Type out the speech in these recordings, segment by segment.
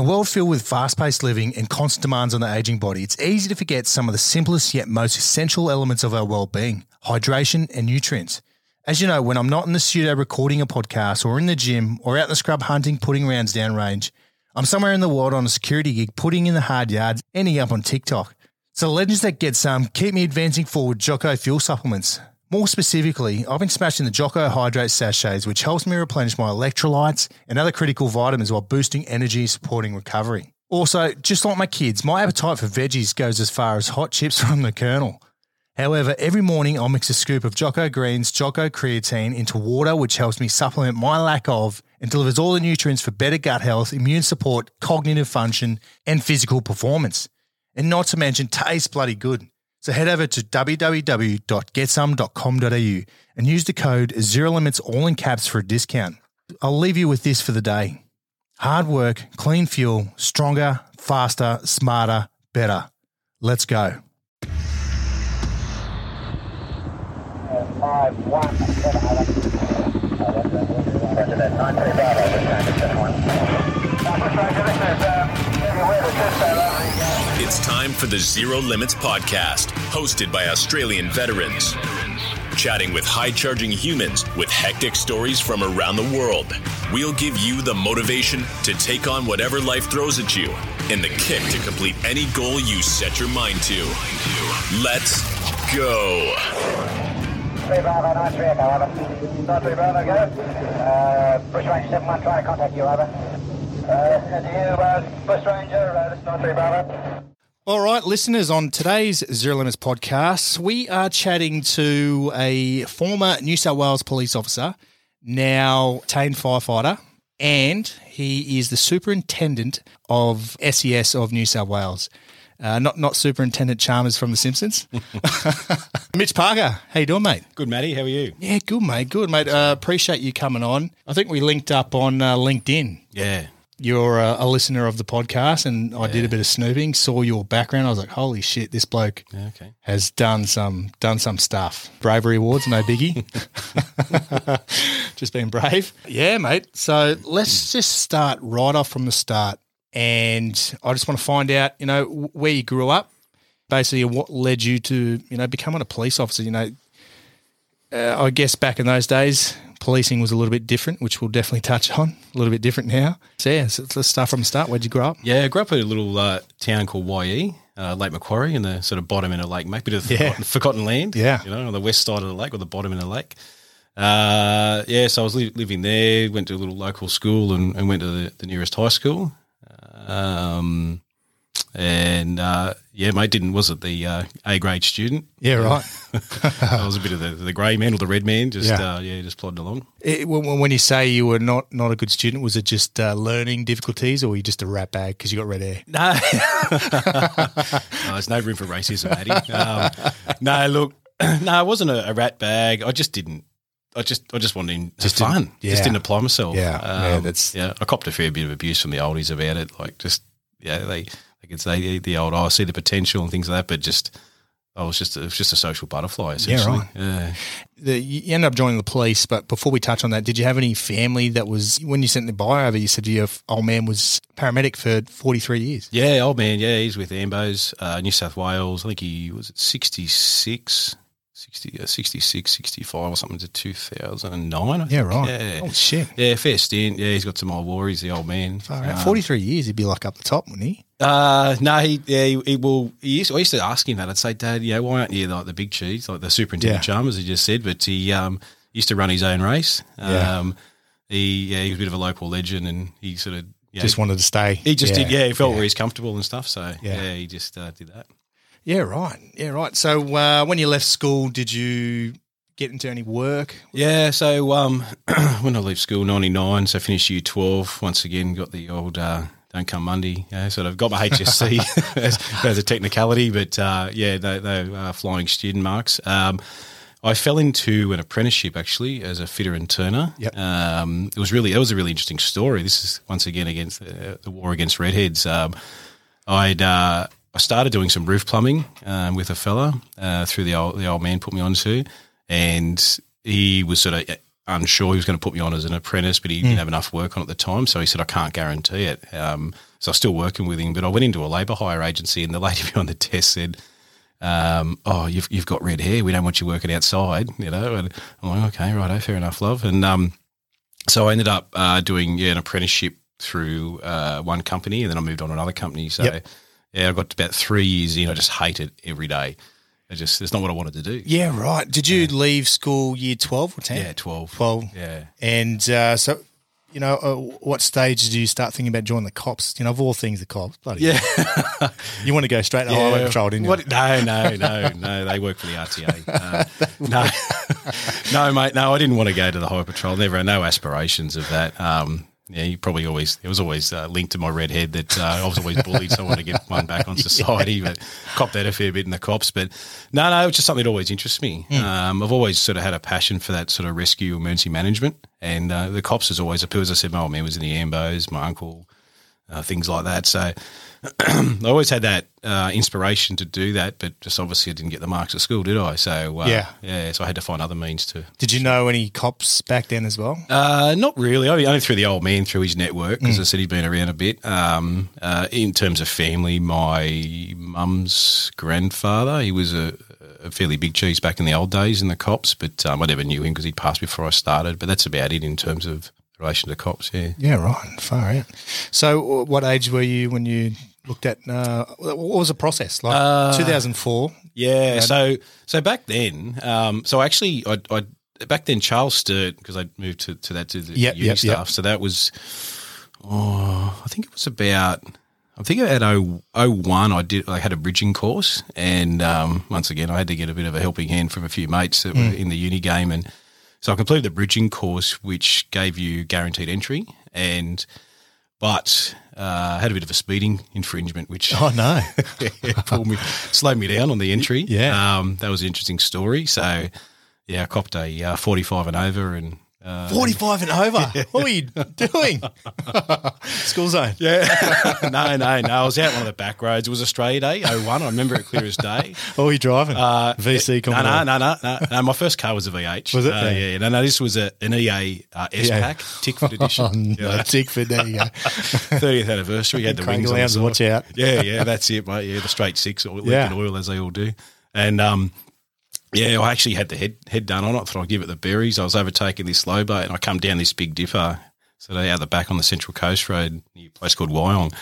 a world filled with fast paced living and constant demands on the aging body, it's easy to forget some of the simplest yet most essential elements of our well being hydration and nutrients. As you know, when I'm not in the studio recording a podcast or in the gym or out in the scrub hunting, putting rounds downrange, I'm somewhere in the world on a security gig, putting in the hard yards, ending up on TikTok. So legends that get some keep me advancing forward Jocko fuel supplements. More specifically, I've been smashing the Jocko Hydrate sachets, which helps me replenish my electrolytes and other critical vitamins while boosting energy, and supporting recovery. Also, just like my kids, my appetite for veggies goes as far as hot chips from the Colonel. However, every morning I'll mix a scoop of Jocko Greens, Jocko Creatine into water, which helps me supplement my lack of and delivers all the nutrients for better gut health, immune support, cognitive function, and physical performance. And not to mention, tastes bloody good. So head over to www.getsome.com.au and use the code Zero Limits all in caps for a discount. I'll leave you with this for the day. Hard work, clean fuel, stronger, faster, smarter, better. Let's go. Five, one, seven, It's time for the Zero Limits podcast, hosted by Australian veterans. Chatting with high charging humans with hectic stories from around the world. We'll give you the motivation to take on whatever life throws at you and the kick to complete any goal you set your mind to. Let's go. Bravo, Bravo. Uh, Bush Ranger, seven, one, trying to contact you, over. Uh, and to you, uh, Bush Ranger, uh, this is nine, three, Bravo. All right, listeners, on today's Zero Limits podcast, we are chatting to a former New South Wales police officer, now tamed firefighter, and he is the superintendent of SES of New South Wales. Uh, not not Superintendent Chalmers from The Simpsons. Mitch Parker, how you doing, mate? Good, Matty. How are you? Yeah, good, mate. Good, mate. Uh, appreciate you coming on. I think we linked up on uh, LinkedIn. Yeah. You're a, a listener of the podcast, and I did a bit of snooping. Saw your background. I was like, "Holy shit, this bloke Yeah, okay. has done some done some stuff." Bravery awards, no biggie. just being brave. Yeah, mate. So let's just start right off from the start, and I just want to find out, you know, where you grew up, basically, what led you to, you know, becoming a police officer. You know, uh, I guess back in those days, policing was a little bit different, which we'll definitely touch on. A little bit different now. So yeah, so let's start from the start. Where'd you grow up? Yeah, I grew up in a little uh, town called Wyee, uh, Lake Macquarie, in the sort of bottom end of Lake Mac, bit of Yeah. forgotten, forgotten land. Yeah. You know, on the west side of the lake or the bottom end of the lake. Uh, yeah, so I was li- living there, went to a little local school and, and went to the, the nearest high school. Um, and uh, yeah, mate, didn't, was it the uh, A grade student? Yeah, right. I was a bit of the, the grey man or the red man, just, Yeah. uh, yeah, just plodding along. It, when, when you say you were not, not a good student, was it just uh, learning difficulties, or were you just a rat bag because you got red hair? No, no there's no room for racism, Matty. Um, no, look, no, I wasn't a, a rat bag. I just didn't. I just, I just wanted to Just fun. yeah. Just didn't apply myself. Yeah, yeah, Um, that's- yeah. I copped a fair bit of abuse from the oldies about it. Like, just yeah, they say the, the old, oh, I see the potential and things like that, but just. I was just, it was just a social butterfly, essentially. right. Yeah. The, you ended up joining the police, but before we touch on that, did you have any family that was when you sent the bio over? You said your old man was paramedic for forty three years. Yeah, old man. Yeah, he's with Ambos, uh, New South Wales. I think he was at 66, 60, uh, 66, 65 or something to 2009. Yeah, right. Yeah. Oh shit! Yeah, fair stint. Yeah, he's got some old worries, the old man. Um, Forty three years, he'd be like up the top, wouldn't he? Uh, no, he, yeah, he, he will. He used, I used to ask him that. I'd say, Dad, you know, why aren't you like the big cheese, like the superintendent Yeah. Chalmers, he just said, but he um, used to run his own race. Yeah. Um, he, yeah, he was a bit of a local legend and he sort of, yeah, Just wanted to stay. he just did, yeah, he felt yeah. where he's comfortable and stuff. So, Yeah. yeah, he just uh, did that. Yeah, right. Yeah, right. So uh, when you left school, did you get into any work? Yeah, so um, when I left school, 99, so finished year 12, once again got the old uh, don't come Monday, yeah, sort of got my HSC as, as a technicality, but uh, yeah, they, they are flying student marks. Um, I fell into an apprenticeship actually as a fitter and turner. Yep. Um, it was really, it was a really interesting story. This is once again against the, the war against redheads. Um, I'd uh, I started doing some roof plumbing um, with a fella uh, through the old the old man put me onto, and he was sort of unsure. He was going to put me on as an apprentice, but he didn't have enough work on at the time. So he said, I can't guarantee it. Um, so I was still working with him, but I went into a labour hire agency and the lady behind the desk said, um, oh, you've, you've got red hair. We don't want you working outside, you know. And I'm like, okay, right, fair enough, love. And um, so I ended up uh, doing yeah, an apprenticeship through uh, one company, and then I moved on to another company. So Yep. Yeah, I got about three years in. I just hate it every day. I just it's not what I wanted to do. Yeah, right. Did you leave school year 12 or 10? Yeah, twelve. 12. Yeah. And uh, so, you know, uh, what stage did you start thinking about joining the cops? You know, of all things, the cops. Bloody Yeah. You want to go straight to highway patrol, didn't you? What? No, no, no, no. They work for the RTA. Uh, no, no, mate. No, I didn't want to go to the highway patrol. Never, no aspirations of that. Um, yeah, you probably always it was always uh, linked to my red head that uh, I was always bullied, so I wanted to get one back on society. But copped that a fair bit in the cops. But no, no, it's just something that always interests me. Um, I've always sort of had a passion for that sort of rescue emergency management, and uh, the cops has always appealed. As I said, my old man was in the Ambos, my uncle, uh, things like that. So I always had that uh, inspiration to do that, but just obviously I didn't get the marks at school, did I? So uh, Yeah. yeah. So I had to find other means to. Did you know any cops back then as well? Uh, not really. I mean, only through the old man, through his network, Mm. because I said he'd been around a bit. Um, uh, in terms of family, my mum's grandfather, he was a, a fairly big cheese back in the old days in the cops, but um, I never knew him because he passed before I started. But that's about it in terms of relation to cops. Yeah. Yeah, right. Far out. So, what age were you when you looked at? Uh, what was the process like? Uh, 2004. Yeah. So so back then, um, so actually, I, I back then Charles Sturt because I moved to, to that to the Yep, uni yep, yep. stuff. So that was, oh, I think it was about. I think at 0, 01, I did. I had a bridging course, and um, once again, I had to get a bit of a helping hand from a few mates that Mm. were in the uni game, and so I completed the bridging course, which gave you guaranteed entry, and but uh, had a bit of a speeding infringement, which Oh no. pulled me, slowed me down on the entry. Yeah. um, that was an interesting story. So, yeah, I copped a uh, forty-five and over, and uh, 45 and over. What were you doing? School zone. yeah, no, no, no. I was out one of the back roads. It was Australia Day, 01. I remember it clear as day. What were you driving? Uh, VC no, no, no, no, no, no. My first car was a V8. Was it? Uh, Yeah. yeah. No, no. This was a, an EA uh, S Yeah. pack Tickford edition. Oh, no, Yeah. Tickford, there you go. 30th anniversary. Had the Crank wings on the side. watch out. Yeah, yeah, that's it, mate. Yeah, the straight six or leaking Yeah. oil as they all do. And um, yeah, I actually had the head head done on it. Thought I'd give it the berries. I was overtaking this slow boat, and I come down this big dipper, so they out the back on the Central Coast Road, near a place called Wyong.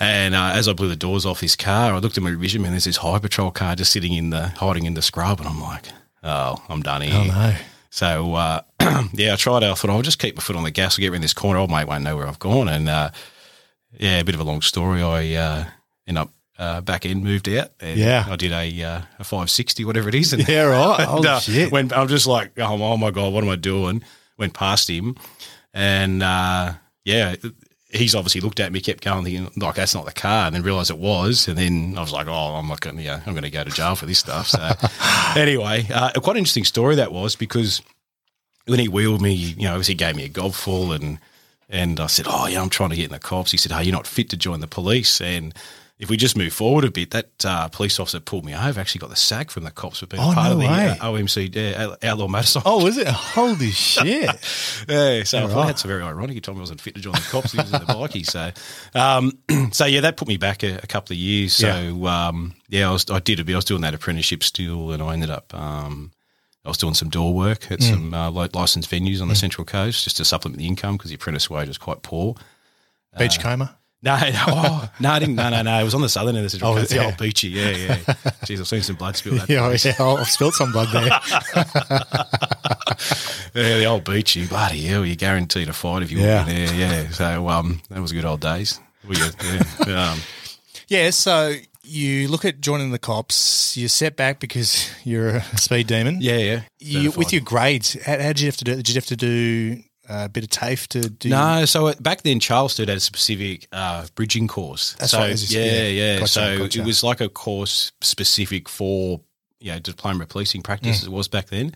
And uh, as I blew the doors off this car, I looked at my revision man. There's this high patrol car just sitting in the hiding in the scrub, and I'm like, oh, I'm done here. Oh no. So uh, yeah, I tried. I thought I'll just keep my foot on the gas. I'll get around this corner. Old mate won't know where I've gone. And uh, yeah, a bit of a long story. I uh, end up uh, back in, moved out. And Yeah. I did a uh, a five sixty, whatever it is. And, Yeah, right. and, Holy uh, shit. When I'm just like, oh, oh my god, what am I doing? Went past him, and uh, yeah. He's obviously looked at me, kept going, thinking like that's not the car, and then realised it was, and then I was like, "Oh, I'm not going to, yeah, I'm going to go to jail for this stuff." So, anyway, uh, a quite interesting story that was because when he wheeled me, you know, obviously he gave me a gobful and and I said, Oh yeah, I'm trying to get in the cops. He said, Hey, you're not fit to join the police and if we just move forward a bit, that uh, police officer pulled me over. Actually, got the sack from the cops for being Oh, part no of the uh, OMC uh, outlaw motorcycle. Oh, is it? Holy shit. Yeah, so right. that's very ironic. He told me I wasn't fit to join the cops. He was in the bikie. So, um, so yeah, that put me back a, a couple of years. So, yeah, um, yeah I, was, I did a bit. I was doing that apprenticeship still, and I ended up. Um, I was doing some door work at some uh, licensed venues on the Central Coast just to supplement the income because the apprentice wage was quite poor. Beachcomber. coma. No, no, oh, no, I didn't. No, no, no. It was on the southern end of the Central Oh, Coast. The old beachy. Yeah, yeah. Jeez, I've seen some blood spill. That Yeah, place. yeah, I've spilled some blood there. Yeah, the old beachy. Bloody hell, you're guaranteed a fight if you Yeah. walk in there. Yeah. So um, that was good old days. We, uh, yeah. um, yeah, so you look at joining the cops, you set back because you're a speed demon. yeah, yeah. You, with your grades, how, how did you have to do? Did you have to do a bit of TAFE to do? No, so uh, back then Charles Charleston had a specific uh, bridging course. That's so, right, you Yeah, yeah. Gotcha, so gotcha. it was like a course specific for you know diploma policing practice Mm. it was back then.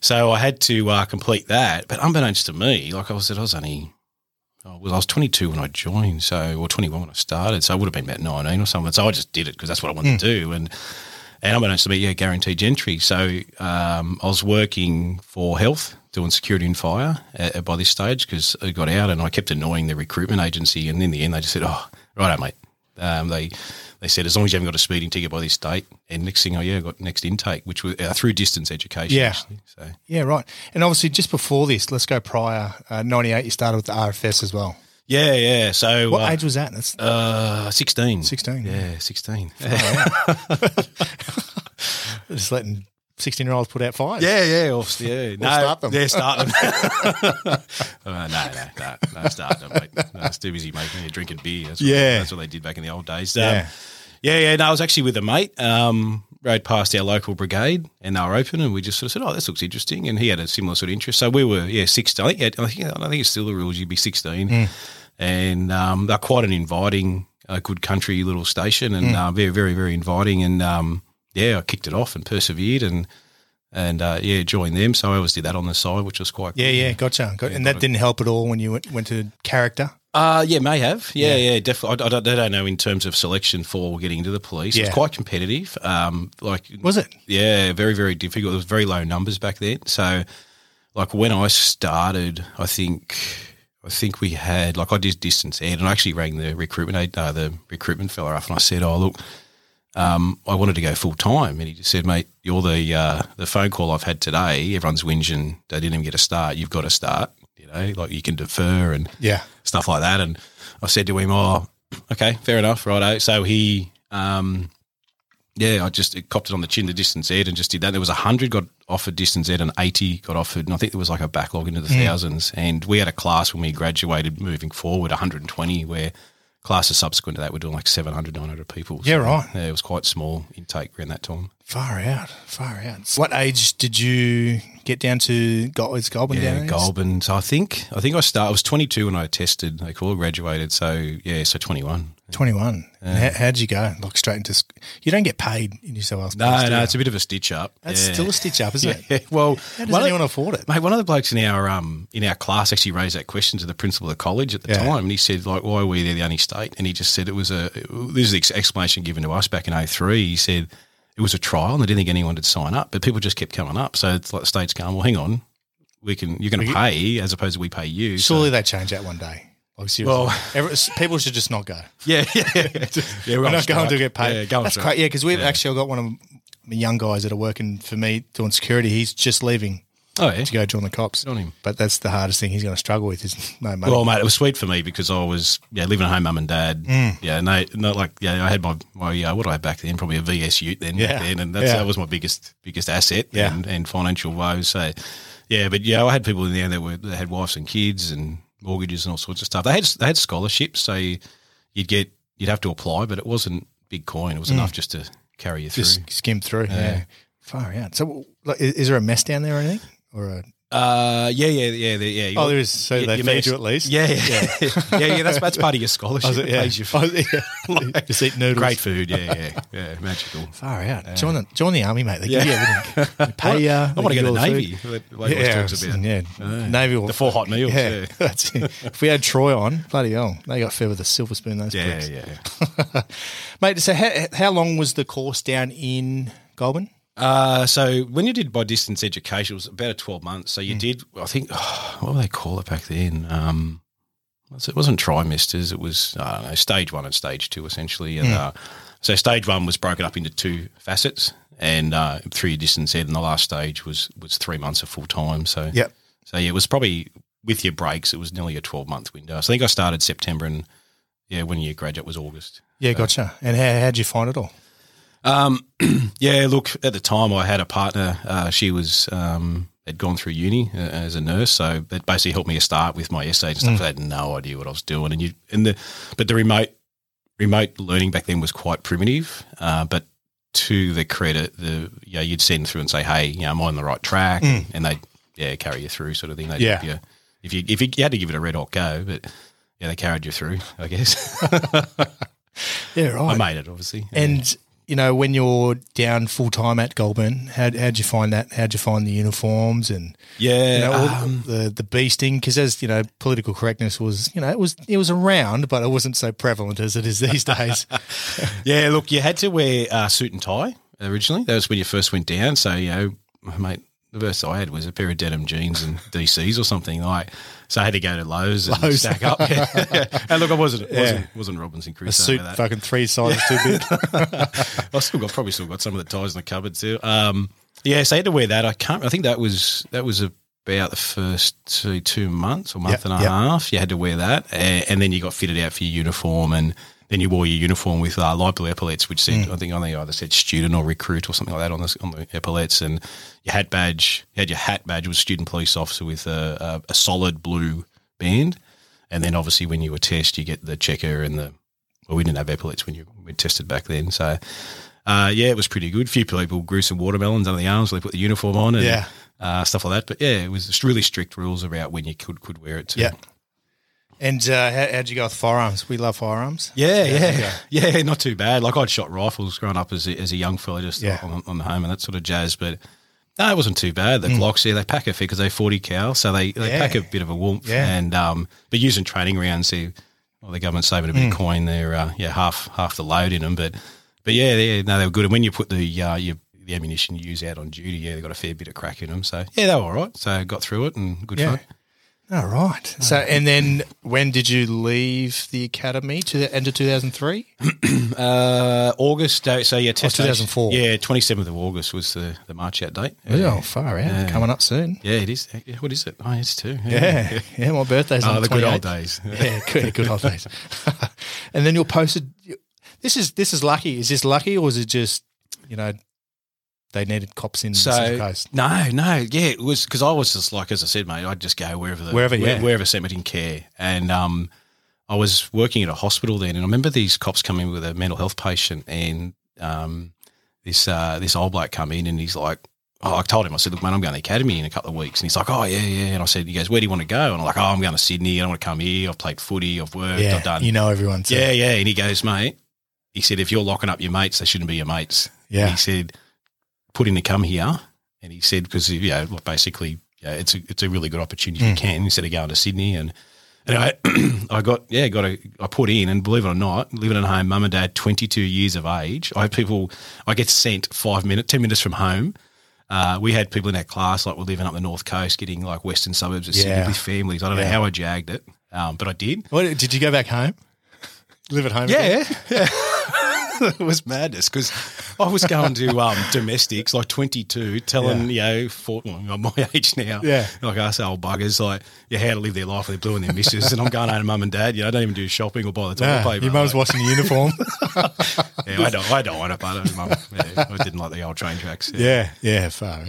So I had to uh, complete that, but unbeknownst to me, like I said, I was only. I was, I was 22 when I joined, so or 21 when I started, so I would have been about 19 or something. So I just did it because that's what I wanted to do, and and unbeknownst to me, yeah, guaranteed entry. So um, I was working for health doing security and fire uh, by this stage because I got out and I kept annoying the recruitment agency. And in the end, they just said, "Oh, right, mate." Um, they they said as long as you haven't got a speeding ticket by this date. And next thing, oh yeah, I got next intake, which was uh, through distance education. Yeah. actually. So Yeah, right. And obviously, just before this, let's go prior. Uh, 98, you started with the RFS as well. yeah, yeah. So What uh, age was that? That's Uh, sixteen. 16, yeah. Yeah, sixteen. just letting 16 year olds put out fires. Yeah, yeah, or, yeah. no, start them. Yeah, start them. uh, no, no, no, no, start them. Mate. No, it's too busy making you drinking beer. That's what, Yeah. that's what they did back in the old days. Um, Yeah. yeah, yeah. No, I was actually with a mate. Um, rode past our local brigade, and they were open, and we just sort of said, "Oh, this looks interesting." And he had a similar sort of interest, so we were yeah sixteen. I think I think, I think it's still the rules. You'd be sixteen, Hmm. and um, they're quite an inviting, uh, good country little station, and uh, very, very, very inviting. And um, yeah, I kicked it off and persevered, and and uh, yeah, joined them. So I always did that on the side, which was quite Yeah, yeah, gotcha. Got, and that didn't help at all when you went, went to character. Uh, yeah, may have. Yeah, yeah, definitely. I, I, don't, I don't know in terms of selection for getting into the police. Yeah. It's quite competitive. Um, like Was it? Yeah, very, very difficult. There was very low numbers back then. So, like when I started, I think, I think we had like I did distance ed, and I actually rang the recruitment aid- uh, the recruitment fella up, and I said, "Oh, look." Um, I wanted to go full time, and he just said, "Mate, you're the uh, the phone call I've had today. Everyone's whinging they didn't even get a start. You've got to start. You know, like you can defer and Yeah. stuff like that. And I said to him, "Oh, okay, fair enough, righto." So he, um, yeah, I just it copped it on the chin to distance ed and just did that. There was hundred got offered distance ed and eighty got offered, and I think there was like a backlog into the thousands. And we had a class when we graduated, moving forward, one hundred and twenty, where classes subsequent to that were doing like 700, 900 people. Yeah, right. Yeah, it was quite small intake around that time. Far out, far out. What age did you get down to? Is Goulburn Yeah, down there? Goulburn. So I think I think I start. I was twenty two when I tested. They call graduated. So yeah, so twenty one. 21. And how, how'd you go? Like straight into, sc- you don't get paid in New South Wales. No, no, you? it's a bit of a stitch up. That's Yeah. still a stitch up, isn't it? Yeah, well, How does one of- anyone afford it? Mate, one of the blokes in our um in our class actually raised that question to the principal of the college at the Yeah. time, and he said like, "Why were they the only state?" And he just said it was a this is the explanation given to us back in 03. He said it was a trial, and I didn't think anyone would sign up, but people just kept coming up. So it's like the state's going, "Well, hang on, we can you're going to pay as opposed to we pay you." So- Surely they change that one day. Like seriously, Well- Every- people should just not go. yeah, yeah, yeah. yeah We're on not going to get paid. Yeah, go That's strike. great. Yeah, because we've actually got one of the young guys that are working for me doing security. He's just leaving Oh yeah. to go join the cops. Good on him. But that's the hardest thing he's going to struggle with is no money. Well, mate, it was sweet for me because I was yeah living at home, mum and dad. Mm. Yeah, no, not like yeah. I had my my uh, what I have back then? Probably a VS Ute then. Yeah. then, and that's, Yeah. that was my biggest biggest asset. Yeah. and, and financial woes. So yeah, but yeah, I had people in there that were that had wives and kids and mortgages and all sorts of stuff. They had they had scholarships, so you, you'd get you'd have to apply, but it wasn't big coin. It was enough just to carry you through. Mm. just skim through. Yeah. Far out. So, is there a mess down there or anything? Or a, Uh, yeah, yeah, yeah, yeah. oh, there is. So you- they you feed you at least. Yeah, yeah, yeah, yeah. That's that's part of your scholarship. Oh, it? Yeah. pays you Oh, yeah. Just eat noodles. Great food, yeah, yeah, yeah, magical. Far out. Join the join the army, mate. They give you everything. They pay you. I want to go to the Navy. Like Yeah, yeah, talks about. yeah. Navy will The four hot meals. Yeah, Yeah, that's it. If we had Troy on, bloody hell, they got fed with a silver spoon. Those yeah, pricks. yeah. mate. So how, how long was the course down in Goulburn? Uh, so when you did by distance education, it was about a twelve months. Hmm. So you did, I think, what would they call it back then? Um, it wasn't trimesters. It was I don't know, stage one and stage two essentially. Hmm. And uh, so stage one was broken up into two facets, and uh, through distance ed, and the last stage was was three months of full time. So Yep. So yeah, it was probably with your breaks, it was nearly a twelve month window. So I think I started September, and yeah, when you graduate was August. Yeah, gotcha. And how how'd you find it all? Um, yeah, look, at the time I had a partner. Uh, she was um, had gone through uni uh, as a nurse, so it basically helped me to start with my essays and stuff. I had no idea what I was doing, and you and the but the remote remote learning back then was quite primitive. Uh, but to the credit, the yeah, you'd send through and say, hey, you know, am I on the right track? And they yeah carry you through, sort of thing. They Yeah. yeah. If you if you, you had to give it a red hot go, but yeah, they carried you through. I guess Yeah, I made it, obviously. And you know, when you're down full time at Goulburn, how how'd you find that? How'd you find the uniforms and yeah, you know, um, the the beasting? Because as you know, political correctness was you know it was it was around, but it wasn't so prevalent as it is these days. Yeah, look, you had to wear a suit and tie originally. That was when you first went down. So, you know, mate, the worst I had was a pair of denim jeans and DCs or something like. So I had to go to Lowe's and Lowe's. stack up. Yeah. and look, I wasn't wasn't, wasn't Robinson A Crusoe. suit with that. fucking three sizes too big. I still got probably still got some of the ties in the cupboard too. Um, yeah, so I had to wear that. I can't. I think that was that was about the first two, two months or month Yep, and a yep. half. You had to wear that, and, and then you got fitted out for your uniform, and then you wore your uniform with uh, light blue epaulets, which said Mm. I think on the either said student or recruit or something like that on the on the epaulets, and your hat badge. You had your hat badge was student police officer with a, a, a solid blue band, and then obviously when you were test, you get the checker and the well, we didn't have epaulets when you we tested back then, so. Uh, yeah, it was pretty good. A few people grew some watermelons under the arms. They put the uniform on and Yeah. uh, stuff like that. But yeah, it was really strict rules about when you could could wear it. Too. yeah. And uh, how, how'd you go with firearms? We love firearms. Yeah, yeah, yeah. yeah, not too bad. Like I'd shot rifles growing up as a, as a young fella, just Yeah. on, on the home and that sort of jazz. But no, it wasn't too bad. The Glocks, yeah, they pack a fair because they forty cal, so they, they Mm. Yeah. pack a bit of a warmth. Yeah. And um, but using training rounds, see, well, the government's saving a Mm. bit of coin. They're uh, yeah half half the load in them, but but yeah, yeah, no, they were good. And when you put the uh, your the ammunition you use out on duty, yeah, they got a fair bit of crack in them. So yeah, they were all right. So I got through it and good Yeah. fun. All right. So, and then when did you leave the academy? To the end of 2003? Uh, August, uh, so yeah, test 2004. Yeah, twenty seventh of August was the the march out date. Oh, far out. Yeah. Coming up soon. Yeah, it is. Yeah, What is it? Oh, it's two. Yeah. Yeah, my birthday's on Oh, the the good old days. Yeah, good, good old days. and then you're posted. This is this is lucky. Is this lucky, or is it just you know they needed cops in So Central Coast? no, no, yeah, it was because I was just like as I said, mate, I'd just go wherever the Wherever, where- yeah. wherever sent me in care, and um, I was working at a hospital then, and I remember these cops coming with a mental health patient, and um, this uh, this old bloke come in, and he's like. Oh, I told him, I said, look, man, I'm going to the academy in a couple of weeks. And he's like, oh, yeah, yeah. And I said, he goes, where do you want to go? And I'm like, oh, I'm going to Sydney. I don't want to come here. I've played footy. I've worked. Yeah, I've done. you know everyone. So. Yeah, yeah. And he goes, mate, he said, if you're locking up your mates, they shouldn't be your mates. Yeah. And he said, put in to come here. And he said, because, you know, basically, yeah, it's a, it's a really good opportunity if you can instead of going to Sydney. And, and I, I got, yeah, got a, I put in, and believe it or not, living at home, mum and dad, 22 years of age. I have people, I get sent five minutes, 10 minutes from home. Uh, we had people in our class, like we're living up the north coast, getting like western suburbs of Sydney Yeah. with families. I don't know how I jagged it, um, but I did. What, did you go back home? Live at home? again? Yeah, yeah. it was madness because I was going to um, domestics like 22, telling, you know, for, well, I'm my age now. Yeah. Like us old buggers, like, yeah, how to live their life with their blue and their missus. And I'm going home to mum and dad, you know, I don't even do shopping or buy the toilet Yeah, paper. your mum's like, watching the uniform. yeah, I don't, I don't want it, but uh, mum, yeah, I didn't like the old train tracks. yeah, yeah, far.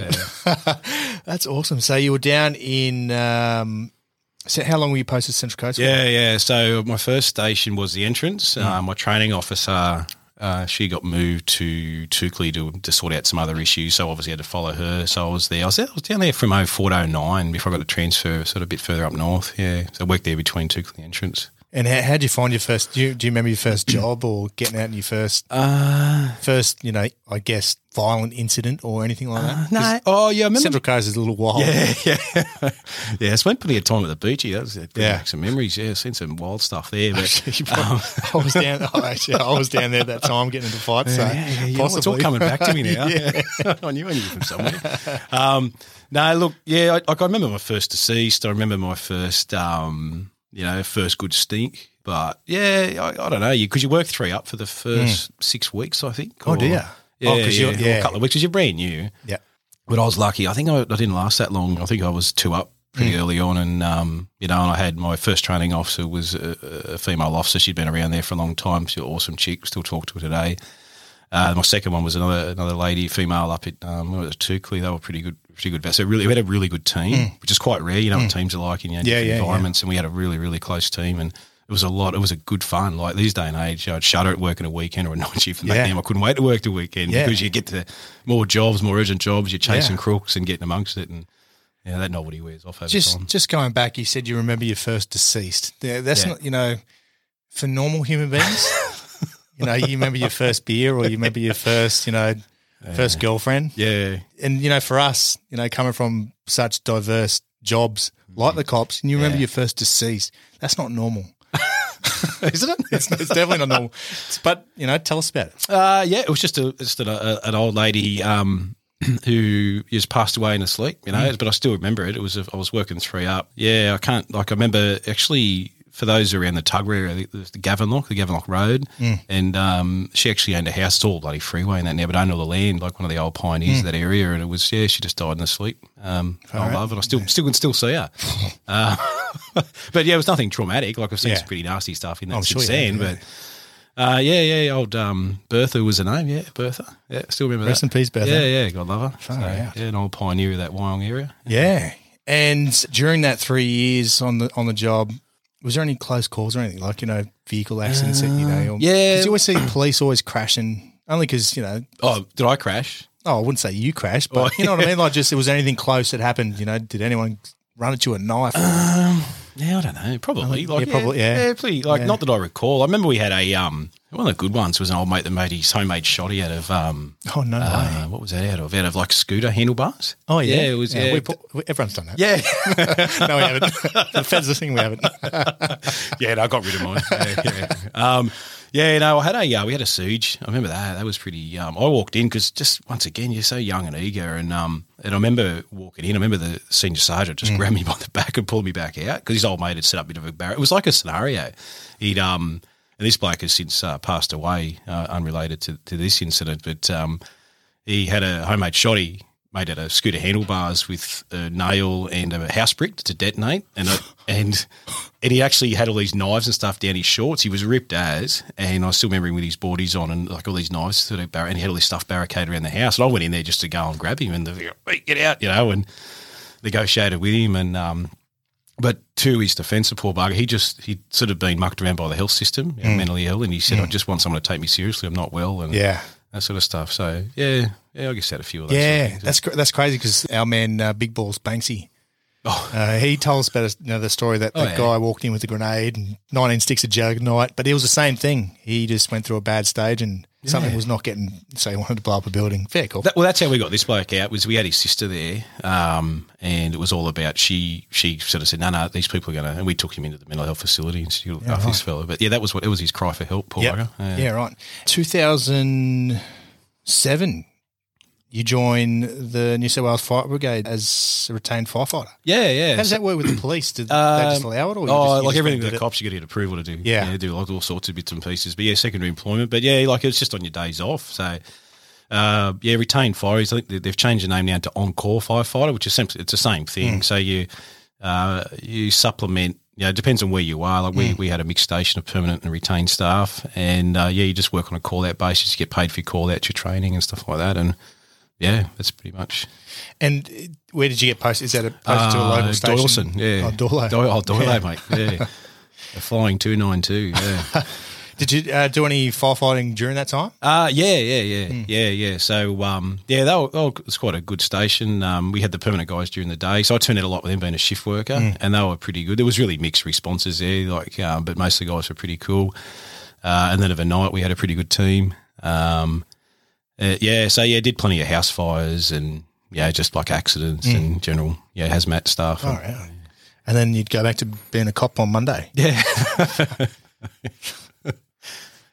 That's awesome. So you were down in. Um, so how long were you posted Central Coast? Yeah, yeah. So my first station was the entrance. Mm. Uh, my training officer, uh, she got moved to Toukley to, to sort out some other issues. So obviously I had to follow her. So I was there. I was, there, I was down there from 04 to 09 before I got the transfer, sort of a bit further up north. Yeah. So I worked there between and entrance. And how how'd you find your first? Do you, do you remember your first job or getting out in your first Uh, first? You know, I guess violent incident or anything like that. no. Oh, yeah. I remember. Central Coast is a little wild. yeah, yeah. yeah, I spent plenty of time at the beach. Yeah, that was, that Yeah. yeah. some memories. Yeah, seen some wild stuff there. But probably- I was down. Oh, actually, I was down there at that time getting into fights. So yeah, yeah, yeah. It's all coming back to me now. Yeah. I knew I knew from somewhere. Um, no, look, yeah, I, like I remember my first deceased. I remember my first, um, you know, first good stink. But yeah, I, I don't know, you because you, work three up for the first six weeks, I think. Oh, or- do ya? Yeah, Oh, yeah, you're- yeah. a couple of weeks because you're brand new. Yeah. But I was lucky. I think I, I didn't last that long. I think I was two up pretty early on, and um, you know, and I had my first training officer was a, a female officer. She'd been around there for a long time. She's an awesome chick. Still talk to her today. Uh, my second one was another another lady, female up at um, where was it, Toukley. They were pretty good, pretty good. So really, we had a really good team, which is quite rare. You know what teams are like in you know, Mm. Yeah, yeah, yeah. environments, and we had a really, really close team, and it was a lot. It was a good fun. Like these day and age, I'd shudder at working a weekend or a night shift, and Yeah. back then I couldn't wait to work the weekend Yeah. because you get to more jobs, more urgent jobs. You're chasing Yeah. crooks and getting amongst it, and yeah, that novelty wears off over Just time. just going back, you said you remember your first deceased. That's Yeah. not you know for normal human beings. you know, you remember your first beer or you remember your first you know first girlfriend. Yeah, and you know, for us, you know, coming from such diverse jobs like the cops, and you remember your first deceased, that's not normal. isn't it? It's, it's definitely not normal. But you know, tell us about it. Uh, yeah, it was just a just an, a, an old lady. Um, who just passed away in his sleep, you know, but I still remember it. It was, I was working three up. Yeah, I can't, like, I remember actually for those around the Tuggerah area, the, the Gavenlock, the Gavenlock Road, and um, she actually owned a house, it's all bloody freeway and that now, but owned all the land, like one of the old pioneers of that area. And it was, yeah, she just died in her sleep. Um, I love it. I still, still can still see her. uh, but yeah, it was nothing traumatic. Like I've seen Yeah. some pretty nasty stuff in that I'm sure since you have, then, but uh, yeah, yeah, old um, Bertha was her name. Yeah, Bertha. Yeah, still remember Rest that. in peace, Bertha. Yeah, yeah, God love her. Far So, out. yeah, an old pioneer of that Wyong area. Yeah. And during that three years on the on the job, was there any close calls or anything like you know vehicle accidents? that, you know, or- Uh, yeah. 'cause you always see police always crashing. Only because you know, Oh, did I crash? oh, I wouldn't say you crashed, but Oh, you know what I mean. Like, just was there anything close that happened? You know, did anyone run at you a knife? Yeah, I don't know. Probably. Yeah, Like, probably, yeah. Yeah, pretty. Like, Yeah. not that I recall. I remember we had a um. One of the good ones was an old mate that made his homemade shotty out of um. oh no! Uh, what was that out of? Out of like scooter handlebars. Oh yeah, yeah, it was. Yeah, we put, we- everyone's done that. yeah. no, we haven't. the feds listening, we haven't. yeah, no, I got rid of mine. Yeah, yeah. Um, yeah, no, I had a uh, we had a siege. I remember that. That was pretty. Um, I walked in because just once again, you're so young and eager, and um, and I remember walking in. I remember the senior sergeant just grabbed me by the back and pulled me back out because his old mate had set up a bit of a barrier. It was like a scenario. He'd um, and this bloke has since uh, passed away, uh, unrelated to, to this incident, but um, he had a homemade shotty made out of scooter handlebars with a nail and a house brick to detonate, and I, and and he actually had all these knives and stuff down his shorts. He was ripped as, and I still remember him with his boardies on and like all these knives sort of bar- and he had all this stuff barricaded around the house. And I went in there just to go and grab him, and the "Hey, get out, you know, and negotiated with him and. um but to his defence, the poor bugger, he just he'd sort of been mucked around by the health system, know, mentally ill, and he said, "I just want someone to take me seriously. I'm not well." And Yeah. that sort of stuff. So yeah, yeah, I guess had a few of those. Yeah, sort of that's cr- that's crazy because our man uh, Big Balls Banksy, Oh. uh, he told us about you know, the story that Oh, the yeah. guy walked in with a grenade and 19 sticks of juggernaut, but it was the same thing. He just went through a bad stage and something was not getting, so he wanted to blow up a building. Fair cool. That, well, that's how we got this bloke out. Was we had his sister there, um, and it was all about she. She sort of said, "No, no, these people are going to," and we took him into the mental health facility and she looked after this fella. But yeah, that was what it was. His cry for help, poor Yep. bugger. Yeah. right. 2007, you join the New South Wales Fire Brigade as a retained firefighter. yeah, yeah. How does that work with the police? Did they Um, just allow it? Or you oh, just, like everything with the it? cops, you got to get approval to do. Yeah. do like all sorts of bits and pieces. But yeah, secondary employment. But yeah, like it's just on your days off. So uh, yeah, retained fireys. I think they- they've changed the name now to on-call firefighter, which is simply it's the same thing. Mm. So you uh, you supplement. You know, it depends on where you are. Like Mm. we, we had a mixed station of permanent and retained staff, and uh, yeah, you just work on a call out basis. You get paid for your call out, your training, and stuff like that. And yeah, that's pretty much. And uh, where did you get posted? Is that a, posted to a Uh, local station? Doyalson, yeah. Oh, Doyle. Doyle, oh, Doyle, Yeah. mate. Yeah. A flying 292, yeah. Did you uh, do any firefighting during that time? Uh, yeah, yeah, yeah, Hmm. yeah, yeah. So, um, yeah, that was, that was quite a good station. Um, we had the permanent guys during the day, so I turned out a lot with them being a shift worker, Hmm. and they were pretty good. There was really mixed responses there, like, um, but most of the guys were pretty cool. Uh, and then of a night, we had a pretty good team. Um, uh, yeah, so yeah, did plenty of house fires and yeah, just like accidents and general yeah hazmat stuff. All right. And then you'd go back to being a cop on Monday. Yeah,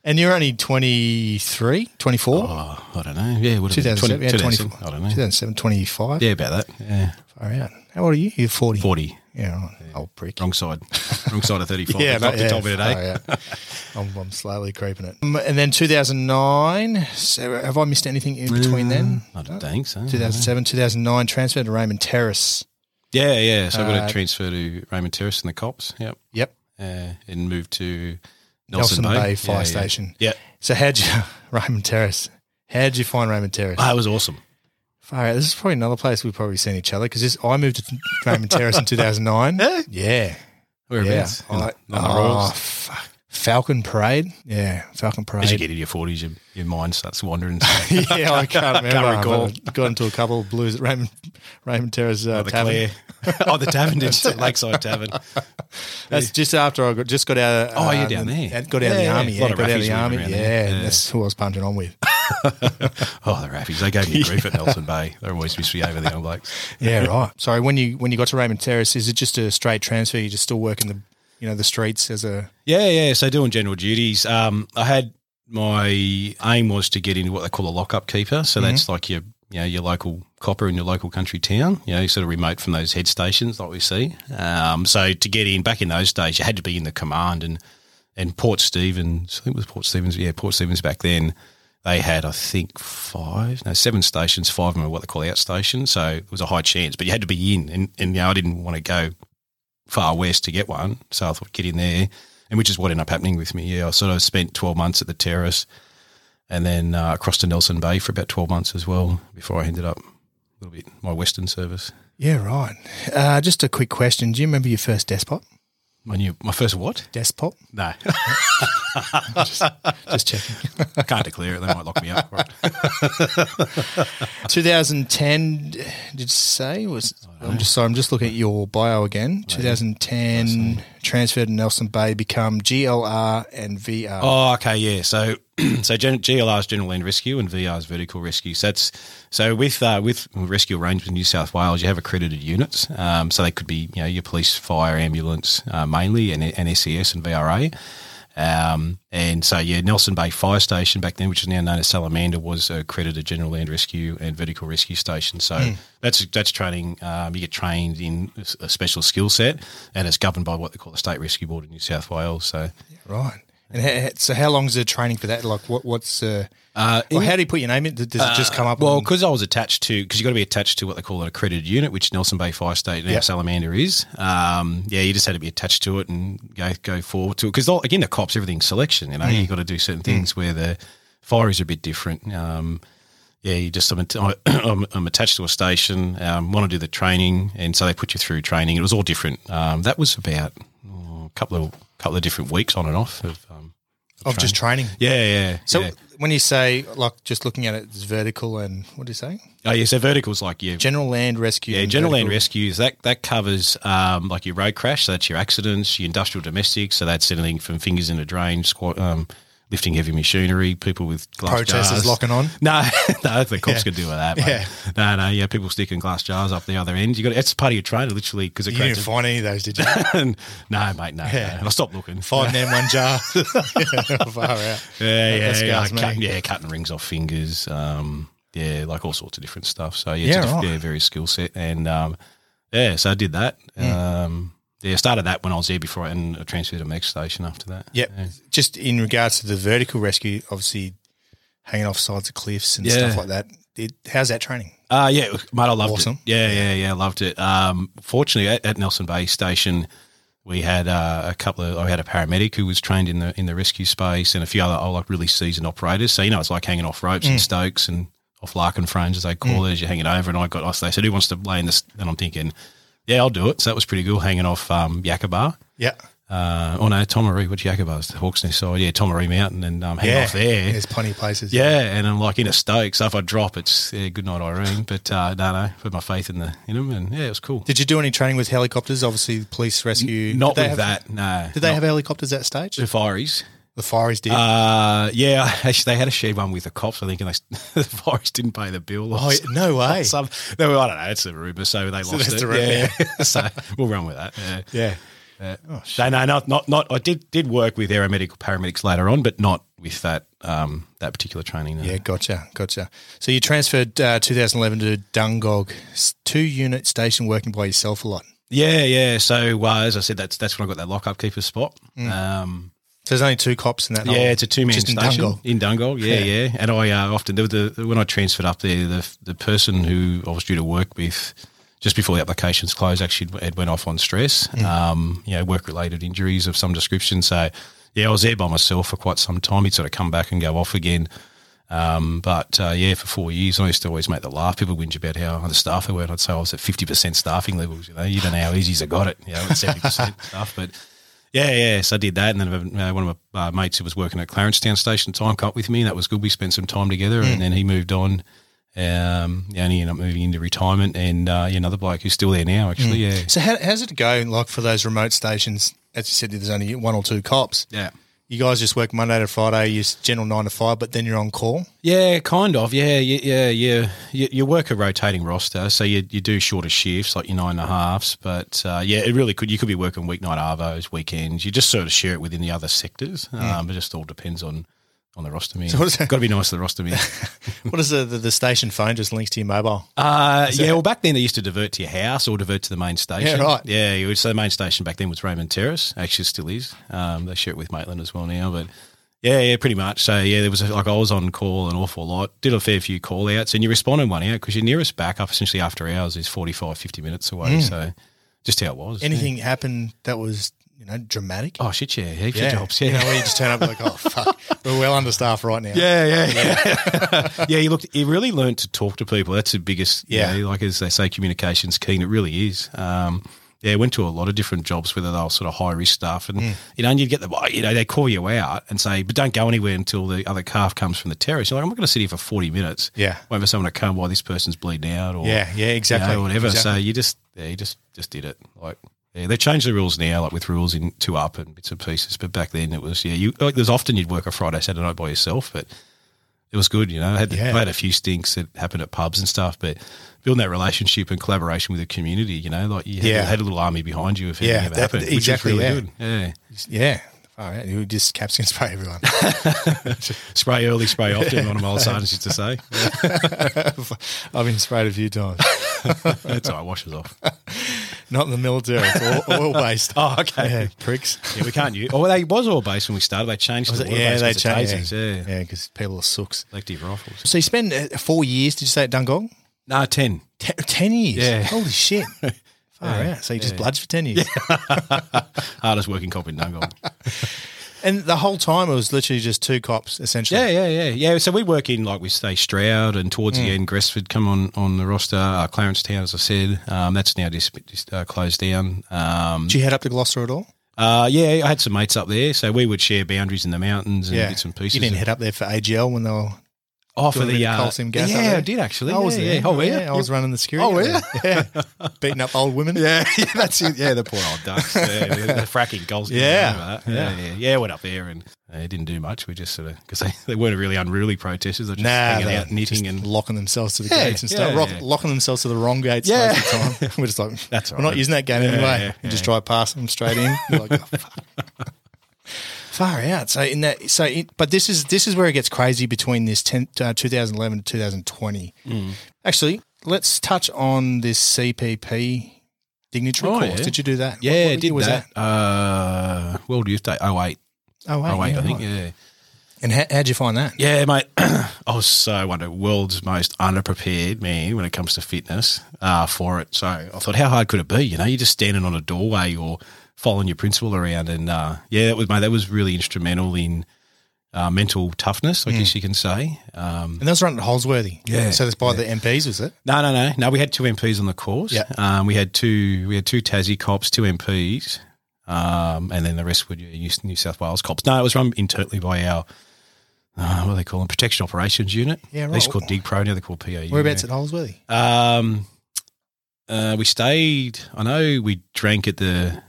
And you're only 23, 24? oh, I don't know. Yeah, would have been 2007, 20, yeah, 2007, 24. I don't know. 2007, 25? Yeah, about that. Yeah, Far out. How old are you? You're 40. forty. Yeah, right. Old prick. Wrong side, wrong side of thirty-five. Yeah, the doctor yeah, told me today. I'm, I'm slowly creeping it. Um, and then 2009. So have I missed anything in between then? I don't think so. 2007, 2009, transferred to Raymond Terrace. Yeah, yeah. So I got Uh, a transfer to Raymond Terrace and the cops. Yep, Yep. uh, and moved to Nelson, Nelson, Bay, Bay, Fire Yeah. Station. Yeah, So how'd you, Raymond Terrace, how'd you find Raymond Terrace? Ah, it was awesome. Far out. This is probably another place we've probably seen each other because I moved to Raymond Terrace in 2009. Yeah? Yeah. Whereabouts? Yeah. I- not in the oh, fuck. Falcon Parade. Yeah. Falcon Parade. As you get into your forties, your, your mind starts wandering. yeah, I can't remember. recall. I got into a couple of blues at Raymond, Raymond Terrace uh, Oh, the Tavern. Oh, the Tavern, did you? Lakeside Tavern. That's just after I got, just got out. Oh, you're uh, down there. Got out of the Yeah, army. yeah. Yeah, of got out of the army. Yeah, and Yeah. that's who I was punching on with. Oh, the Raffies. They gave me grief at Nelson Bay. They're always misbehaving, the young blokes. Yeah, right. Sorry, when you when you got to Raymond Terrace, is it just a straight transfer? You just still working the you know the streets as a Yeah, yeah. So doing general duties. Um, I had my aim was to get into what they call a lockup keeper. So that's like your you know your local copper in your local country town. You know, sort of remote from those head stations like we see. Um, so to get in back in those days, you had to be in the command and and Port Stephens. I think it was Port Stephens. Yeah, Port Stephens back then. They had, I think, five, no, seven stations. Five of them were what they call outstations. So it was a high chance, but you had to be in. And, and you know, I didn't want to go far west to get one, so I thought get in there, and which is what ended up happening with me. Yeah, I sort of spent twelve months at the terrace, and then uh, across to Nelson Bay for about twelve months as well before I ended up a little bit my western service. Yeah, right. Uh, just a quick question. Do you remember your first despot? My new, my first what? Despot? No, Just checking. I can't declare it. They might lock me up. Right. 2010, did you say? Was I'm just sorry, I'm just looking at your bio again. 2010, transferred to Nelson Bay, become GLR and VR. Oh, okay, yeah. So, so Gen- GLR is General Land Rescue and VR is Vertical Rescue. So that's so with uh, with rescue arrangements in New South Wales, you have accredited units. Um, so they could be you know your police, fire, ambulance, uh, mainly, and, and SES and VRA. Um, and so, yeah, Nelson Bay Fire Station back then, which is now known as Salamander, was accredited General Land Rescue and Vertical Rescue Station. So that's that's training. Um, you get trained in a special skill set, and it's governed by what they call the State Rescue Board in New South Wales. So, Right. And ha- so, how long is the training for that? Like, what, what's uh, uh, how do you put your name in? Does it just come up? Well, because I was attached to, because you've got to be attached to what they call an accredited unit, which Nelson Bay Fire Station, now Yep. Salamander is. Um, yeah, you just had to be attached to it and go go forward to it. Because again, the cops, everything's selection. You know, Mm. you've got to do certain things where the fire is a bit different. Um, yeah, you just I'm, I'm, I'm attached to a station. Um, want to do the training, and so they put you through training. It was all different. Um, that was about oh, a couple of couple of different weeks on and off of. Um, of just training. yeah, yeah. So, yeah. when you say, like, just looking at it, it's vertical and what do you say? oh yeah, so vertical's like yeah, General Land Rescue. Yeah, general land rescues that that covers um, like your road crash, so that's your accidents, your industrial domestics, so that's anything from fingers in a drain, squat, um, lifting heavy machinery, people with glass jars. Protesters jars. locking on. No, no, the cops Yeah. could do with that. Mate. Yeah. No, no, yeah, people sticking glass jars up the other end. You got that's part of your training, literally, because You didn't a- find any of those, did you? no, mate, no, Yeah. no. And I stopped looking. Five men, one jar. Far out. Yeah, yeah, That yeah, cutting, yeah, cutting rings off fingers. Um, yeah, like all sorts of different stuff. So yeah, Yeah, it's a, right. yeah, very skill set, and um, yeah, so I did that. Hmm. Um, yeah, I started that when I was there before, and I transferred to Meg Station after that. Yep. Just in regards to the vertical rescue, obviously hanging off sides of cliffs and Yeah. stuff like that. It, how's that training? Uh, yeah, mate, I loved Awesome. it. Yeah, yeah, yeah, I loved it. Um, fortunately, at, at Nelson Bay Station, we had uh, a couple of. I had a paramedic who was trained in the in the rescue space, and a few other oh, like really seasoned operators. So you know, it's like hanging off ropes Mm. and stokes and off Larkin frames as they call it, as you're hanging over. And I got us. They said, "Who wants to lay in this?" And I'm thinking, "Yeah, I'll do it." So that was pretty cool, hanging off um, Yacaaba. Yeah. Uh, oh no, Tomaree. What Yacaaba's the Hawks Nest side? Yeah, Tomaree Mountain, and um, hanging Yeah. off there. There's plenty of places. Yeah, and I'm like in a stoke, so if I drop, it's yeah, good night, Irene. But uh, no, no, put my faith in the in them, and yeah, it was cool. Did you do any training with helicopters? Obviously, police rescue. Not Did they with have- that, no. Did they not- have helicopters at stage? the fireys? The Forest did. Uh, yeah, actually, they had a shared one with the cops. I think, and they, the Forest didn't pay the bill. or oh, no way. Some, they were, I don't know. It's a rumor, so they lost it. the rumour, yeah, so we'll run with that. Yeah. yeah. Yeah. no, no, not, not, not. I did did work with aeromedical paramedics later on, but not with that um that particular training. no. Yeah, gotcha, gotcha. So you transferred uh, 2011 to Dungog, two unit station working by yourself a lot. yeah, yeah. So uh, as I said, that's that's when I got that lockup keeper spot. Mm. Um, So there's only two cops in that. Yeah, whole- it's a two man station Dungog. in Dungog. Yeah, Yeah. yeah. And I uh, often the, the when I transferred up there, the the person who I was due to work with just before the applications closed actually had went off on stress. Mm. Um, you know, work related injuries of some description. So yeah, I was there by myself for quite some time. He'd sort of come back and go off again. Um, but uh, yeah, for four years, I used to always make the laugh. People whinge about how the staff were. I'd say I was at fifty percent staffing levels. You know, you don't know how easy I got it. You know, at seventy percent stuff, but. Yeah, yeah. So I did that, and then uh, one of my uh, mates who was working at Clarencetown Station time cut with me. That was good. We spent some time together, and then he moved on. Um, yeah, and he ended up moving into retirement, and uh, yeah, another bloke who's still there now. Actually, yeah, So how, how's it go? Like for those remote stations, as you said, there's only one or two cops. yeah. You guys just work Monday to Friday. You're general nine to five, but then you're on call. Yeah, kind of. Yeah, yeah, yeah. You, you work a rotating roster, so you, you do shorter shifts, like your nine and a halves. But uh, yeah, it really could. You could be working weeknight arvos, weekends. You just sort of share it within the other sectors. Um, it just all depends on on the roster me. So what is that? Got to be nice to the roster me. What is the, the the station phone just links to your mobile? Uh, yeah, well, back then they used to divert to your house or divert to the main station. Yeah, right. Yeah, so the main station back then was Raymond Terrace. Actually, still is. Um, they share it with Maitland as well now, but yeah, yeah, pretty much. So yeah, there was a, like I was on call an awful lot. Did a fair few call outs, and you responded one out because your nearest backup, essentially after hours, is 45, 50 minutes away. So just how it was. Anything happened that was you know dramatic? Oh shit! Yeah, heaps of jobs. Yeah, You know, where you just turn up like, oh fuck, we're well understaffed right now. Yeah, yeah, yeah. yeah, you looked. You really learned to talk to people. That's the biggest. Yeah. Yeah, like as they say, communication's key. And it really is. Um, yeah, went to a lot of different jobs, whether they were sort of high risk stuff, and you know, and you'd get the, you know, they call you out and say, but don't go anywhere until the other calf comes from the terrace. You're like, I'm not going to sit here for forty minutes. Yeah. wait for someone to come while this person's bleeding out, or Yeah, yeah, exactly, you know, whatever. exactly. So you just, yeah, you just, just did it. Like, yeah, they changed the rules now, like with rules in two up and bits and pieces. But back then it was, yeah, you like there's often you'd work a Friday, Saturday night by yourself, but it was good, you know. I had, Yeah. I had a few stinks that happened at pubs and stuff, but building that relationship and collaboration with the community, you know, like you had, Yeah. had a little army behind you if Yeah, anything ever that- happened. which was exactly, really yeah. good. Yeah. yeah. All right, you just caps capsicum spray everyone. Spray early, spray often, one of my old sergeants used to say. I've been sprayed a few times. That's all right, washes off. Not in the military. It's all oil based. Oh, okay. Yeah, pricks. Yeah, we can't use. Oh, they was oil based when we started. They changed Was it? Yeah, they changed. Yeah, Yeah, yeah, because people are sooks. selective rifles. So you spend uh, four years? Did you say at Dungog? No, ten. Ten, ten years. Yeah. Holy shit. Far out. So you just bloods for ten years. Hardest working cop in Dungog. And the whole time it was literally just two cops, essentially. Yeah, yeah, yeah, yeah. So we work in like we say Stroud, and towards Mm. the end, Gresford come on on the roster. Uh, Clarence Town, as I said, um, that's now just, just uh, closed down. Um, Did you head up to Gloucester at all? uh, yeah, I had some mates up there, so we would share boundaries in the mountains and Yeah. bits and pieces. You didn't head up there for AGL when they were oh, for doing a bit the uh, coal gas Yeah. I did actually. I was yeah, there. Yeah. Oh, were you? I was running the security. Oh, were there. Yeah. Beating up old women. Yeah, yeah, that's it. Yeah, the poor old ducks. Yeah, the, the fracking goals. Yeah. yeah, yeah, yeah. Yeah, went up there and uh, didn't do much. We just sort of because they, they weren't really unruly protesters. They were just Nah, hanging out knitting and locking themselves to the Yeah, gates and stuff. yeah, Rock, yeah. Locking themselves to the wrong gates Yeah. most of the time. We're just like, That's we're all not using that game Yeah, anyway. yeah, We just yeah. drive past them straight in. You're like, oh, fuck. Far out. So in that, so it, but this is this is where it gets crazy between this 10, uh, 2011 to 2020. Mm. Actually, let's touch on this CPP dignitary Oh, course. yeah. Did you do that? yeah, What- what did was that. Uh, World Youth Day, 08. Oh, wait, 08, I think. right. Yeah. And how, how'd you find that? Yeah, mate. I was so of world's most underprepared man when it comes to fitness uh, for it. So I thought, how hard could it be? You know, you're just standing on a doorway or following your principal around, and uh, yeah, that was mate. That was really instrumental in uh, mental toughness, I guess you can say. Um, And that was run at Holsworthy. Yeah, So that's by the MPs, was it? no, no, no, no. We had two MPs on the course. Yeah. Um, we had two. We had two Tassie cops, two MPs, um, and then the rest were New New South Wales cops. No, it was run internally by our. Uh, what do they call them? Protection Operations Unit. Yeah, They used right. to call Dig Pro, now they're called PAU. Whereabouts at Holsworthy? Um, uh, we stayed. I know we drank at the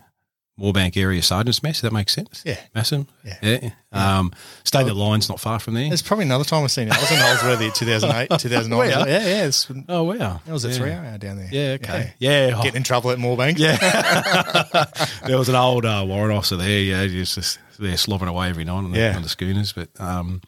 Moorebank area sergeant's mess. Does that make sense? Yeah. Massam. Yeah. yeah. Um, stayed at the lines not far from there. There's probably another time I've seen it. I was in Holsworthy in 2008, 2009. Were ya? Yeah, yeah. It's, Oh wow, That was a yeah. three hour down there. Yeah. Okay. Yeah. oh, Getting in trouble at Moorebank. Yeah. there was an old uh, warrant officer there. Yeah, just, just there slobbering away every night on the, Yeah. on the schooners. But um,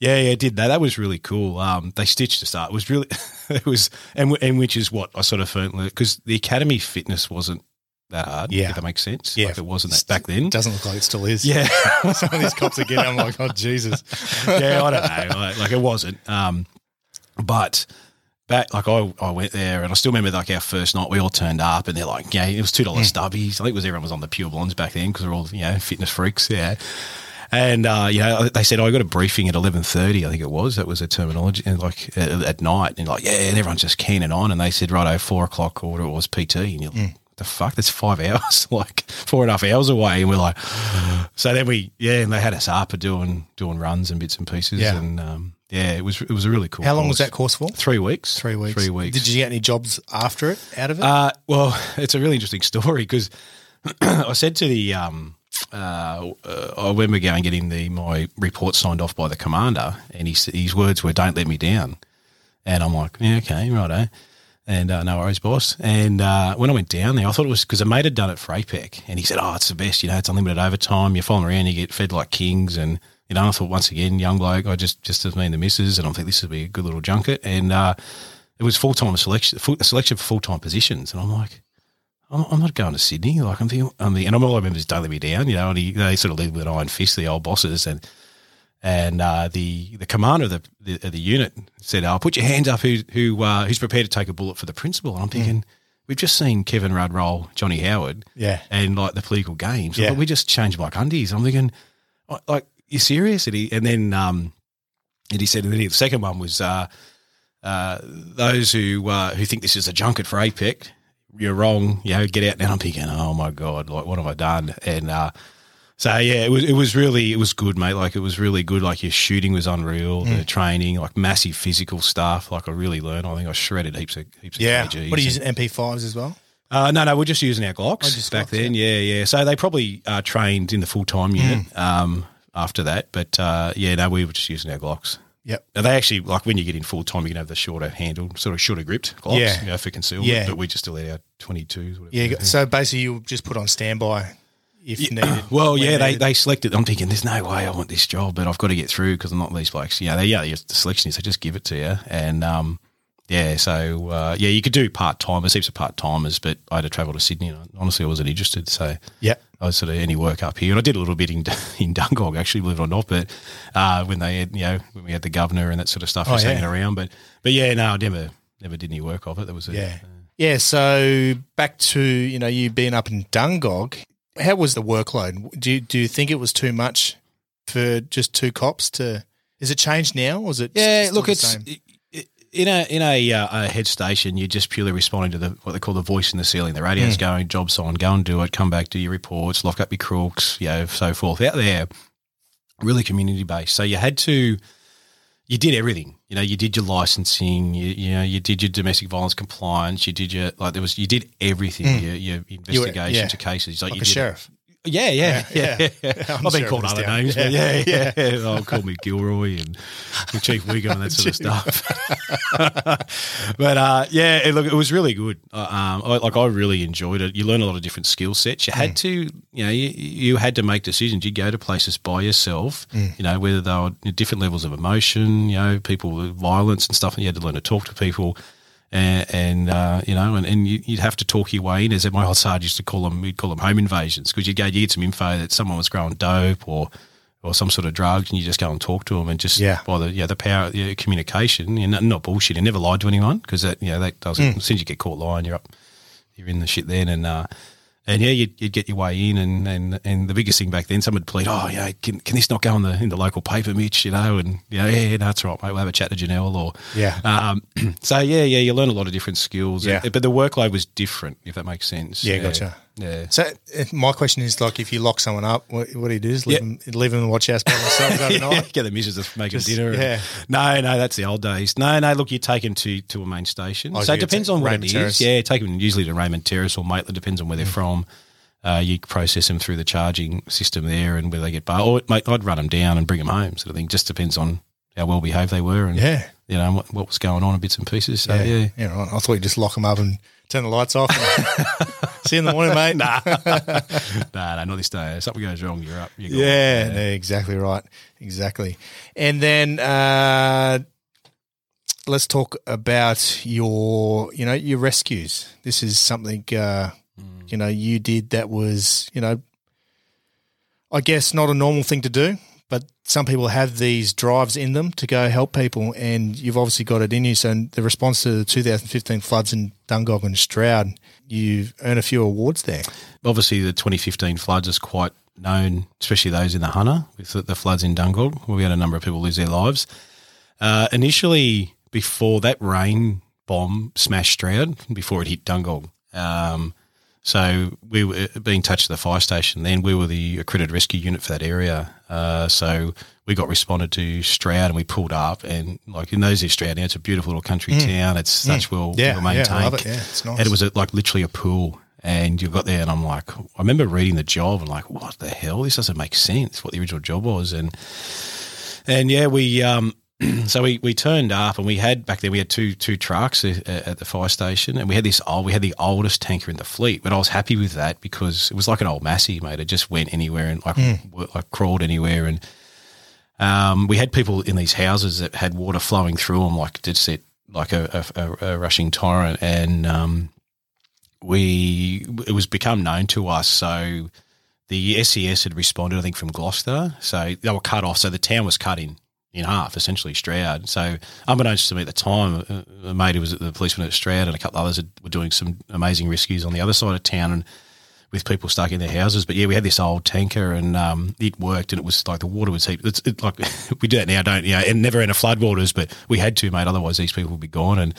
yeah, yeah, did that. That was really cool. Um, they stitched us up. It was really, it was, and and which is what I sort of felt because the academy fitness wasn't that hard. Yeah. if that makes sense. Yeah. like it wasn't that back then. Doesn't look like it still is. Yeah. Some of these cops again, I'm like, oh, Jesus. yeah, I don't know. Like, like it wasn't. Um, but back, like I, I went there and I still remember like our first night, we all turned up and they're like, yeah, it was $2 stubbies. I think it was everyone was on the pure blondes back then because we're all, you know, fitness freaks. Yeah. And, uh, you know, they said, oh, I got a briefing at 11.30, I think it was. That was the terminology. And like at, at night and like, yeah, and everyone's just keening on. And they said, right, oh, four o'clock or whatever it was PT. And you're what the fuck? That's five hours, like four and a half hours away. And we're like, so then we, yeah, and they had us up doing, doing runs and bits and pieces. Yeah. And, um, yeah, it was, it was a really cool How long was that course for? Three weeks. Three weeks. Three weeks. Did you get any jobs after it, out of it? Uh, well, it's a really interesting story because I said to the, um, uh, uh, I remember going getting the my report signed off by the commander, and he, his words were, "Don't let me down." And I'm like, "Yeah, okay, righto." And uh, no worries, boss. And uh, when I went down there, I thought it was because a mate had done it for APEC, and he said, "Oh, it's the best. You know, it's unlimited overtime. You're following around, you get fed like kings, and you know, I thought once again, young bloke, I just just as me and the missus, and I think this would be a good little junket. And uh, it was full time selection, selection for full time positions, and I'm like. I'm, not going to Sydney. Like I'm thinking, I'm the, and all I remember is let me down, you know. And he, they sort of lead with an iron fist, the old bosses, and and uh, the the commander of the, the of the unit said, "I'll put your hands up. Who who uh, who's prepared to take a bullet for the principal?" And I'm thinking, we've just seen Kevin Rudd roll Johnny Howard, Yeah. and like the political games. Yeah. Like, we just changed Mike undies. I'm thinking, like, like you serious? And he and then um, and he said, and then the second one was uh, uh, those who uh, who think this is a junket for APEC, you're wrong. You know, get out. And I'm thinking, oh my god, like what have I done? And uh, so yeah, it was it was really it was good, mate. Like it was really good. Like your shooting was unreal. Mm. The training, like massive physical stuff. Like I really learned. I think I shredded heaps of heaps Yeah. of kgs. What are you using MP5s as well? Uh, no, no, we're just using our Glocks Oh, back Glocks, then. Yeah. yeah, So they probably uh, trained in the full time unit um, after that. But uh, yeah, no, we were just using our Glocks. Yep. Now, they actually like when you get in full time, you can have the shorter handled, sort of shorter gripped Glocks, Yeah. you know, for concealment. Yeah. But we just still had our twenty twos. Yeah. So basically, you just put on standby if needed. Well, yeah, they, needed. they selected. I'm thinking, there's no way I want this job, but I've got to get through because I'm not these blokes. Yeah, they, yeah, the selection is they just give it to you, and um, yeah, so uh, yeah, you could do part timers, heaps of part timers, but I had to travel to Sydney, and honestly, I wasn't interested. So yeah, I was sort of any work up here, and I did a little bit in in Dungog actually, believe it or not. But uh, when they had, you know, when we had the governor and that sort of stuff, Oh, just yeah. hanging around. But but yeah, no, I never never did any work of it. There was a, Yeah. Yeah. So back to you know you being up in Dungog, how was the workload? Do you, do you think it was too much for just two cops to? Is it changed now? Or is it? Yeah, look, it's same? i- i- in a in a, uh, a head station. You're just purely responding to the what they call the voice in the ceiling. The radio's going, jobs on, go and do it. Come back, do your reports, lock up your crooks, you know, so forth. Out there, really community based. So you had to, you did everything. You know, you did your licensing. You, you know, you did your domestic violence compliance. You did your like there was you did everything. Your, your investigations, Hmm. yeah. your cases. Like, like you a did sheriff. Yeah, yeah, Yeah, yeah. yeah. yeah. I've been sure called other down. names, but Yeah, yeah, yeah. yeah. Oh, call me Gilroy and Chief Wiggum and that sort of stuff. but uh, yeah, it, look, it was really good. Uh, um, I, like I really enjoyed it. You learn a lot of different skill sets. You had Mm. to, you know, you, you had to make decisions. You go to places by yourself. Mm. You know, whether they were different levels of emotion. You know, people with violence and stuff. And you had to learn to talk to people and, and uh, you know, and, and you- you'd have to talk your way in. As my old sergeant used to call them, we'd call them home invasions because you'd go, you get some info that someone was growing dope or or some sort of drugs, and you just go and talk to them and just Yeah. by the yeah the power of yeah, communication and not, not bullshit and never lied to anyone because that you know that doesn't as soon as you get caught lying, you're up, you're in the shit then and. uh and yeah, you'd, you'd get your way in, and, and, and the biggest thing back then, someone would plead, "Oh, yeah, can, can this not go in the in the local paper, Mitch?" You know, and know, yeah, yeah, no, that's right, mate. We'll have a chat to Janelle, or Yeah. um, so yeah, yeah, you learn a lot of different skills. Yeah. but the workload was different, if that makes sense. Yeah, gotcha. Yeah. So my question is like, if you lock someone up, what, what do you do? Is leave, Yeah. them, leave them in the watch house by themselves overnight? Get the missus to make Just- a dinner. and- yeah. No, no, that's the old days. No, no. Look, you take them to, to a main station. Oh, so so it depends on what Raymond it is. Terrace. Yeah, take them usually to Raymond Terrace or Maitland. Depends on where they're from. Uh, you process them through the charging system there, and where they get bar. Or mate, I'd run them down and bring them home, sort of thing. Just depends on how well behaved they were, and Yeah. you know what, what was going on in bits and pieces. So Yeah. yeah, Yeah, right. I thought you just lock them up and turn the lights off. See you in the morning, mate. nah. nah, no, not this day. If something goes wrong, you're up. You're gone. Yeah, no, exactly right. Exactly. And then uh, let's talk about your, you know, your rescues. This is something, uh, you know, you did that was, you know, I guess not a normal thing to do, some people have these drives in them to go help people, and you've obviously got it in you. So, in the response to the 2015 floods in Dungog and Stroud, you've earned a few awards there. obviously the 2015 floods is quite known, especially those in the Hunter with the, the floods in Dungog, where we had a number of people lose their lives. Uh, initially, before that rain bomb smashed Stroud, before it hit Dungog. Um, so we were being touched at the fire station. Then we were the accredited rescue unit for that area. Uh, so we got responded to Stroud and we pulled up and like in those days, Stroud now it's a beautiful little country town. It's such well, Mm. Yeah, well yeah, maintained. I love it. Yeah, it's nice. And it was a, like literally a pool. And you got there, and I'm like, I remember reading the job and like, what the hell? This doesn't make sense. What the original job was, and and yeah, we um, so we, we turned up, and we had back then we had two two trucks at, the fire station, and we had this old we had the oldest tanker in the fleet. But I was happy with that because it was like an old Massey, mate. It just went anywhere and like w- like crawled anywhere, and um, we had people in these houses that had water flowing through them, like did set like a, a, a rushing torrent, and um, we it was become known to us. So the SES had responded, I think, from Gloucester. So they were cut off. So the town was cut in in half, essentially Stroud. So unbeknownst to me at the time, a, a mate who was at the policeman at Stroud and a couple of others were doing some amazing rescues on the other side of town and with people stuck in their houses. But yeah, we had this old tanker and um, it worked and it was like the water was heap. It's it, like we do it now, don't you? Know, and never in a flood waters, but we had to, mate. Otherwise, these people would be gone. And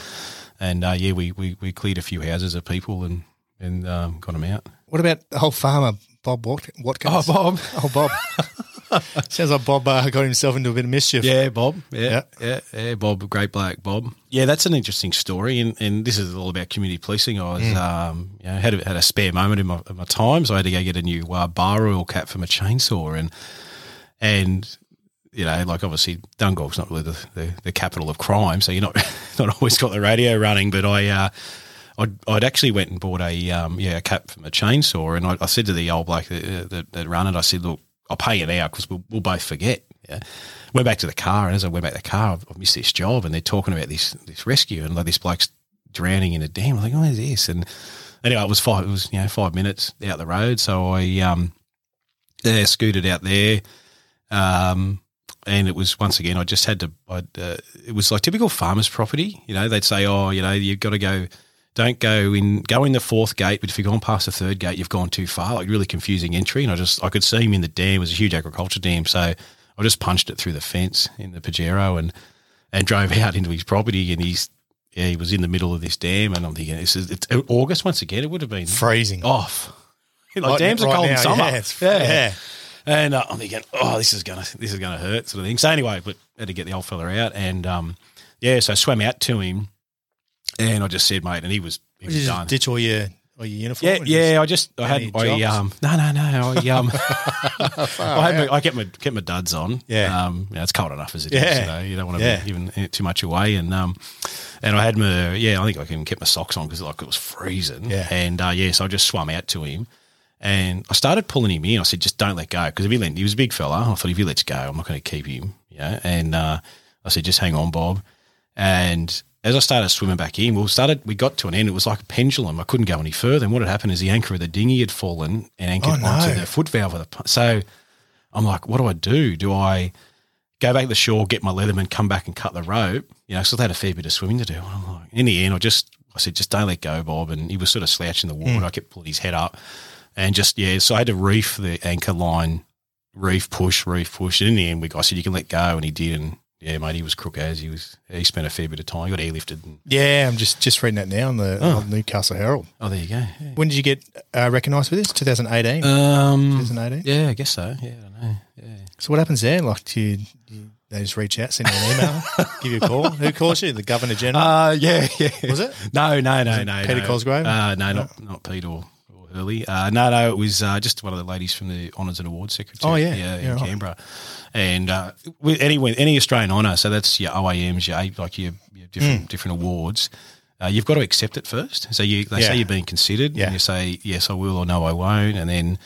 and uh, yeah, we, we we cleared a few houses of people and and um, got them out. What about the whole farmer, Bob Wat- Watkins? Oh, Bob. Oh, Bob. Sounds like Bob uh, got himself into a bit of mischief. Yeah, Bob. Yeah, Yeah. yeah, yeah, Bob, great black Bob. Yeah, that's an interesting story, and, and this is all about community policing. I was, um, you know, had a, had a spare moment in my, in my time, so I had to go get a new uh, bar oil cap for my chainsaw, and and you know, like obviously Dungog's not really the, the, the capital of crime, so you're not not always got the radio running. But I, uh, I'd, I'd actually went and bought a um, yeah a cap for my chainsaw, and I, I said to the old bloke that, that, that ran it, I said, look, I'll pay you now because we'll, we'll both forget. Yeah. Went back to the car, and as I went back to the car, I've, missed this job, and they're talking about this this rescue, and like this bloke's drowning in a dam. I'm like, oh, this? And anyway, it was five. It was you know five minutes out the road, so I um, yeah, scooted out there. Um, and it was once again, I just had to. Uh, it was like typical farmers' property. You know, they'd say, "Oh, you know, you've got to go. Don't go in. Go in the fourth gate, but if you've gone past the third gate, you've gone too far." Like really confusing entry. And I just, I could see him in the dam. It was a huge agriculture dam, so I just punched it through the fence in the Pajero and and drove out into his property. And he's, yeah, he was in the middle of this dam, and I'm thinking, this is it's August once again. It would have been Freezing. off. Like Right- dams are right cold in now, summer. yeah, it's- yeah. And uh, I'm thinking, oh, this is gonna this is gonna hurt, sort of thing. So anyway, but had to get the old fella out, and um, yeah, so I swam out to him, and I just said, mate, and he was he was done. ditch all your, all your uniform? Yeah, yeah. I just I had I um no no no I um I had my, I kept my kept my duds on. Yeah. Um you know, it's cold enough as it is. Yeah. You know, you don't want to Yeah. be giving it too much away. And um and I had my yeah, I think I even kept my socks on because like it was freezing. Yeah. And uh, yeah, so I just swam out to him. And I started pulling him in. I said, just don't let go. Because if he, let, he was a big fella. I thought, if he lets go, I'm not going to keep him. Yeah. And uh, I said, just hang on, Bob. And as I started swimming back in, we started. We got to an end. It was like a pendulum. I couldn't go any further. And what had happened is the anchor of the dinghy had fallen and anchored Oh, no. onto the foot valve of the. So I'm like, what do I do? Do I go back to the shore, get my Leatherman, come back and cut the rope? You know, so they had a fair bit of swimming to do. And I'm like, in the end, I just I said, just don't let go, Bob. And he was sort of slouching the water. Hmm. I kept pulling his head up, and just yeah. So I had to reef the anchor line, reef push, reef push. And in the end, we I said you can let go, and he did. And yeah, mate, he was crook as he was. He spent a fair bit of time. He got airlifted. And, Yeah, I'm just, just reading that now on the Oh. Newcastle Herald. oh, there you go. Yeah. When did you get uh, recognised for this? 2018? Um, 2018? yeah, I guess so. Yeah, I don't know. Yeah. So what happens there? Like, do you, you, they just reach out, send you an email, give you a call? Who calls you? The Governor General? Uh, yeah, yeah. Was it? No, no, no, no. Peter no. Cosgrave? Uh, no, not not Pete or, Hurley. Uh, no, no, it was uh, just one of the ladies from the Honours and Awards Secretary. Oh, yeah. yeah, Yeah, in right. Canberra. And uh, with any any Australian honour, so that's your OAMs, your A- like your, your different different awards. Uh, you've got to accept it first. So you they. Yeah. say you're being considered, Yeah. and you say yes, I will, or no, I won't, and then.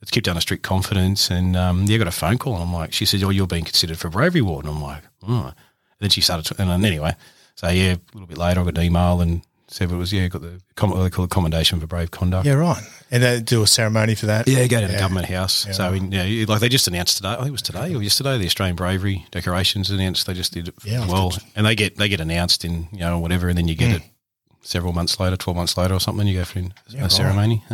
It's kept under strict confidence, and um, you got a phone call, and I'm like, she says, "Oh, you're being considered for a bravery award," and I'm like, "Oh." And then she started, and then anyway, so yeah, a little bit later, I got an email and said it was yeah, got the com- what they call it, commendation for brave conduct. yeah, right. And they do a ceremony for that? Yeah, you go to the government house. so, you know, like they just announced today. I think it was today or yesterday. The Australian Bravery Decorations announced they just did it Yeah, well, and they get they get announced in you know whatever, and then you get hmm. it several months later, twelve months later, or something. You go for a Yeah, right. ceremony.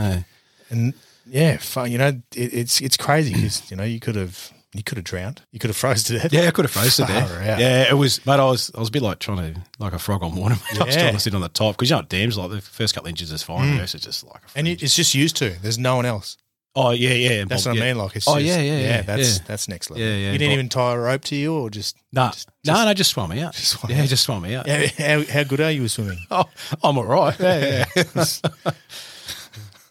And yeah, fun, you know, it, it's it's crazy because, you know, you could have you could have drowned. You could have froze to death. yeah, I could have froze to death. Out. Yeah, it was, but I was I was a bit like trying to like a frog on water. I was trying to sit on the top because you know what dams like the first couple inches is fine, rest is just like a Mm. And it, it's just used to. There's no one else. oh yeah yeah That's Bob, what yeah. I mean. Like, it's oh just, yeah yeah yeah that's yeah. that's next level. Yeah, yeah, You didn't Bob- even tie a rope to you, or just No, just- no, no, just swam out. Just swam yeah, out. just swam out. Yeah, how, how good are you with swimming? Oh, I'm all right. Yeah, yeah.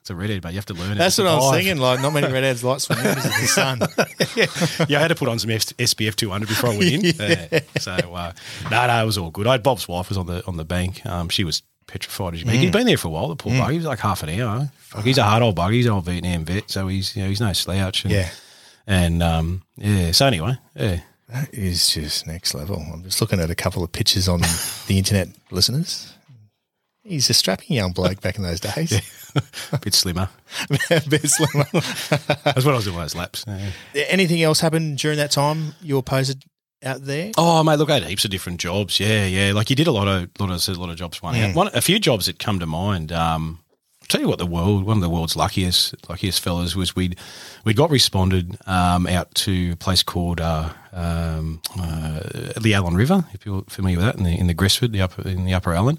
it's a redhead, but you have to learn it. That's what I was thinking. Like, not many redheads like swimming of the sun. Yeah, I had to put on some F- SPF 200 before I went in. Yeah. So, uh, no, no, it was all good. I had Bob's wife was on the on the bank. Um, she was petrified as you make. He'd been there for a while. The poor bug. He was like half an hour. Fuck, he's a hard old bug. He's an old Vietnam vet, so he's you know he's no slouch. And, Yeah. And um, yeah. So anyway, yeah. That is just next level. I'm just looking at a couple of pictures on the internet, listeners. He's a strapping young bloke back in those days. A bit slimmer. a bit slimmer. That's what I was doing those laps. Yeah. Anything else happened during that time you were posted out there? Oh, mate, look, I had heaps of different jobs. Yeah, yeah. Like you did a lot of, lot of, a lot of jobs. One, out. one, a few jobs that come to mind. Um, I'll tell you what, the world, one of the world's luckiest, luckiest fellas was we'd, we got responded um, out to a place called uh, um, uh, the Allyn River. If you're familiar with that, in the in the Gresford, the upper in the Upper Allyn.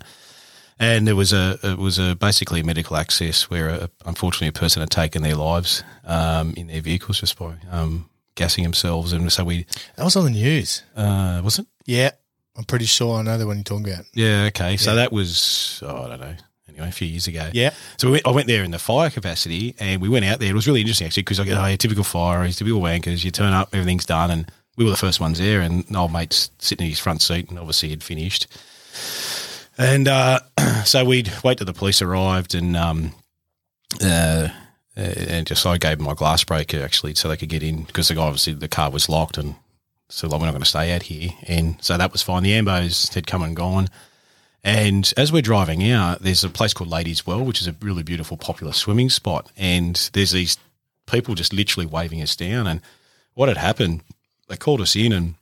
And there was a it was a basically a medical access where a, unfortunately a person had taken their lives um, in their vehicles just by um, gassing themselves, and so we That was on the news. uh, was it Yeah. I'm pretty sure I know the one you're talking about. Yeah, okay. So that was, oh, I don't know, anyway, a few years ago. Yeah. So we went, I went there in the fire capacity and we went out there. It was really interesting actually because I get, oh, yeah, typical fire, typical wankers. You turn up, everything's done. And we were the first ones there and old mate's sitting in his front seat and obviously had finished. And uh, so we'd wait till the police arrived and, um, uh, and just I gave my glass breaker actually so they could get in because the guy obviously the car was locked and so like we're not going to stay out here and so that was fine. The ambos had come and gone, and as we're driving out, there's a place called Ladies Well, which is a really beautiful, popular swimming spot, and there's these people just literally waving us down. And what had happened, they called us in and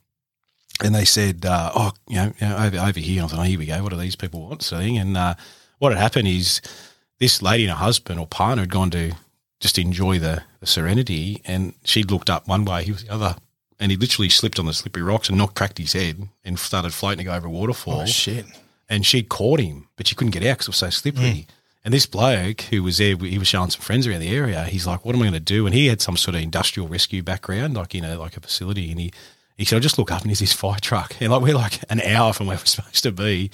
and they said, uh, "Oh, you know, you know, over over here." I thought, "Oh, here we go. What do these people want?" Thing. And uh, what had happened is this lady and her husband or partner had gone to just enjoy the, the serenity, and she'd looked up one way, he was the other, and he literally slipped on the slippery rocks and knocked, cracked his head, and started floating to go over a waterfall. Oh, shit. And she caught him, but she couldn't get out because it was so slippery. And this bloke who was there, he was showing some friends around the area. He's like, "What am I going to do?" And he had some sort of industrial rescue background, like you know, like a facility. And he he said, "I just look up and he's this fire truck, and like we're like an hour from where we're supposed to be,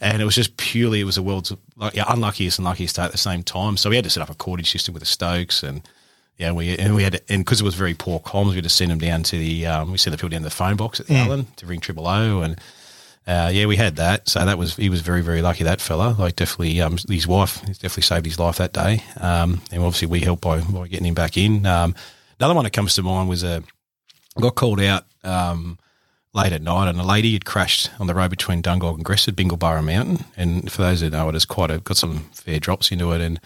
and it was just purely it was the world's like yeah, unluckiest and luckiest day at the same time. So we had to set up a cordage system with the Stokes and. Yeah, we and we had and because it was very poor comms, we had to send them down to the um, we sent the people down to the phone box at the Allyn to ring triple O, and uh, yeah, we had that. So that was he was very very lucky that fella. Like definitely, um, his wife definitely saved his life that day, um, and obviously we helped by, by getting him back in. Um, another one that comes to mind was a got called out um, late at night, and a lady had crashed on the road between Dungog and Gresford, Bingleburra Mountain. And for those who know it, it's quite a got some fair drops into it, and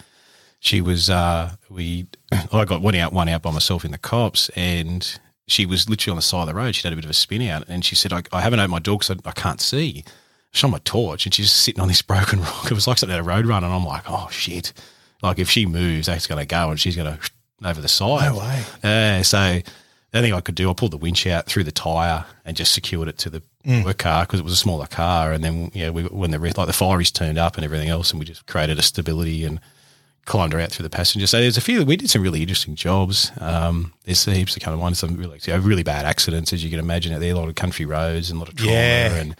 she was uh, we I got one out one out by myself in the cops and she was literally on the side of the road. She'd had a bit of a spin out and she said I, I haven't opened my door because I, I can't see. Shone my torch and she's just sitting on this broken rock. It was like something at a road run and I'm like oh shit. Like if she moves that's going to go and she's going to over the side. No way. yeah so only thing I could do I pulled the winch out through the tire and just secured it to the work car because it was a smaller car and then yeah we when the like the fireys turned up and everything else and we just created a stability and climbed her out through the passenger. So there's a few. We did some really interesting jobs. Um, there's heaps that come to mind. Some really, really bad accidents, as you can imagine. Out there, a lot of country roads and a lot of trauma Yeah. and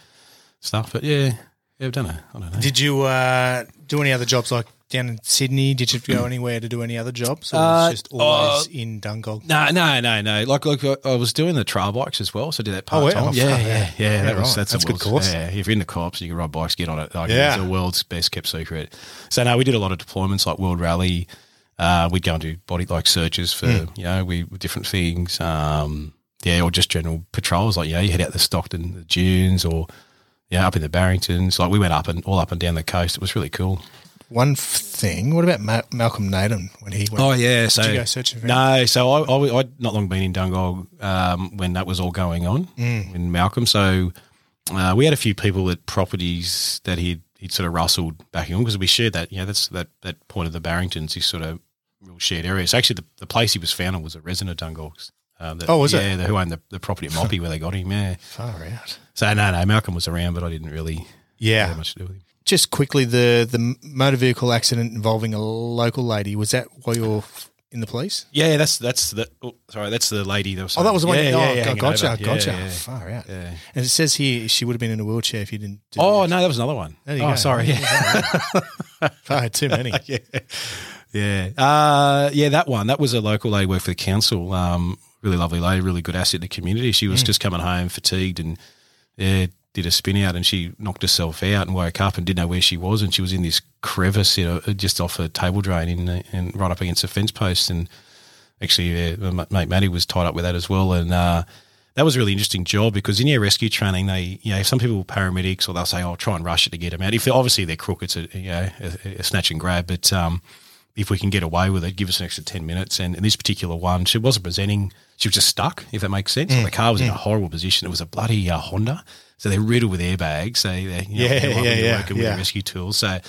stuff. But yeah, yeah, I've done it. I don't know. Did you uh, do any other jobs like down in Sydney? Did you go anywhere to do any other jobs? Or Uh, was just always in Dungog? no, no, no, no. Like, like I was doing the trail bikes as well, so I did that Oh, part yeah? time. Oh, yeah, yeah, yeah. yeah, That was that's, That's a good course. Yeah, if you're in the cops, you can ride bikes, get on it. Like, Yeah. it's the world's best kept secret. So no, we did a lot of deployments like World Rally. Uh, we'd go and do body like searches for Hmm. you know we different things. Um, yeah, or just general patrols. Like yeah, you head out the Stockton, the dunes, or yeah, up in the Barringtons. Like we went up and all up and down the coast. It was really cool. One thing. What about Ma- Malcolm Naden when he went? Oh yeah, so you go searching for him? no, so I, I I'd not long been in Dungog um, when that was all going on Mm. in Malcolm. So uh, we had a few people at properties that he'd he'd sort of rustled back on because we shared that. You know, that's that that point of the Barringtons, this sort of real shared area. So actually, the, the place he was found on was a resident of Dungogs. Um, that- Oh, was it? yeah, the, who owned the, the property at Moppy where they got him. Yeah. Far out. So no, no, Malcolm was around, but I didn't really Yeah. have much to do with him. Just quickly, the the motor vehicle accident involving a local lady was that while you're in the police? Yeah, that's that's the oh, sorry, that's the lady that was. Oh, that was the one. Yeah, oh, yeah, yeah, gotcha, over. Gotcha. yeah. Far out. Yeah. And it says here she would have been in a wheelchair if you didn't. Do Oh that. no, that was another one. Oh, go. sorry. Yeah, Far, too many. yeah, yeah. Uh, yeah, that one. That was a local lady worked for the council. Um, really lovely lady, really good asset in the community. She was just coming home fatigued and yeah, did a spin out and she knocked herself out and woke up and didn't know where she was and she was in this crevice, you know, just off a table drain in and right up against a fence post and actually my mate Matty was tied up with that as well and. Uh, that was a really interesting job because in your rescue training, they, you know, some people paramedics or they'll say, "I'll try and rush it to get them out." If they're, obviously they're crook, it's a you know a, a snatch and grab. But um, if we can get away with it, give us an extra ten minutes. And in this particular one, she wasn't presenting; she was just stuck. If that makes sense, Mm. the car was in a horrible position. It was a bloody uh, Honda, so they're riddled with airbags. So they, you know, Yeah, they're yeah, working yeah, with yeah. the rescue tools. So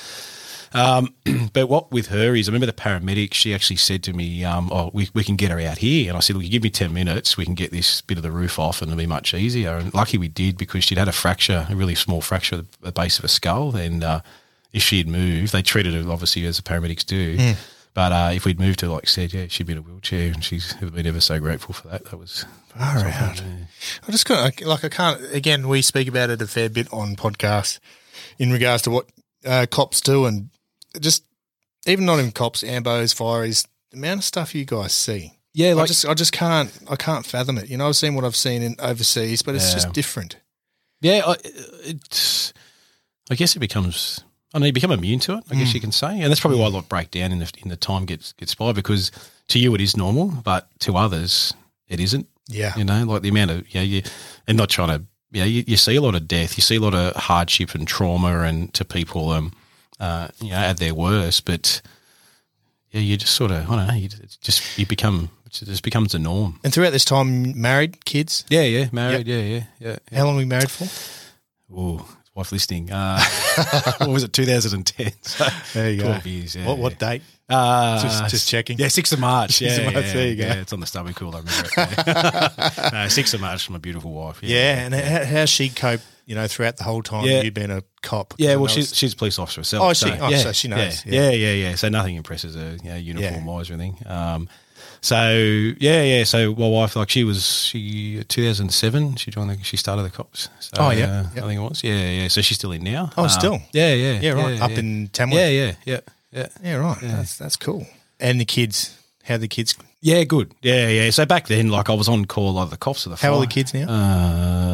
um, but what with her is, I remember the paramedic. She actually said to me, um, "Oh, we, we can get her out here." And I said, "Look, you give me ten minutes, we can get this bit of the roof off, and it'll be much easier." And lucky we did because she'd had a fracture, a really small fracture at the base of her skull, and uh, if she had moved, they treated her obviously as the paramedics do. Hmm. But uh, if we'd moved her, like I said, yeah, she'd be in a wheelchair, and she's been ever so grateful for that. That was Far out. I just kind of like I can't. Again, we speak about it a fair bit on podcasts in regards to what uh, cops do, and just even not even cops, ambos, fireys, the amount of stuff you guys see. yeah, I like just, I just can't, I can't fathom it. You know, I've seen what I've seen in overseas, but it's Yeah. just different. Yeah, I, it's. I guess it becomes. I know you become immune to it. I Mm. guess you can say, and that's probably why a lot break down in the in the time gets gets by because to you it is normal, but to others it isn't. Yeah, You know, like the amount of yeah, you and not trying to yeah, you, you see a lot of death, you see a lot of hardship and trauma, and to people um, uh, you know, at their worst, but yeah, you just sort of I don't know, you just you become it just becomes a norm. and throughout this time, married, kids. Yeah, yeah, married, yeah, yeah, yeah. How long were you married for? Oh, wife listening. Uh, what was it? 2010. So There you go. 12 years. Yeah, What what date? Uh, Just- just checking. Yeah, sixth of March. Yeah, of March, yeah, there you go. Yeah, it's on the stomach cool. I remember it. No, sixth of March. From my beautiful wife. Yeah, and how, how's she cope? You know, throughout the whole time Yeah. you've been a cop. Yeah, well, she's she's a police officer herself. Oh, is she? Oh, yeah, so she knows, Yeah, yeah. yeah, yeah, yeah. So nothing impresses her, you know, uniform wise or anything. Um, so yeah, yeah. So my wife, like, she was she 2007. She joined. The, she started the cops. So, Oh, yeah, uh, yeah. I think it was. Yeah, yeah. So she's still in now. Oh, Um, still? Yeah, yeah, Yeah, right. Up yeah. in Tamworth. Yeah, yeah, yeah, yeah. Yeah, right. That's that's cool. And the kids, how the kids? Yeah, good. Yeah, yeah. So back then, like I was on call, like the cops of the How old are the kids now?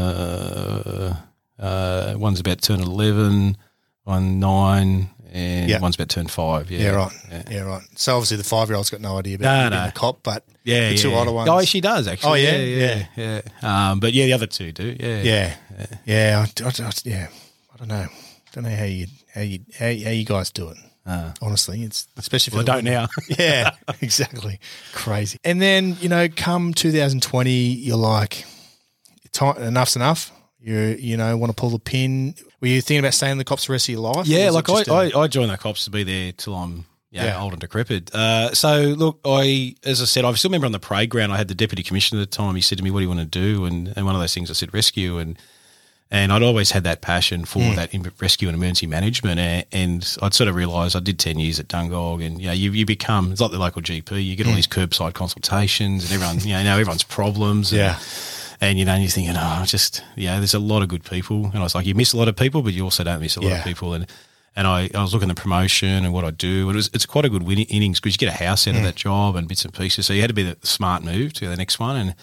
Uh, uh, one's about to turn eleven, one nine, and Yeah. one's about to turn five. Yeah, yeah, right. Yeah, Yeah. right. So obviously the five year old's got no idea about No, being no. a cop, but yeah. the two yeah. older ones. Oh, she does actually. Oh, yeah? yeah, yeah. yeah. Um, but yeah, the other two do. Yeah, yeah, yeah, I, I, I- yeah. I don't know. Don't know how you how you how, how you guys do it. Honestly, it's especially Well, for I don't now. yeah, exactly. Crazy. And then you know, come 2020, you're like, time, enough's enough. You you know want to pull the pin. Were you thinking about staying in the cops the rest of your life? Yeah, like I, a- I, I joined the cops to be there till I'm yeah, Yeah. old and decrepit. Uh, so look, I as I said, I still remember on the parade ground. I had the deputy commissioner at the time. He said to me, "What do you want to do?" And and one of those things I said, "Rescue." And and I'd always had that passion for Hmm. that rescue and emergency management. And, and I'd sort of realised I did ten years at Dungog, and you know, you, you become it's like the local GP. You get all these curbside consultations, and everyone you know, know everyone's problems. and- Yeah. And you know, you're thinking, oh, just yeah, there's a lot of good people, and I was like, you miss a lot of people, but you also don't miss a lot Yeah. of people, and and I, I was looking at the promotion and what I do, and it was it's quite a good winning innings because you get a house out of that job and bits and pieces, so you had to be the smart move to the next one, and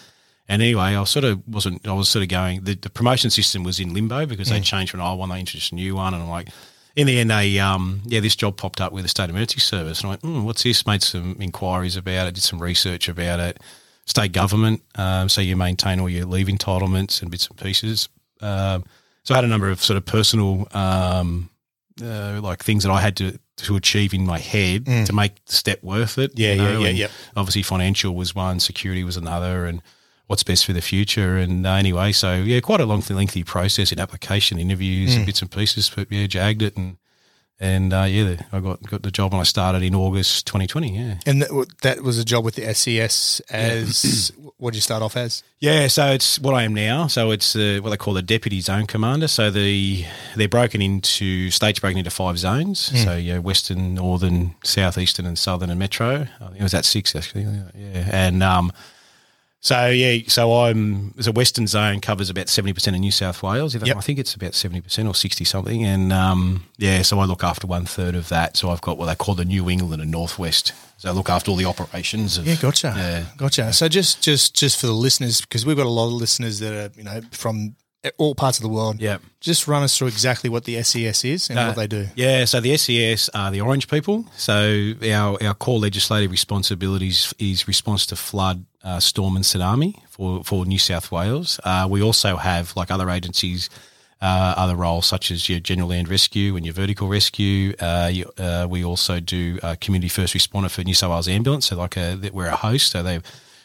and anyway, I sort of wasn't, I was sort of going, the, the promotion system was in limbo because they changed from an old one, they introduced a new one, and I'm like. In the end, they um, yeah, this job popped up with the state emergency service, and I went, mm, "What's this?" Made some inquiries about it, did some research about it, state government. Um, so you maintain all your leave entitlements and bits and pieces. Um, so I had a number of sort of personal, um, uh, like things that I had to to achieve in my head to make the step worth it. Mm. Yeah, you yeah, know, yeah, and yep. Obviously, financial was one, security was another, and what's best for the future. And uh, anyway, so yeah, quite a long, lengthy process in application, interviews, Mm. and bits and pieces. But yeah, jagged it and. And uh, yeah, I got got the job when I started in August 2020. Yeah, And that, that was a job with the SES as what did you start off as? Yeah, so it's what I am now. So it's uh, what they call the deputy zone commander. So the they're broken into states broken into five zones. So yeah, western, northern, southeastern, and southern, and metro. It was that six actually. Yeah, and um, so yeah, so I'm the western zone covers about seventy percent of New South Wales. If Yep. I think it's about seventy percent or sixty something, and um, yeah, so I look after one third of that. So I've got what they call the New England and Northwest. So I look after all the operations. Of, Yeah, gotcha. Yeah. Gotcha. So just just just for the listeners, because we've got a lot of listeners that are, you know, from all parts of the world. Yeah. Just run us through exactly what the SES is and Uh, what they do. Yeah, so the SES are the Orange people. So our, our core legislative responsibilities is response to flood, uh, storm, and tsunami for, for New South Wales. Uh, we also have, like other agencies, uh, other roles such as your general land rescue and your vertical rescue. Uh, you, uh, we also do uh, community first responder for New South Wales ambulance. So like a, we're a host, so they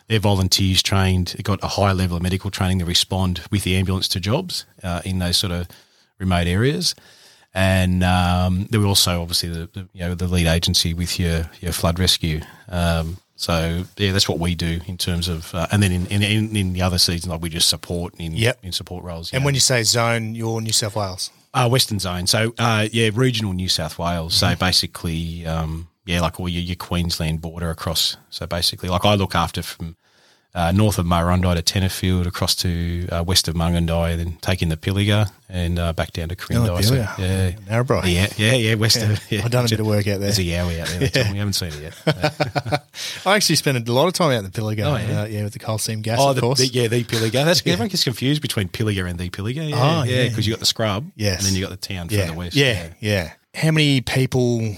they're volunteers trained, they've got a high level of medical training to respond with the ambulance to jobs uh, in those sort of remote areas. And um, there were also obviously the, the you know the lead agency with your your flood rescue. Um, so yeah, that's what we do in terms of, uh, and then in, in in the other season, like we just support in Yep. in support roles. And when you say zone, you're New South Wales. Uh, Western Zone. So, uh, yeah, regional New South Wales. Mm-hmm. So basically, um, yeah, like all your, your Queensland border across. So basically, like I look after from uh, north of Murrundi to Tenterfield, across to uh, west of Mungindi, then taking the Pilliga and uh, back down to Quirindi. So, yeah. Narrabri. Yeah, yeah, yeah, west of. Yeah. I've done a bit of work out there. There's a yowie out there. All. We haven't seen it yet. I actually spent a lot of time out in the Pilliga. Oh, yeah. uh, yeah, with the coal seam gas, oh, of the, course. the- yeah, the Pilliga. That's everyone gets confused between Pilliga and the Pilliga. Yeah, Oh, yeah, yeah. because you got the scrub, Yes. and then you got the town yeah, further west. yeah, yeah. How many people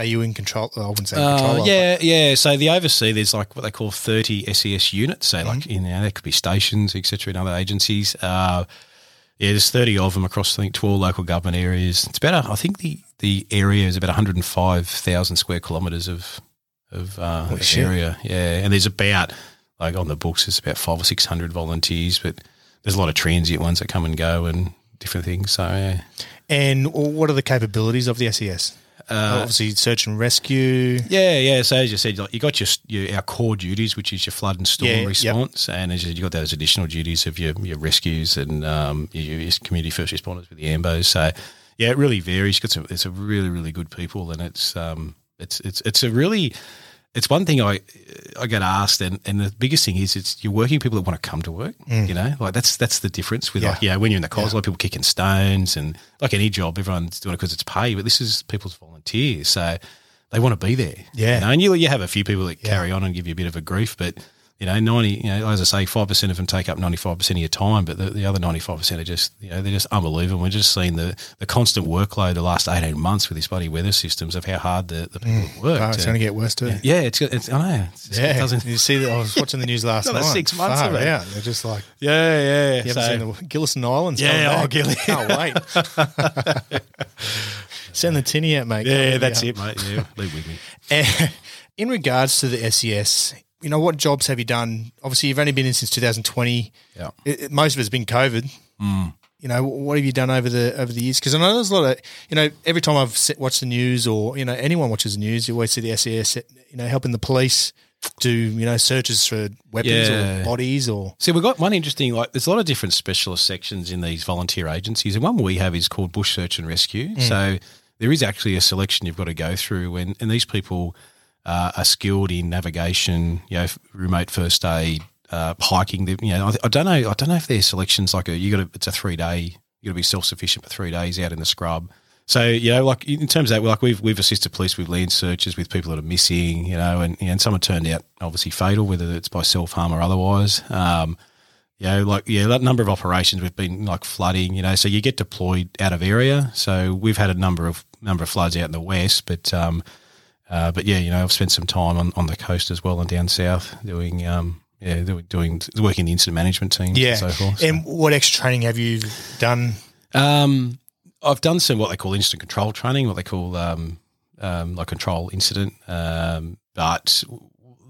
are you in control? I wouldn't say in control. Uh, yeah, yeah. So the oversea, there's like what they call 30 SES units. So like, Mm-hmm. you know, there could be stations, etc. in other agencies. Uh, yeah, there's 30 of them across, I think, 12 local government areas. It's about, I think the, the area is about 105,000 square kilometres of, of, uh, of shit. area. Yeah. And there's about, like on the books, there's about five or 600 volunteers, but there's a lot of transient ones that come and go and different things. So, yeah. And what are the capabilities of the SES? Obviously, search and rescue. Yeah, yeah. So as you said, like you got your, your our core duties, which is your flood and storm Yeah, yep. response, and as you you got those additional duties of your, your rescues and um, your, your community first responders with the ambos. So yeah, it really varies. Got some, it's a really really good people, and it's um it's it's it's a really it's one thing I I get asked, and, and the biggest thing is it's you're working people that want to come to work. You know, like that's that's the difference with Mm. Yeah. like yeah, when you're in the cause, a lot of people kicking stones, and like any job, everyone's doing it because it's pay, but this is people's volunteers, so they want to be there. Yeah. you know, and you you have a few people that carry on and give you a bit of a grief, but. You know, ninety. You know, as I say, five percent of them take up ninety-five percent of your time, but the, the other ninety-five percent are just, you know, they're just unbelievable. We're just seeing the, the constant workload the last eighteen months with these bloody weather systems of how hard the, the people mm. have worked. Oh, it's going to get worse too. yeah, it's, it's I know. It's, Yeah, It doesn't, you see that? I was watching the news last night. six months Far of it. out. They're just like yeah, yeah. you haven't seen the Gillieston Islands. Yeah, oh. Gilly. Can't wait. Send the tinny out, mate. yeah, that's it, mate. Yeah, leave with me. In regards to the SES, you know, what jobs have you done? Obviously, you've only been in since 2020. Yeah. It, it- most of it's been COVID. Mm. You know, what have you done over the over the years? Because I know there's a lot of, you know, every time I've watched the news or you know anyone watches the news, you always see the SES, you know, helping the police do you know searches for weapons Yeah. or bodies or See, we've got one interesting, like, there's a lot of different specialist sections in these volunteer agencies. And one we have is called Bush Search and Rescue. So there is actually a selection you've got to go through. And, and these people uh, are skilled in navigation, you know, remote first aid, uh, hiking. You know, I, I don't know. I don't know if their selections like a, you got it's a three day, you got to be self sufficient for three days out in the scrub. So you know, like in terms of that, like we've we've assisted police with land searches with people that are missing, you know, and and some have turned out obviously fatal, whether it's by self harm or otherwise. Um, you know, like yeah, that number of operations we've been like flooding, you know, so you get deployed out of area. So we've had a number of number of floods out in the west, but um, uh, but yeah, you know, I've spent some time on, on the coast as well and down south doing um, yeah, doing, working the incident management team. yeah. and so forth. so. And what extra training have you done? Um, I've done some what they call incident control training, what they call um, um, like control incident. Um, but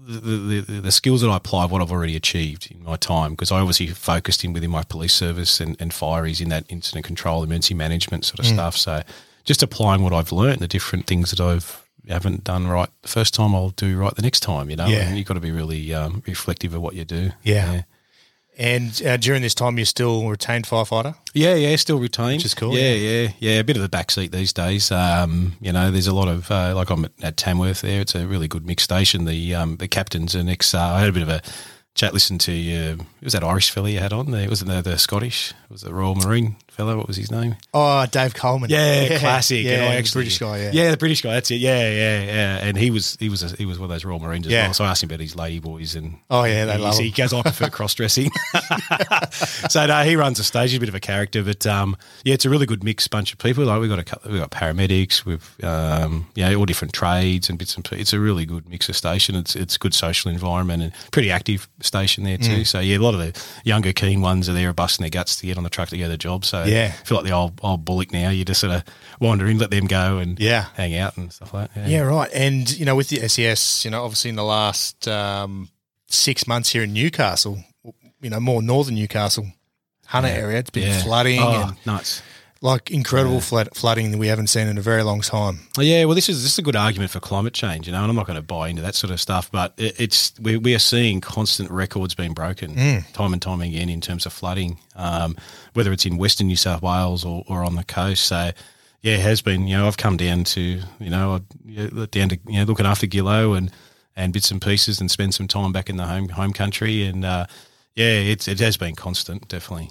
the, the, the skills that I apply, what I've already achieved in my time, because I obviously focused in within my police service and, and fireys in that incident control, emergency management sort of stuff. So just applying what I've learned, the different things that I've haven't done right the first time, I'll do right the next time. You know, Yeah. and you've got to be really um, reflective of what you do. Yeah. And uh, during this time, you're still retained firefighter. Yeah, yeah, still retained. Which is cool, Yeah, yeah, yeah. A bit of the backseat these days. Um, you know, there's a lot of uh, like I'm at, at Tamworth there. It's a really good mixed station. The um, the captain's an ex. Uh, I had a bit of a chat. Listen to uh, it was that Irish fella you had on there. It wasn't the, the Scottish. It was the Royal Marine fella. What was his name? Oh, Dave Coleman. Yeah, classic. Yeah, the actually- British guy. Yeah. yeah, the British guy. That's it. Yeah, yeah, yeah. And he was he was a, he was one of those Royal Marines as Yeah. well. So I asked him about his lady boys and Oh, yeah, they he, love he him. goes, I prefer cross dressing. so no, he runs the stage. He's a bit of a character, but um, yeah, it's a really good mixed bunch of people. Like we got a couple, we got paramedics, we've um, know all different trades and bits and pieces. It's a really good mix of station. It's it's a good social environment and pretty active station there Mm. too. So yeah, a lot of the younger keen ones are there, busting their guts to get on the truck to get the job. So Yeah. I feel like the old old bullock now. You just sort of wander in, let them go, and Yeah. hang out and stuff like that. Yeah, right. And you know, with the SES, you know, obviously in the last um, six months here in Newcastle, you know, more northern Newcastle, Hunter area, it's been Yeah. flooding Oh, and nuts. Like incredible flood, flooding that we haven't seen in a very long time. Yeah, well, this is this is a good argument for climate change, you know, and I'm not going to buy into that sort of stuff, but it, it's we, we are seeing constant records being broken time and time again in terms of flooding, um, whether it's in Western New South Wales or, or on the coast. So, yeah, it has been. You know, I've come down to you know yeah, down to you know looking after Gillow and and bits and pieces and spend some time back in the home home country, and uh, yeah, it's it has been constant, definitely.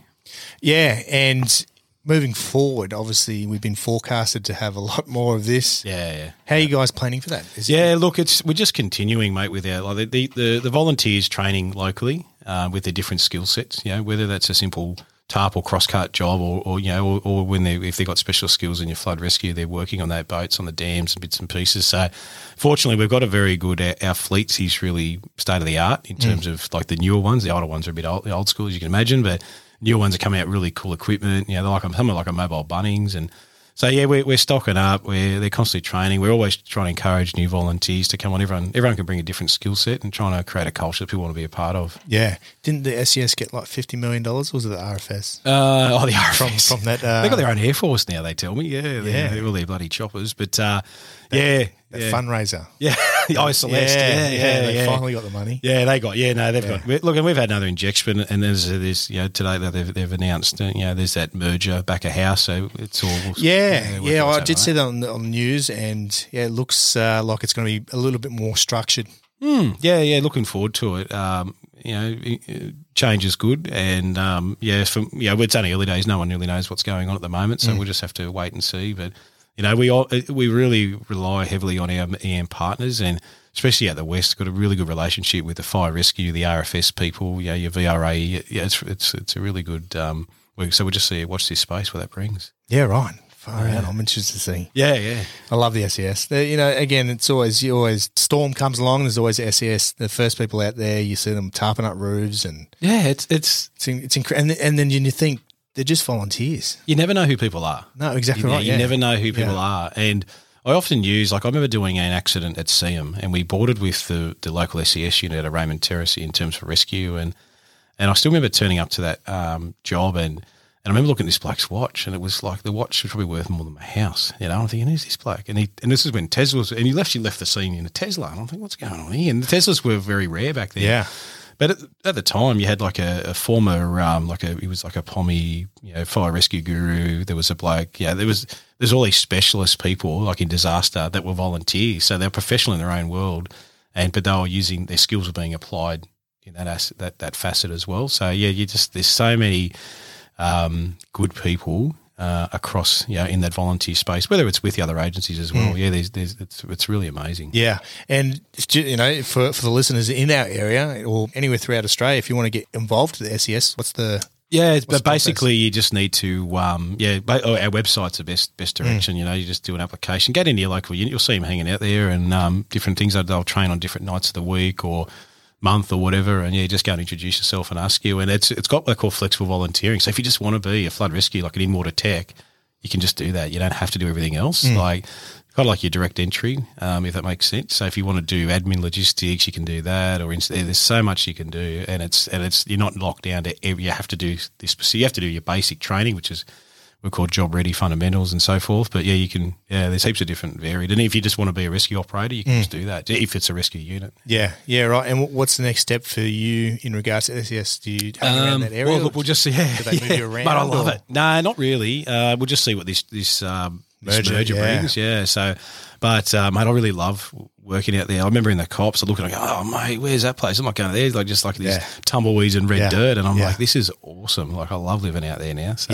Yeah, and moving forward, obviously we've been forecasted to have a lot more of this. Yeah, yeah. How are you guys planning for that? Is it- Yeah, look, it's we're just continuing, mate, with our like the the, the volunteers training locally uh, with their different skill sets. You know, whether that's a simple tarp or cross cut job, or, or you know, or, or when they if they've got special skills in your flood rescue, they're working on that boats on the dams and bits and pieces. So, fortunately, we've got a very good our, our fleets is really state of the art in terms of like the newer ones. The older ones are a bit old, old school, as you can imagine, but newer ones are coming out really cool equipment. You know, they're like some are like a mobile Bunnings and. So yeah, we're, we're stocking up. We're they're constantly training. We're always trying to encourage new volunteers to come on. Everyone everyone can bring a different skill set and trying to create a culture that people want to be a part of. yeah. Didn't the SES get like fifty million dollars? Was it the RFS? Uh, oh, the RFS. from that, uh, They've got their own air force now. They tell me, yeah, Yeah. yeah, they're all their bloody choppers. But uh, yeah, that yeah, fundraiser. yeah, oh, Celeste, yeah, yeah, they yeah. finally got the money. Yeah, they got. Yeah, no, they've Yeah. got. Look, and we've had another injection, and there's this. You know, today that they've, they've announced. uh, You know, there's that merger back of house, so it's all. Yeah, yeah, out I did right. see that on the, on the news, and yeah, it looks uh, like it's going to be a little bit more structured. Mm, yeah, yeah, looking forward to it. Um, you know, change is good, and um, yeah, from yeah, it's only early days. No one really knows what's going on at the moment, so we'll just have to wait and see. But you know, we all we really rely heavily on our EM partners, and especially out the west, got a really good relationship with the fire rescue, the RFS people, yeah, your VRA. Yeah, it's it's it's a really good. Um, work. so we'll just see watch this space where that brings. Yeah, right. Far out. I'm interested to see. Yeah, yeah. I love the SES. You know, again, it's always you always storm comes along. There's always SES. The first people out there, you see them tarping up roofs, and Yeah, it's it's it's it's incredible. And, and then you think they're just volunteers. you never know who people are. No, exactly You, right. you yeah. never know who people Yeah. are. And I often use, like, I remember doing an accident at Seaham and we boarded with the, the local SES unit at Raymond Terrace in terms of rescue. And, and I still remember turning up to that um, job and, and I remember looking at this bloke's watch, and it was like the watch was probably worth more than my house. You know, I'm thinking, who's this bloke? And he, and this is when Teslas, and he left, he left the scene in a Tesla. And I'm thinking, what's going on here? And the Teslas were very rare back then. Yeah. But at, at the time, you had like a, a former, um, like a, he was like a pommy, you know, fire rescue guru. There was a bloke, yeah, there was, there's all these specialist people like in disaster that were volunteers. So they're professional in their own world. And, but they were using, their skills were being applied in that, that, that facet as well. So yeah, you just, there's so many, um, good people, uh, across, you know, in that volunteer space, whether it's with the other agencies as well. Yeah, there's, there's, it's, it's really amazing. Yeah, and you know, for for the listeners in our area or anywhere throughout Australia, if you want to get involved with the SES, what's the Yeah, but basically you just need to, um, yeah, oh, our website's the best best Mm. direction. You know, you just do an application, get into your local unit, you'll see them hanging out there, and um, different things. They'll train on different nights of the week or month or whatever, and yeah, just go and introduce yourself and ask you. And it's it's got what they call flexible volunteering. So if you just want to be a flood rescue, like an in water tech, you can just do that. You don't have to do everything else. Mm. Like kind of like your direct entry, um, if that makes sense. So if you want to do admin logistics, you can do that. Or inst- there's so much you can do, and it's and it's you're not locked down to every. You have to do this. So you have to do your basic training, which is we're called job ready fundamentals and so forth. But yeah, you can. Yeah, there's heaps of different varied. And if you just want to be a rescue operator, you can Mm. just do that. If it's a rescue unit. yeah yeah right? And wh- what's the next step for you in regards to SES? Do you hang around Um, that area? Well, look, we'll just see. Yeah, Do they move you around But I love or- it. No, not really. Uh, we'll just see what this this um, Merger, merger, yeah. brings. Yeah. So, but uh, mate, I really love working out there. I remember in the cops, I look and I go, "Oh, mate, where's that place?" I'm like going there, like just like these Yeah. tumbleweeds and red Yeah. dirt, and I'm Yeah. like, "This is awesome!" Like I love living out there now. So,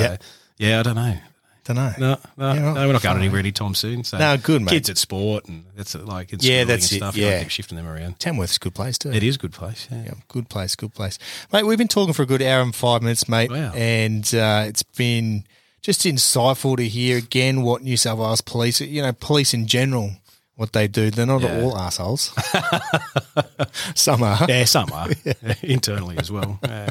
Yeah. I don't know. Don't know. No, no, Yeah, no we're not going fine. anywhere anytime soon. So No, good, mate. Kids at sport and that's it, like in Yeah, schooling that's and stuff. You gotta yeah. keep shifting them around. Tamworth's a good place too. It is a good place. Yeah. Yeah, good place, good place, mate. We've been talking for a good hour and five minutes, mate, Wow. and uh, it's been just insightful to hear again what New South Wales police, you know, police in general, what they do. They're not Yeah. all assholes. Some are, Yeah, some are internally as well. Yeah.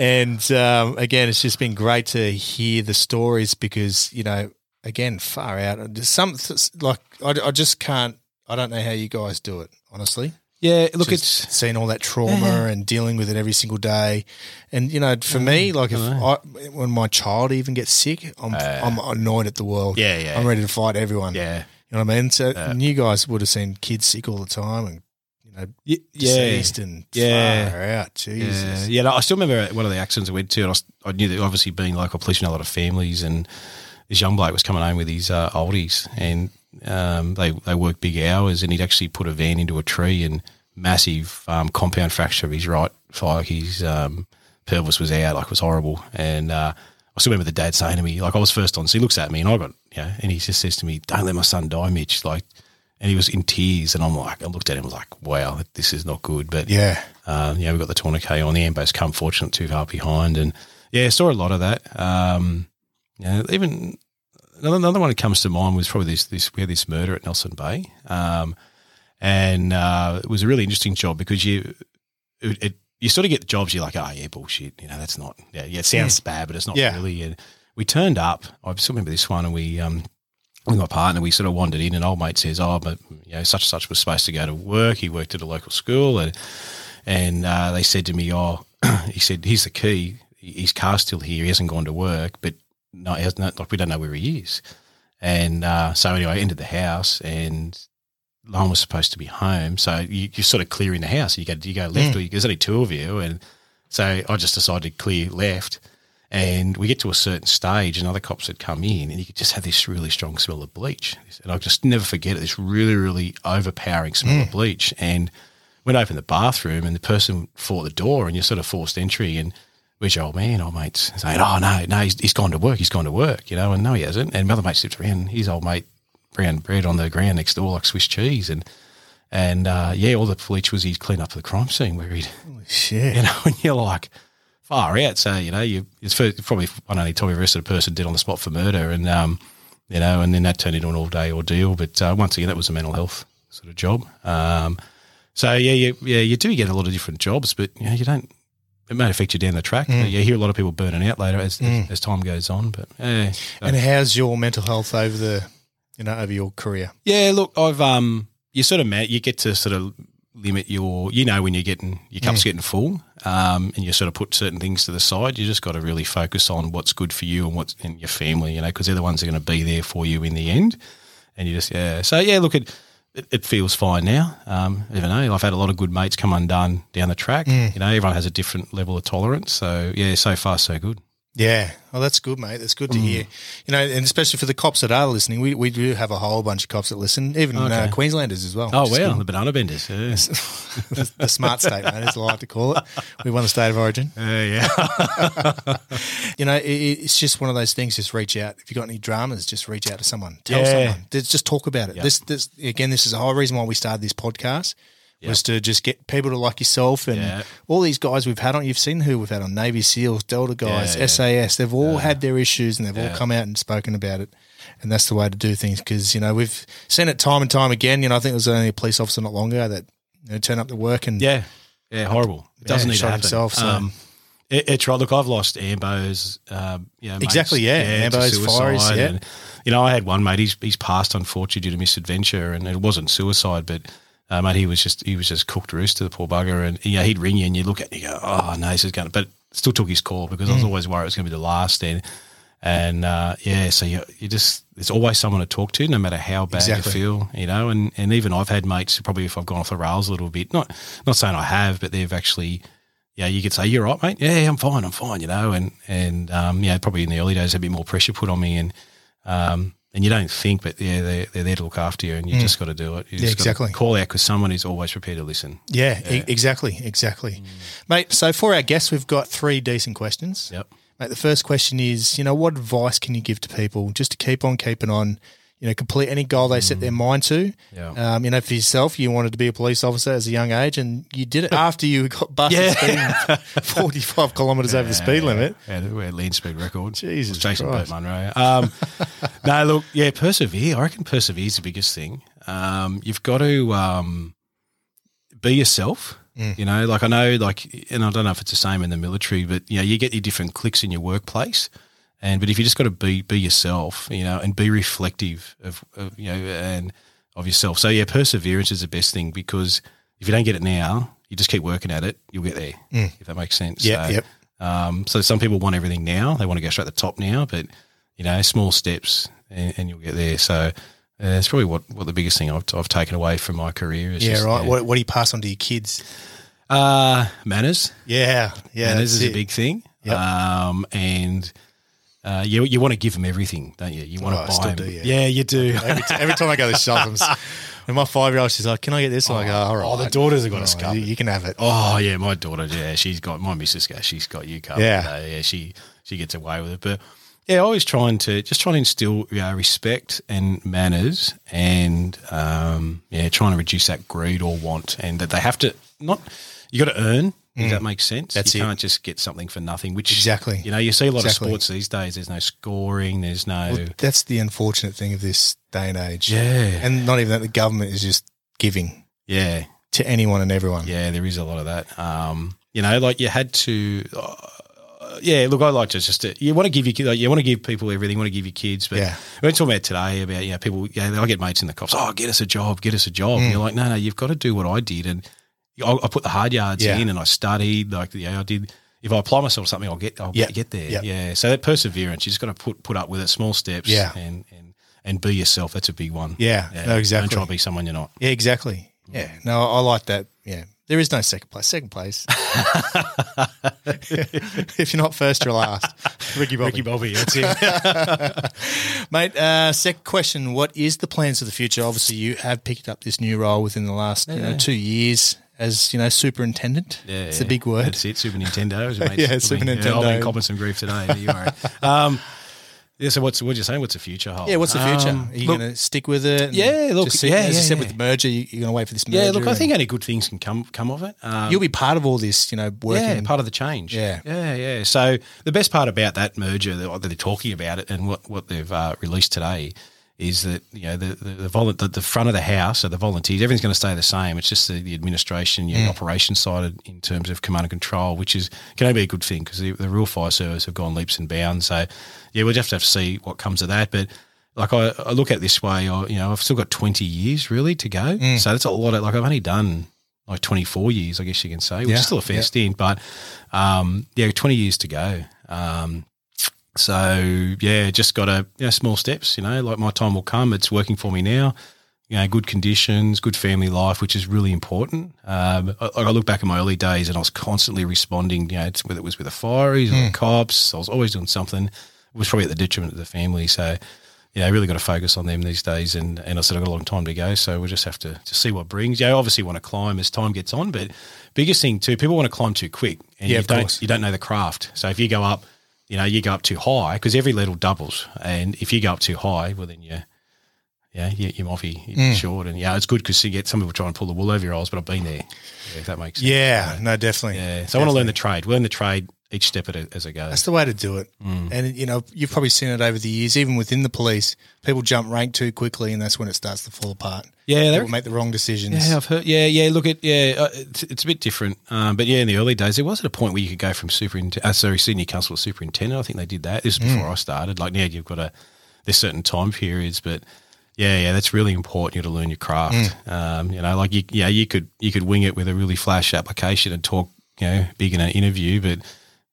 And um, again, it's just been great to hear the stories because you know, again, far out. Some like I, I just can't. I don't know how you guys do it, honestly. Yeah, look, just it's seeing all that trauma and dealing with it every single day. And you know, for Mm, me, like if I, when my child even gets sick, I'm I'm annoyed at the world. Yeah, yeah. I'm ready to fight everyone. yeah, you know what I mean. So and you guys would have seen kids sick all the time and yeah, deceased and Yeah. far out. Jesus. Yeah, yeah. No, I still remember one of the accidents I went to, and I, was, I knew that obviously being local police, you know a lot of families, and this young bloke was coming home with his uh, oldies, and um, they they work big hours, and he'd actually put a van into a tree and massive um, compound fracture of his right thigh. His um, pelvis was out, like it was horrible, and uh, I still remember the dad saying to me, like I was first on, so he looks at me, and I got, you know, and he just says to me, "Don't let my son die, Mitch." Like, and he was in tears, and I'm like, I looked at him, I was like, "Wow, this is not good." But Yeah. um, yeah, we got the tourniquet on. The Ambo's come fortunate too far behind, and yeah, saw a lot of that. Um, yeah, even another, another one that comes to mind was probably this. This we had this murder at Nelson Bay, um, and uh, it was a really interesting job because you it, it you sort of get jobs you're like, oh yeah, bullshit. You know, that's not. Yeah, yeah, it sounds bad, but it's not Yeah. really. And we turned up. I still remember this one, and we um, with my partner, we sort of wandered in, and old mate says, "Oh, but you know, such and such was supposed to go to work. He worked at a local school, and and uh, they said to me, "Oh, he said, here's the key. His car's still here. He hasn't gone to work, but no, he hasn't. Like we don't know where he is." And uh, so anyway, I entered the house, and Lon was supposed to be home. So you, you're sort of clearing the house. You go, you go left, or you, there's only two of you, and so I just decided to clear left. And we get to a certain stage, and other cops had come in, and you could just have this really strong smell of bleach. And I'll just never forget it. This really, really overpowering smell of bleach. And went open the bathroom, and the person fought the door, and you're sort of forced entry. And your old man? Old mate's saying, "Oh no, no, he's, he's gone to work. He's gone to work," you know. And no, he hasn't. And my other mate slipped around. His old mate brown bread on the ground next door like Swiss cheese, and and uh, yeah, all the bleach was he'd clean up the crime scene where he'd Shit. you know, and you're like far out. So you know, you it's first, probably one only time we arrested a person dead on the spot for murder, and um, you know, and then that turned into an all day ordeal. But uh, once again, that was a mental health sort of job. Um, so yeah, you, yeah, you do get a lot of different jobs, but you know, you don't. It may affect you down the track. Mm. You hear a lot of people burning out later as as, as time goes on. But yeah, so- And how's your mental health over the, you know, over your career? Yeah, look, I've um, you sort of met, you get to sort of limit your, you know, when you're getting your cup's getting full, um, and you sort of put certain things to the side. You just got to really focus on what's good for you and what's in your family, you know, because they're the ones that are going to be there for you in the end. And you just yeah, so yeah, look, it it, it feels fine now. Um, even though I've had a lot of good mates come undone down the track. You know, everyone has a different level of tolerance. So yeah, so far so good. Yeah, well, that's good, mate. That's Mm. good to hear. You know, and especially for the cops that are listening, we, we do have a whole bunch of cops that listen, even uh, Queenslanders as well. Oh wow, good. the banana benders. Yeah, the, the smart state, mate, as I like to call it. We won the state of origin. Uh, yeah. You know, it, it's just one of those things. Just reach out. If you've got any dramas, just reach out to someone. Tell Yeah. someone. Just talk about it. Yeah. This, this again, this is the whole reason why we started this podcast. Was to just get people to like yourself and Yeah. all these guys we've had on. You've seen who we've had on Navy SEALs, Delta guys, Yeah, yeah. SAS. They've all had their issues and they've all come out and spoken about it. And that's the way to do things because you know we've seen it time and time again. You know, I think there was only a police officer not long ago that you know, turned up to work and Yeah, yeah, horrible. It doesn't Yeah, need shot to happen. himself, so- Um, it, it's right. Look, I've lost Ambos. Um, you know, Exactly, yeah. to Ambos, suicide, yeah. And, you know, I had one mate. He's he's passed unfortunately due to misadventure, and it wasn't suicide, but. Uh, mate, he was just he was just cooked rooster, to the poor bugger, and yeah, he'd ring you and you look at it and you go, oh no, this is going to, but still took his call because I Mm. was always worried it was going to be the last, and and uh, yeah, so you you just there's always someone to talk to, no matter how bad Exactly. you feel, you know, and and even I've had mates probably if I've gone off the rails a little bit, not not saying I have, but they've actually yeah, you could say, You're right, mate. Yeah, I'm fine, I'm fine, you know, and and um, yeah, probably in the early days a bit more pressure put on me and um and you don't think, but yeah, they're, they're there to look after you, and you just got to do it. You Mm. Yeah, just exactly. Call out because someone is always prepared to listen. Yeah, e- exactly, exactly. Mate, so for our guests, we've got three decent questions. Yep. Mate, the first question is, you know, what advice can you give to people just to keep on keeping on, you know, complete any goal they set their mind to? Yeah. Um, you know, for yourself, you wanted to be a police officer as a young age and you did it after you got busted speeding 45 kilometres over the speed limit. Yeah, we're land speed record. Jesus Jason Christ. Burt Munro. Um, no, look, yeah, persevere. I reckon persevere is the biggest thing. Um, you've got to um, be yourself. Mm. You know, like I know, like, and I don't know if it's the same in the military, but you know, you get your different cliques in your workplace, and but if you just got to be be yourself, you know, and be reflective of, of you know and of yourself. So yeah, perseverance is the best thing because if you don't get it now, you just keep working at it, you'll get there. If that makes sense. Mm. Yeah, So, yep. um, so some people want everything now; they want to go straight to the top now, but you know, small steps, and, and you'll get there. So. Uh, it's probably what, what the biggest thing I've, I've taken away from my career is Yeah, just, right. What, what do you pass on to your kids? uh, manners. Yeah, yeah. manners is it. a big thing. Yep. Um, and uh, you you want to give them everything, don't you? You want Oh, to buy still 'em- do, yeah. yeah, you do. Every, t- every time I go to shops, and my five year old, she's like, "Can I get this?" I'm like, "Oh, all right." oh, the daughters have got us covered. You, you can have it. Oh yeah, my daughter. Yeah, she's got my missus. She's got you covered. Yeah. Uh, yeah. She she gets away with it. But yeah, always trying to just trying to instill uh, respect and manners, and um, yeah, trying to reduce that greed or want, and that they have to not. You got to earn. If that makes sense. Mm. That's you it. can't just get something for nothing. Which Exactly. You know, you see a lot Exactly. of sports these days. There's no scoring. There's no. Well, that's the unfortunate thing of this day and age. Yeah. and not even that the government is just giving yeah. to anyone and everyone. Yeah, there is a lot of that. Um, you know, like you had to. Uh, yeah, look, I like to just you want to give your like, you want to give people everything, you want to give your kids, but Yeah. we're talking about today about you know people. Yeah, I get mates in the cops. Oh, get us a job, get us a job. Mm. And you're like, no, no, you've got to do what I did, and I, I put the hard yards Yeah. in, and I studied. Like, yeah, I did. If I apply myself to something, I'll get, I'll Yeah. get, there. Yeah. Yeah. So that perseverance, you just got to put put up with it, small steps. Yeah. and and and be yourself. That's a big one. Yeah, no, exactly. Don't try to be someone you're not. Yeah, exactly. Yeah, no, I like that. Yeah, there is no second place. Second place. if you're not first, you're last. Ricky Bobby. Ricky Bobby, that's it. Mate, uh, second question. What is the plans for the future? Obviously, you have picked up this new role within the last you know, two years as, you know, superintendent. Yeah, it's a big word. That's it. Super Nintendo. Is it, mate? Yeah, Super mean, Nintendo. I've been copping some grief today. But you are. um, yeah. So what's what you saying? What's the future hold? Yeah, what's the future? Um, Are you going to stick with it? Yeah, look, see- yeah, as you said yeah. with the merger, you- you're going to wait for this merger. Yeah, look, I think only good things can come come of it. Um, you'll be part of all this. You know, working. yeah, part of the change. Yeah. yeah, yeah. So the best part about that merger that that they're talking about it and what what they've uh, released today is that you know the the, the, the front of the house, so the volunteers, everything's going to stay the same. It's just the, the administration, you know, Mm. the operations side in terms of command and control, which is can only be a good thing because the, the real fire service have gone leaps and bounds. So yeah, we'll just have to see what comes of that, but. Like I, I look at it this way, I, you know, I've still got twenty years really to go, Mm. so that's a lot. Of, like I've only done like twenty four years, I guess you can say, which Yeah, is still a fair yeah. stint, but um, yeah, 20 years to go. Um, so yeah, just got to you know, small steps. You know, like my time will come. It's working for me now. You know, good conditions, good family life, which is really important. Um, I, I look back at my early days, and I was constantly responding. You know, whether it was with the fireys or the cops, I was always doing something. It was probably at the detriment of the family. So, you know, really got to focus on them these days. And and I said I've got a long time to go, so we'll just have to to see what brings. Yeah, obviously want to climb as time gets on, but biggest thing too, people want to climb too quick, and Yeah, you don't course. you don't know the craft. So if you go up, you know, you go up too high because every level doubles, and if you go up too high, well then you. Yeah, you, you might be Mm. short, and yeah, it's good because you get some people try and pull the wool over your eyes, but I've been there. Yeah, if that makes sense. Yeah, no, definitely. yeah. So I want to learn the trade, learn the trade each step at it as I go. That's the way to do it. Mm. And you know, you've probably seen it over the years, even within the police. People jump rank too quickly, and that's when it starts to fall apart. Yeah, people make the wrong decisions. Yeah, I've heard. Yeah, yeah. Look at yeah, uh, it's, it's a bit different. Um, but yeah, in the early days, there was at a point where you could go from superintendent, uh, sorry, senior council to superintendent. I think they did that. This is before I started. Like now, you've got a there's certain time periods, but yeah, yeah, that's really important. You got to learn your craft. Um, you know, like you, yeah, you could you could wing it with a really flash application and talk, you know, big in an interview, but.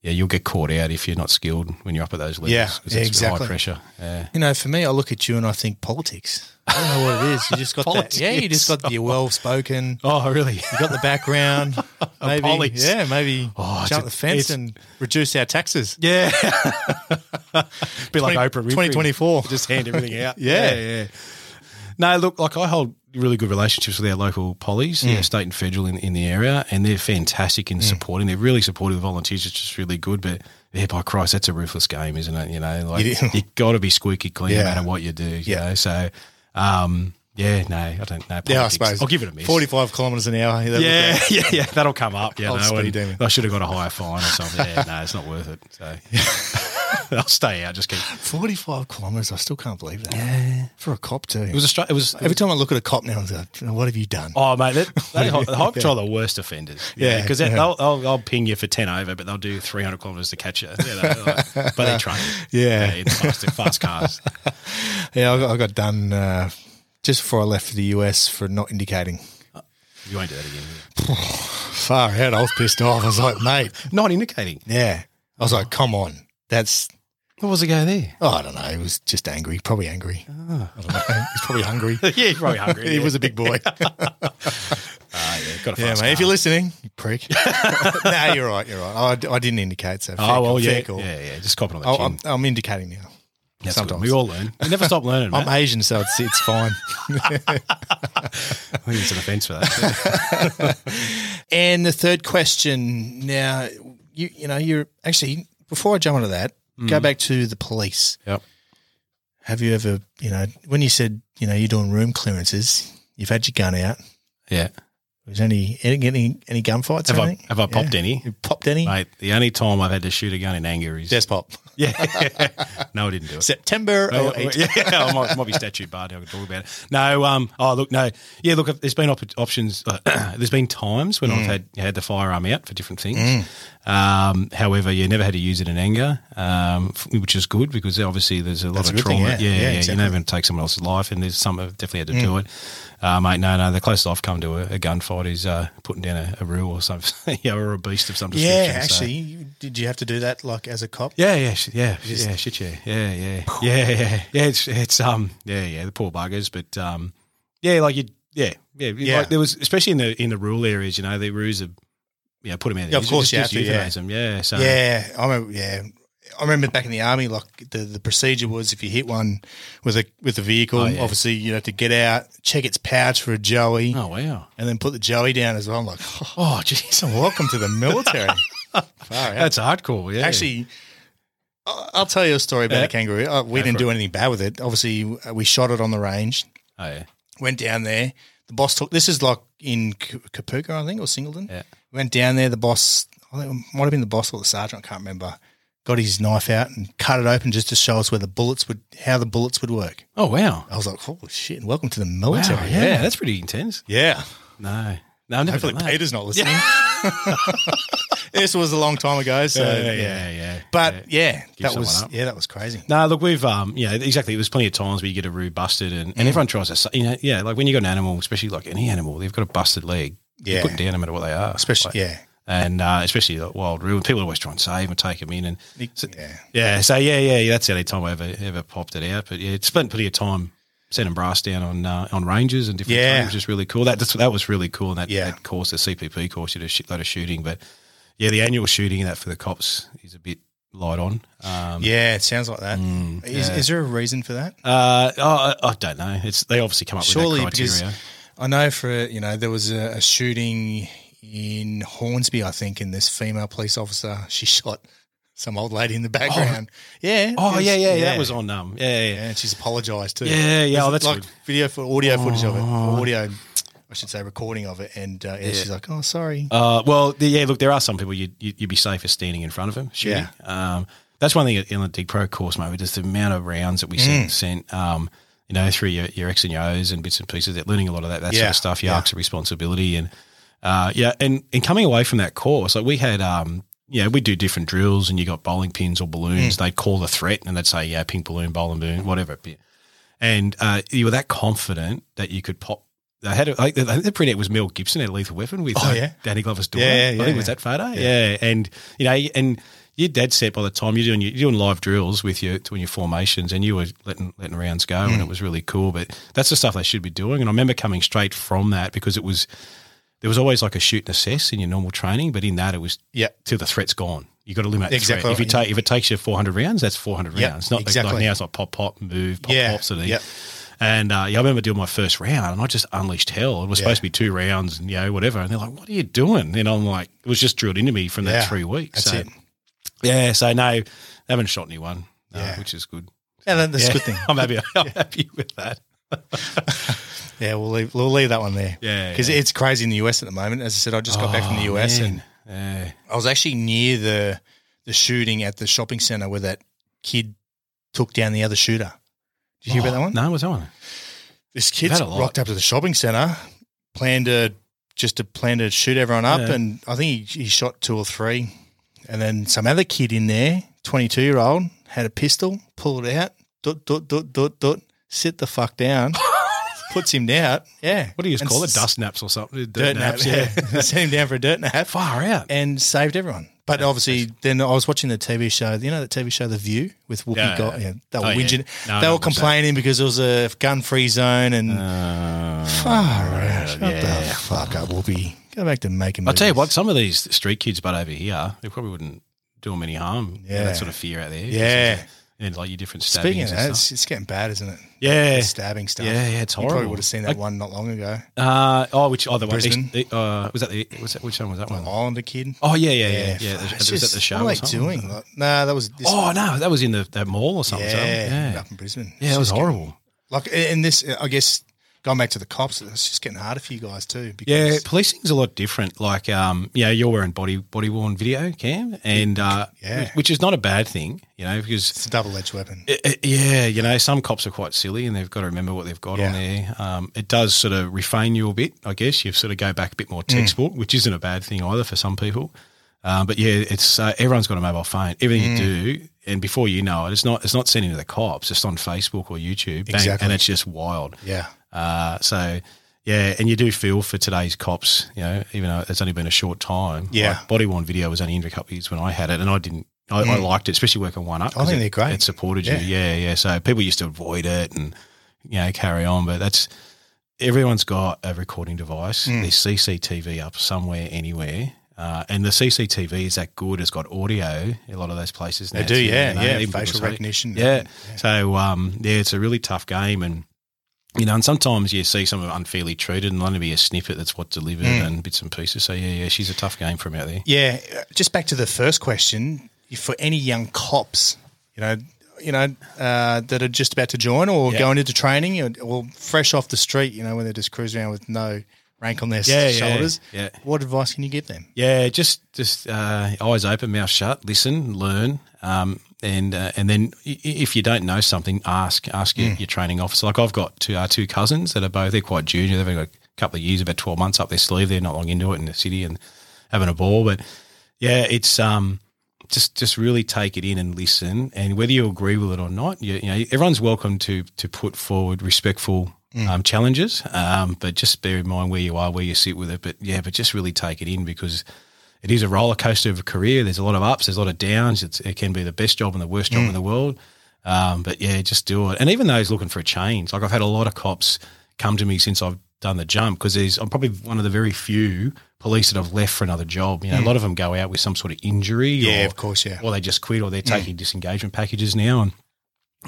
Yeah, you'll get caught out if you're not skilled when you're up at those levels. Yeah, 'cause yeah, exactly. High pressure. Yeah. You know, for me, I look at you and I think politics. I don't know what it is. You just got that. Yeah, you just got you're well spoken. Oh, really? You got the background. Oh, maybe, polis. yeah, maybe Oh, jump the fence it's- and reduce our taxes. Yeah. Be like 20 Oprah 2024. Just hand everything out. Yeah. yeah. No, look, like I hold really good relationships with our local pollies, yeah, state and federal in, in the area, and they're fantastic in supporting. They're really supportive of volunteers, which is really good. But yeah, by Christ, that's a ruthless game, isn't it? You know, like you got to be squeaky clean Yeah. no matter what you do. You Yeah. know? so um, yeah, no, I don't know. Yeah, I suppose. I'll give it a miss. 45 kilometres an hour. Yeah, yeah, yeah. That'll come up. You Old know, speed and demon. I should have got a higher fine or something. Yeah, no, it's not worth it. So I'll stay out. Just keep. 45 kilometres. I still can't believe that. Yeah. For a cop, too. It was a. stra- It was. Every time I look at a cop now, I'm like, what have you done? Oh mate, that, they, the Highway Patrol are the worst offenders. Yeah, because yeah. they'll, they'll, they'll ping you for ten over, but they'll do three hundred kilometres to catch you. Know, like, but they train. Yeah. in fast, fast cars. Yeah, I got, I got done uh, just before I left for the US for not indicating. You won't do that again. Far out. I was pissed off. I was like, mate, Not indicating. yeah. I was like, come on. That's, What was the go there? oh, I don't know. He was just angry, probably angry. I don't know. He's probably hungry. yeah, you're probably hungry. he yeah. was a big boy. Ah, yeah, got a yeah, mate. If you're listening, you prick. no, you're right. You're right. I, I didn't indicate, so fair Oh well, call, yeah, call. yeah, yeah. Just cop it on the Oh, chin. I'm, I'm indicating now. That's sometimes. good. we all learn. We never stop learning. I'm Asian, so it's it's fine. I think it's an offence for that. And the third question now, you you know, you're actually before I jump into that, go mm. back to the police. yep. Have you ever, you know, when you said, you know, you're doing room clearances, you've had your gun out. Yeah. Was any any any, any gunfights? Have I anything? have I popped Yeah. any? You popped any? Mate, the only time I've had to shoot a gun in anger is Just pop. yeah. no, I didn't do it. September Oh, yeah, I might, might be statute barred. I can talk about it. No, um, oh look, no, yeah, look, there's been op- options. Uh, there's been times when I've had had the firearm out for different things. Um, however, you never had to use it in anger, um, which is good because obviously there's a lot That's a of thing, trauma. yeah. yeah, Yeah, yeah, exactly. you're never going to take someone else's life, and there's some have definitely had to do it. Uh, mate, no, no, the closest I've come to a, a gunfight is uh, putting down a, a rule or something, yeah, or a beast of some description. Yeah, actually, you- did you have to do that like as a cop? yeah, yeah, sh- yeah, yeah, shit, yeah, yeah, yeah, yeah, yeah, yeah. It's it's um, yeah, yeah, the poor buggers, but um, yeah, like you, yeah, yeah, Yeah. Like there was, especially in the in the rural areas, you know, the of, you know, put them out. Yeah, of course just, you just have to, yeah. yeah. So Yeah, I remember. Yeah, I remember back in the army. Like the, the procedure was, if you hit one with a with a vehicle, Oh, yeah. obviously you have to get out, check its pouch for a joey, oh wow, and then put the joey down as well. I'm like, oh, oh jeez, welcome to the military. That's hardcore. Yeah, Actually, I'll tell you a story about Yeah. a kangaroo. Uh, we Go didn't do anything bad with it. Obviously, we shot it on the range. oh yeah, Went down there. The boss took. This is like in Kapooka, I think, or Singleton. Yeah. Went down there. The boss, I think it might have been the boss or the sergeant. I can't remember. Got his knife out and cut it open just to show us where the bullets would, how the bullets would work. oh wow, I was like, "Holy shit!" Welcome to the wow, military. yeah, that's pretty intense. yeah. No, no, I've Hopefully. Peter's not listening. this was a long time ago, so Yeah, yeah, yeah, yeah. But yeah, that was up. yeah, that was crazy. No, look, we've um, yeah, exactly. There's plenty of times where you get a roo busted, and, Mm. and everyone tries to, you know, yeah, like when you got an animal, especially like any animal, they've got a busted leg. Yeah. you down no matter what they are, Especially Like, yeah, and uh, especially like wild roo. People always try and save and take them in, and so- yeah. yeah, so yeah, yeah, yeah, that's the only time I ever ever popped it out. But yeah, it's spent plenty of time sending brass down on uh, on ranges and different Yeah. things, which is really cool. That that's, that was really cool. And that, Yeah. that course, the CPP course, you did a shitload of shooting, but yeah, the annual shooting that for the cops is a bit light on. Um, Yeah, it sounds like that. Is, Mm, yeah. is there a reason for that? Uh, oh, I, I don't know. It's they obviously come up Surely, with that criteria. I know for you know there was a, a shooting in Hornsby, I think, and this female police officer she shot some old lady in the background. yeah. Oh was- yeah, yeah, yeah, that was on. Um, yeah, yeah, Yeah, yeah. and she's apologised too. Yeah, yeah, oh, that's like good. Oh. video for audio footage of it, audio, I should say, recording of it, and uh, yeah, she's like, "Oh, sorry." Uh, well, yeah. Look, there are some people you'd, you'd be safer standing in front of them shooting. Um, that's one thing in the Dig Pro course, mate. Just the amount of rounds that we Mm. sent, sent um, you know, through your, your X and your O's and bits and pieces. That learning a lot of that that sort of stuff. Your yeah. arcs of responsibility and uh, yeah, and and coming away from that course, like we had. Um, yeah, we do different drills, and you got bowling pins or balloons. Mm. They'd call the threat, and they'd say, "Yeah, pink balloon, bowling balloon, whatever." And uh, you were that confident that you could pop. They had, a, I think the printout was Mel Gibson had a lethal weapon with Oh, uh, yeah? Danny Glover's daughter. Yeah, yeah, I think it was that photo. Yeah. and you know, and you're dead set by the time you're doing you're doing live drills with your doing your formations, and you were letting letting rounds go, Mm. and it was really cool. But that's the stuff they should be doing. And I remember coming straight from that because it was there was always like a shoot and assess in your normal training, but in that it was Yeah. till the threat's gone. You got to limit Exactly. exactly. If you take if it takes you 400 rounds, that's 400 Yeah, rounds. Not exactly. like now it's like pop pop move pop Yeah, pop sort of thing. yep. And uh, yeah, I remember doing my first round, and I just unleashed hell. It was supposed to be two rounds, and you know whatever. And they're like, "What are you doing?" And I'm like, it was just drilled into me from that Yeah, three weeks. that's so, it. Yeah, so no, I haven't shot anyone, uh, which is good. Yeah, that- that's Yeah. a good thing. I'm happy. I'm happy with that. Yeah, we'll leave we'll leave that one there. Yeah, because yeah. it's crazy in the US at the moment. As I said, I just got back from the Oh, US man. and yeah. I was actually near the the shooting at the shopping center where that kid took down the other shooter. Did you hear about that one? No, what's that one? This You've kid's had a lot. rocked up to the shopping center, planned to just to plan to shoot everyone up, Yeah. and I think he, he shot two or three, and then some other kid in there, twenty two year old, had a pistol, pulled it out, dot dot dot dot dot, sit the fuck down, puts him down, yeah. What do you just call it? Dust naps or something? Dirt, Dirt nap, yeah. Sent him down for a dirt nap Far out. and saved everyone. But obviously, then I was watching the TV show. You know that TV show, The View, with Whoopi. Yeah. Gold. Yeah, they were Oh, yeah. whinging. No, they no, were what's that? complaining because it was a gun-free zone and Uh, far out. Shut yeah. the fuck up, Whoopi. Go back to making. I'll tell you what, some of these street kids, but over here, they probably wouldn't do them any harm. Yeah. That sort of fear out there. Yeah. And like your different Speaking of and that, stuff. it's, it's getting bad, isn't it? Yeah. The stabbing stuff. Yeah, yeah, it's You probably would have seen that Like- one not long ago. Uh, oh, which other one? Brisbane. East- uh, was that the? Was that which one was that one? The Islander kid. Oh yeah, yeah, yeah, yeah. fuck, Was it's that the show? What are they doing? Like, nah, that was. This, Oh no, that was in the that mall or something. yeah, yeah, up in Brisbane. yeah. It's It was just getting- horrible. Like, and this, I guess, going back to the cops, it's just getting harder for you guys too. Because Yeah, policing's a lot different. Like, um, yeah, you're wearing body body worn video cam, and uh, Yeah. which, is not a bad thing, you know, because it's a double-edged weapon. It- it- yeah, you know, some cops are quite silly and they've got to remember what they've got on there. Um, it does sort of refrain you a bit, I guess. You sort of go back a bit more Mm. textbook, which isn't a bad thing either for some people. Um, but yeah, it's uh, everyone's got a mobile phone. Everything Mm. you do, and before you know it, it's not it's not sending to the cops. It's on Facebook or YouTube, bang, Exactly. and it's just wild. Yeah. Uh, so yeah, and you do feel for today's cops, you know, even though it's only been a short time. Yeah. Like body worn video was only in a couple of years when I had it, and I didn't. I, I liked it, especially working one up. Mm. I think it, they're great. It supported Yeah. you, yeah, yeah. So people used to avoid it and you know carry on, but that's everyone's got a recording device. Mm. There's CCTV up somewhere, anywhere. Uh, and the CCTV is that good. It's got audio. A lot of those places now They do, too, yeah, you know, yeah, facial recognition. Yeah. So um, yeah, it's a really tough game, and you know, and sometimes you see someone unfairly treated, and only be a snippet that's what delivered Mm. and bits and pieces. So yeah, yeah, she's a tough game from out there. Yeah, just back to the first question for any young cops, you know, you know uh, that are just about to join or Yeah. going into training or, or fresh off the street, you know, when they're just cruising around with no rank on their Yeah, yeah, shoulders. yeah. What advice can you give them? Yeah, just just uh, eyes open, mouth shut, listen, learn, um, and uh, and then if you don't know something, ask ask your, your training officer. Like I've got two uh, two cousins that are both they're quite junior. They've got a couple of years, about twelve months up their sleeve. They're not long into it in the city and having a ball. But yeah, it's um just just really take it in and listen. And whether you agree with it or not, you, you know everyone's welcome to to put forward respectful. Um, challenges, um, but just bear in mind where you are, where you sit with it. But yeah, but just really take it in because it is a roller coaster of a career. There's a lot of ups, there's a lot of downs. It's, it can be the best job and the worst job in mm. the world. Um, but yeah, just do it. And even those looking for a change, like I've had a lot of cops come to me since I've done the jump because there's I'm probably one of the very few police that have left for another job. You know, a mm. lot of them go out with some sort of injury. Yeah, or, of course, yeah. Or they just quit, or they're mm. taking disengagement packages now, and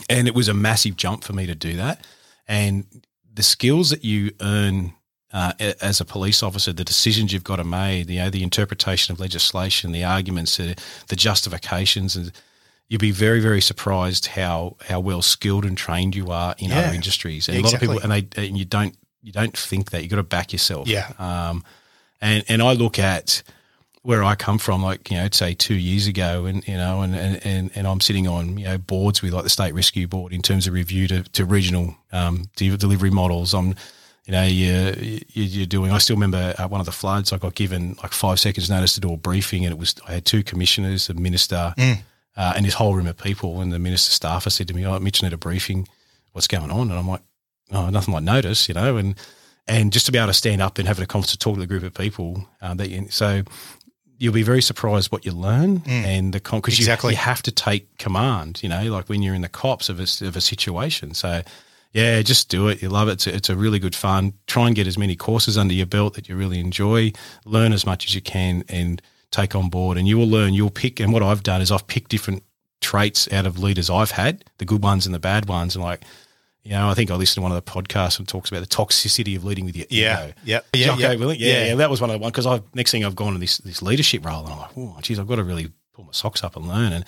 and it was a massive jump for me to do that. And the skills that you earn uh, as a police officer, the decisions you've got to make, you know, the interpretation of legislation, the arguments, the, the justifications, and you'd be very, very surprised how how well skilled and trained you are in Yeah. other industries. And a lot of people, and they and you don't you don't think that you've got to back yourself. Yeah. Um, and and I look at where I come from, like you know, say two years ago, and you know, and and, and, and I'm sitting on you know boards with like the state rescue board in terms of review to, to regional um, delivery models. I'm, you know, you, you you're doing. I still remember uh, one of the floods. I got given like five seconds notice to do a briefing, and it was I had two commissioners, a minister, uh, and this whole room of people. And the minister staffer said to me, "Oh, Mitch, need a briefing. What's going on?" And I'm like, "Oh, nothing like notice, you know." And and just to be able to stand up and have a conference to talk to the group of people uh, that you, so you'll be very surprised what you learn and the because Exactly. you, you have to take command. You know, like when you're in the cops of a, of a situation. So yeah, just do it. You love it. It's a, it's a really good fun. Try and get as many courses under your belt that you really enjoy. Learn as much as you can and take on board. And you will learn. You'll pick. And what I've done is I've picked different traits out of leaders I've had, the good ones and the bad ones, and like You know, I think I listened to one of the podcasts and talks about the toxicity of leading with your Yeah. ego. Yep. Yeah, Jocko yeah. Willink. Yeah, Yeah. yeah, that was one of the ones because I next thing I've gone to this this leadership role and I'm like, oh, geez, I've got to really pull my socks up and learn. And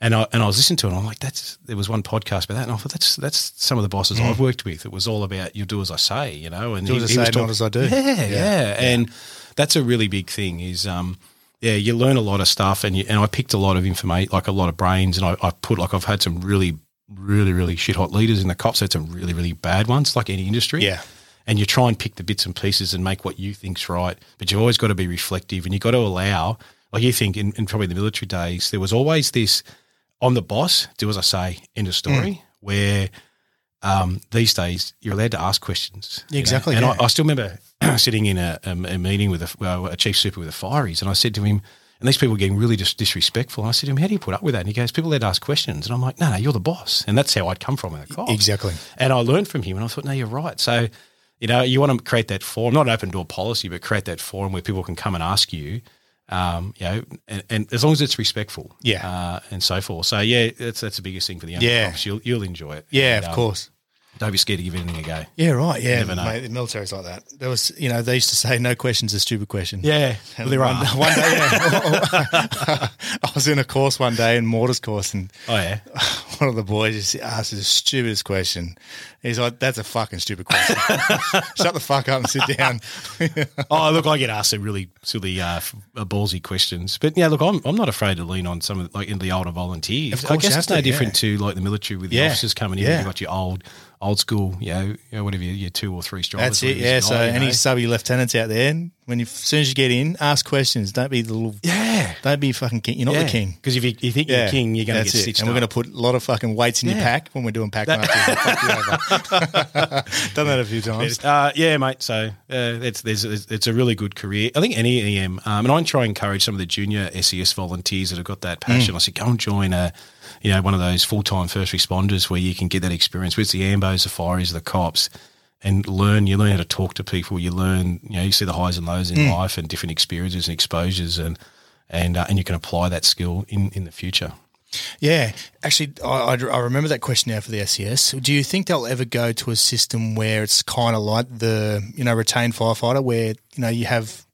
and I and I was listening to it and I'm like, that's there was one podcast about that and I thought that's that's some of the bosses I've worked with. It was all about you do as I say, you know, and. Do as I say, not as I do. Yeah, yeah, and that's a really big thing. Is um, yeah, you learn a lot of stuff, and you, and I picked a lot of information, like a lot of brains, and I, I put like I've had some really, really, really shit hot leaders in the cops. Had some really, really bad ones, like any industry. Yeah. and you try and pick the bits and pieces and make what you think's right, but you've always got to be reflective, and you've got to allow. Like you think in, in probably the military days, there was always this. I'm the boss. Do as I say. End of story. Mm. Where um, these days you're allowed to ask questions. you know? Exactly, And yeah. I, I still remember sitting in a, a, a meeting with a, a chief super with the fireys, and I said to him, and these people were getting really just disrespectful. And I said to him, "How do you put up with that?" And he goes, "People allowed to ask questions." And I'm like, "No, no, you're the boss," and that's how I'd come from in the. Exactly. And I learned from him, and I thought, "No, you're right." So. You know, you want to create that forum, not an open door policy, but create that forum where people can come and ask you, um, you know, and, and as long as it's respectful, Yeah. uh, and so forth. So yeah, that's that's the biggest thing for the young Yeah. You'll you'll enjoy it. Yeah, And, of um, course. Don't be scared to give anything a go. Yeah, right. Yeah, never know. mate, the military's like that. There was, you know, they used to say, "No question's a stupid question." Yeah, And there one, are. one day, yeah. I was in a course one day in Mortars course, and Oh yeah, one of the boys just asked the stupidest question. He's like, "That's a fucking stupid question. Shut the fuck up and sit down." oh, look, I get asked some really silly, uh, uh, ballsy questions, but yeah, look, I'm, I'm not afraid to lean on some of the, like in the older volunteers. Of I guess it's no to, yeah. different to like the military with the Yeah. officers coming in. Yeah. You've got your old, old school, you know, you know whatever your, your two or three strikers. That's it. Yeah. So any know. subby lieutenants out there, when you as soon as you get in, ask questions. Don't be the little. yeah, Don't be fucking king. You're not yeah. the king. because if you, you think you're king, you're going to get it. stitched And we're going to put a lot of fucking weights in your pack when we're doing pack marches. you over. Done that a few times. Uh, yeah, mate. So uh, it's there's, it's a really good career. I think any EM, um, and I try and encourage some of the junior SES volunteers that have got that passion. I say go and join a, you know, one of those full time first responders where you can get that experience with the ambos, the fireys, the cops, and learn. You learn how to talk to people. You learn, you know, you see the highs and lows in life and different experiences and exposures, and and uh, and you can apply that skill in in the future. Yeah, actually, I, I, I remember that question now for the SES. Do you think they'll ever go to a system where it's kind of like the you know retained firefighter, where you know you have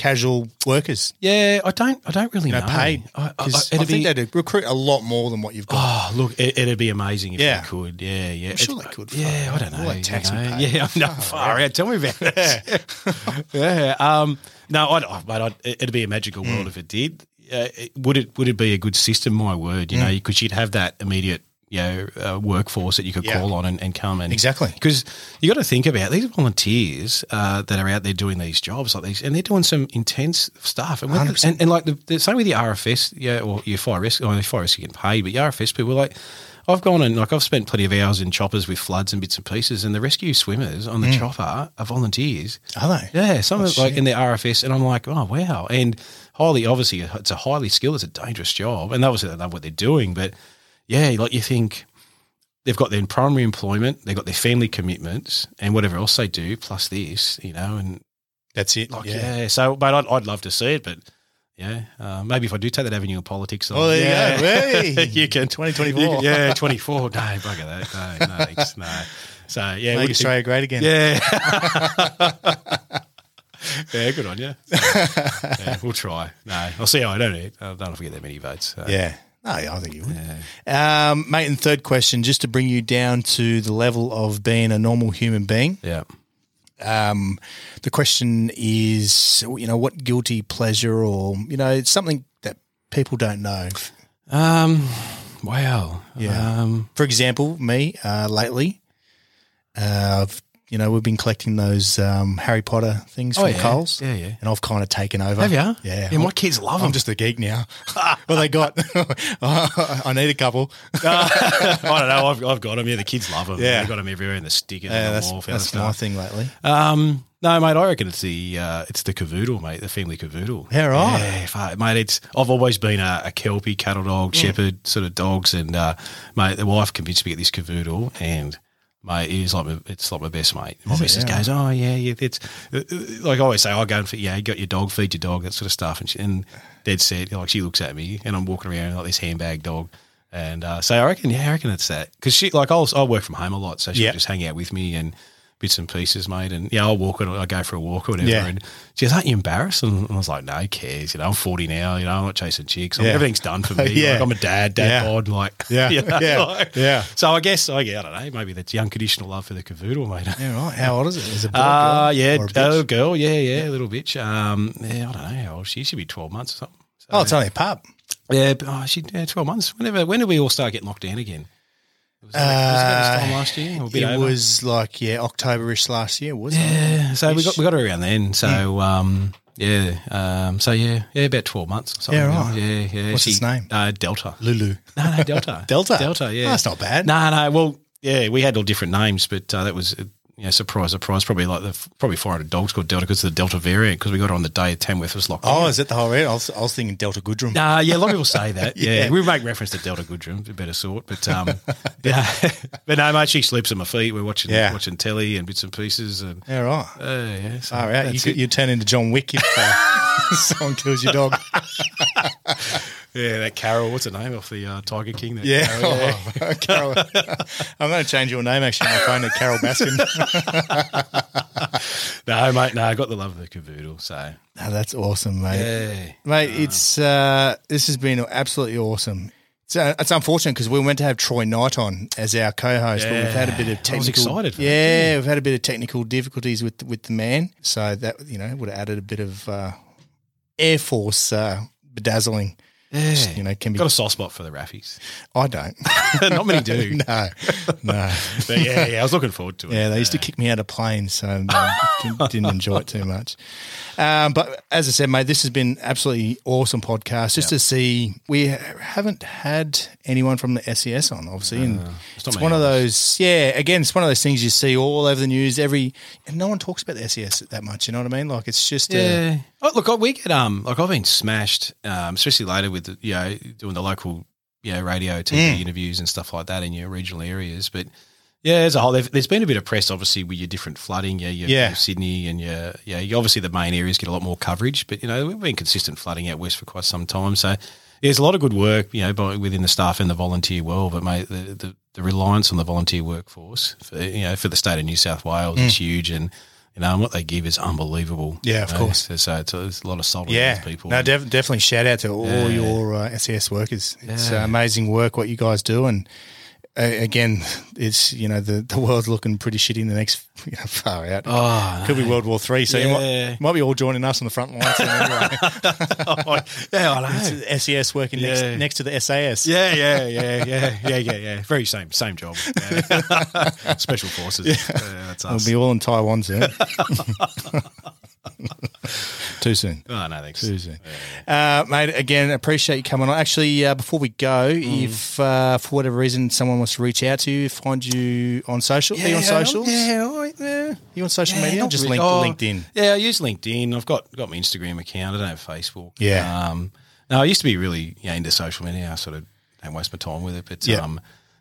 casual workers, Yeah, I don't, I don't really you know, know. paid? I, I, I, I, think be- they'd recruit a lot more than what you've got. Oh, look, it, it'd be amazing if Yeah. they could. Yeah, yeah. sure It's- they could. Yeah, I don't know. that you tax we know. Yeah, I'm not far out. Tell me about it. yeah. Um, no, I'd, oh, I'd, it'd be a magical Mm. world if it did. Uh, would it? Would it be a good system? My word, you Mm. know, because you'd have that immediate. You know, uh, workforce that you could Yeah. call on and, and come and Exactly. because you got to think about these volunteers uh, that are out there doing these jobs like these, and they're doing some intense stuff. And, the- and, and like the, the same with the RFS, yeah, or your fire rescue, oh, the fire rescue getting paid, but your RFS people like. I've gone and like I've spent plenty of hours in choppers with floods and bits and pieces, and the rescue swimmers on the Mm. chopper are volunteers. Are they? Yeah, some Oh, of like in the RFS, and I'm like, oh wow, and highly obviously it's a highly skilled, it's a dangerous job, and obviously they love what they're doing, but yeah, like you think they've got their primary employment, they've got their family commitments, and whatever else they do, plus this, you know, and That's it. like yeah. yeah, so but I'd, I'd love to see it, but yeah, uh, maybe if I do take that avenue of politics, Oh, there you yeah, go. Hey, you can 2024. yeah, twenty four. No, bugger that. No, no, thanks, no. So yeah, Make Australia great again. yeah. yeah, good on you. yeah, we'll try. No, I'll see how I don't. I don't know if we get that many votes. so. Yeah. No, I think you would. Um, mate, and third question, just to bring you down to the level of being a normal human being. yeah. Um, the question is, you know, what guilty pleasure or, you know, it's something that people don't know. Um. Wow. Yeah. Um. For example, me uh, lately, uh, I've, you know, we've been collecting those um, Harry Potter things Oh, from yeah. Coles. Yeah, yeah. And I've kind of taken over. Have you? Yeah. Yeah. My kids love them. I'm just a geek now. well, they got. I need a couple. I don't know. I've, I've got them. Yeah, the kids love them. Yeah. They've got them everywhere in the stick and Yeah, the that's wall. that's my thing lately. Um, no, mate, I reckon it's the uh, it's the cavoodle, mate, the family cavoodle. Yeah, right. Yeah, fuck, mate. It's I've always been a, a kelpie cattle dog, shepherd sort of dogs, and uh, mate, the wife convinced me to get this cavoodle, and mate, is like my, it's like my best mate. My Is it? missus Yeah. goes, oh yeah, yeah, it's like I always say, I go and feed, yeah, you got your dog, feed your dog, that sort of stuff, and she, and Dad said, like she looks at me, and I'm walking around like this handbag dog. And uh, so I reckon, yeah, I reckon it's that because she like I'll I'll work from home a lot, so she'll Yeah. just hang out with me and bits and pieces, mate. And yeah, I'll walk it, I'll go for a walk or whatever. Yeah. And she goes, "Aren't you embarrassed?" And I was like, "No, cares? You know, I'm 40 now. You know, I'm not chasing chicks. I'm- Yeah. Everything's done for me. Yeah. Like, I'm a dad, dad Yeah. bod. Like, Yeah. you know, Yeah. like- Yeah. So I guess, I, yeah, I don't know. Maybe that's young conditional love for the cavoodle, mate. Yeah, right. How old is it? Is it a boy, Uh, girl, yeah, or a bitch? oh, girl, yeah, yeah, little bitch. Um, yeah, I don't know how old she should be twelve months or something. So, oh, it's only a pup. yeah, but, oh, she yeah, twelve months. Whenever, when did we all start getting locked down again? Was, that, was it time last year? Or a bit Uh, It over? was like yeah, Octoberish last year, wasn't it? Yeah, so we got we got her around then. So um, yeah, um, so yeah, yeah, about twelve months. Or something. Yeah, right. Yeah, yeah. What's his name? Uh, Delta. Lulu. No, no, Delta. Delta? Delta. Yeah, Oh, that's not bad. No, no. Well, yeah, we had all different names, but uh, that was. You know, surprise, surprise. Probably like the probably 400 dogs called Delta because of the Delta variant. Because we got her on the day Tamworth was locked. Oh, down. is that the whole read? I was, I was thinking Delta Goodrum. Uh, yeah, a lot of people say that. yeah. Yeah. we make reference to Delta Goodrum, a better sort. But um, yeah, but no, mate, she sleeps at my feet. We're watching Yeah. watching telly and bits and pieces, and Yeah, right. uh, yeah, so Far out. You, could, it. you turn into John Wick if uh, someone kills your dog. Yeah, that Carol. What's her name off the uh, Tiger King? That Yeah. Carol, yeah. Oh, Carol. I'm going to change your name actually on my phone to Carole Baskin. no, mate, no, I got the love of the cavoodle. So Oh, that's awesome, mate. yeah, Mate, it's uh, this has been absolutely awesome. It's, uh, it's unfortunate because we went to have Troy Knight on as our co-host, but we've had a bit of technical. I was excited for that, yeah, we've had a bit of technical difficulties with with the man, so that you know would have added a bit of uh, Air Force uh, bedazzling. Yeah. You know, can be. got a soft spot for the Raffies. I don't. Not many do. no, no. But yeah, yeah, I was looking forward to it. Yeah, they used to kick me out of planes, so um, didn't- didn't enjoy it too much. Um, but as I said, mate, this has been absolutely awesome podcast. Just to see, we haven't had anyone from the SES on, obviously, and it's it's, one of those. Yeah, again, it's one of those things you see all over the news. Every and no one talks about the SES that much. You know what I mean? Like it's just Yeah. Oh, look, we get um like I've been smashed, um, especially later with the, you know doing the local you know radio TV Mm. interviews and stuff like that in your regional areas. But yeah, as a whole, there- there's been a bit of press, obviously, with your different flooding. Yeah, your, Yeah. your Sydney and your yeah, you obviously the main areas get a lot more coverage. But you know we've been consistent flooding out west for quite some time, so. There's a lot of good work, you know, by, within the staff and the volunteer world, but mate, the, the, the reliance on the volunteer workforce, for, you know, for the state of New South Wales is huge, and you know, and what they give is unbelievable. Yeah, of you know, course. So, so it's, it's a lot of salt on Yeah, people. no, def- definitely shout out to all Yeah. your uh, SES workers. It's uh, Yeah. amazing work what you guys do, and uh, again, it's you know the, the world's looking pretty shitty in the next you know, far out. Oh, Could be World War Three, so you might, might be all joining us on the front lines. anyway. yeah, I know. SES working Yeah. next next to the SAS. Yeah, yeah, yeah, yeah, yeah, yeah, yeah. Very same, same job. Yeah. Special forces. Yeah, that's We'll be all in Taiwan soon. Too soon. oh no, thanks. Too soon. Uh, mate, again, appreciate you coming on. Actually, uh, before we go, Mm. if uh, for whatever reason someone wants to reach out to you, find you on social, are you on socials? Yeah, right, yeah. You on social Yeah, media? Just really. link, Oh, LinkedIn. Yeah, I use LinkedIn. I've got got my Instagram account. I don't have Facebook. Yeah. Um, no, I used to be really you know, into social media. I sort of don't waste my time with it, but Yeah. um,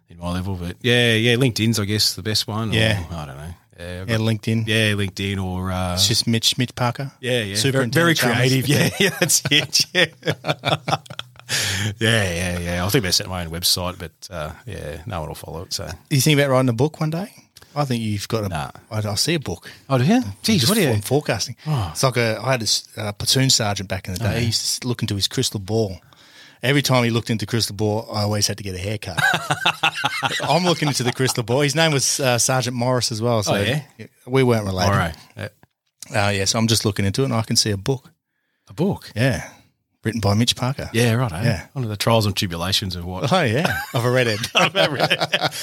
in my level. But yeah, yeah, LinkedIn's I guess the best one. or- Yeah. I don't know. Yeah, Yeah, LinkedIn. yeah, LinkedIn or uh, It's just Mitch Mitch Parker. yeah, yeah, Superintendent very, very creative. Yeah, yeah, that's it. Yeah. yeah, yeah, yeah. I think about setting my own website, but uh, yeah, no one will follow it. So, Do you think about writing a book one day? I think you've got a. Nah. I, I see a book. oh, do you? Geez, what are you? for- forecasting? Oh. It's like a. I had a s- uh, platoon sergeant back in the day. He used to look into his crystal ball. Every time he looked into crystal ball, I always had to get a haircut. I'm looking into the crystal ball. His name was uh, Sergeant Morris as well. So Oh, yeah? we weren't related. All right, Uh, yeah, so I'm just looking into it, and I can see a book. a book. Yeah, written by Mitch Parker. Yeah, right. eh? Yeah. One of the trials and tribulations of what? Oh yeah, of a redhead. of a redhead.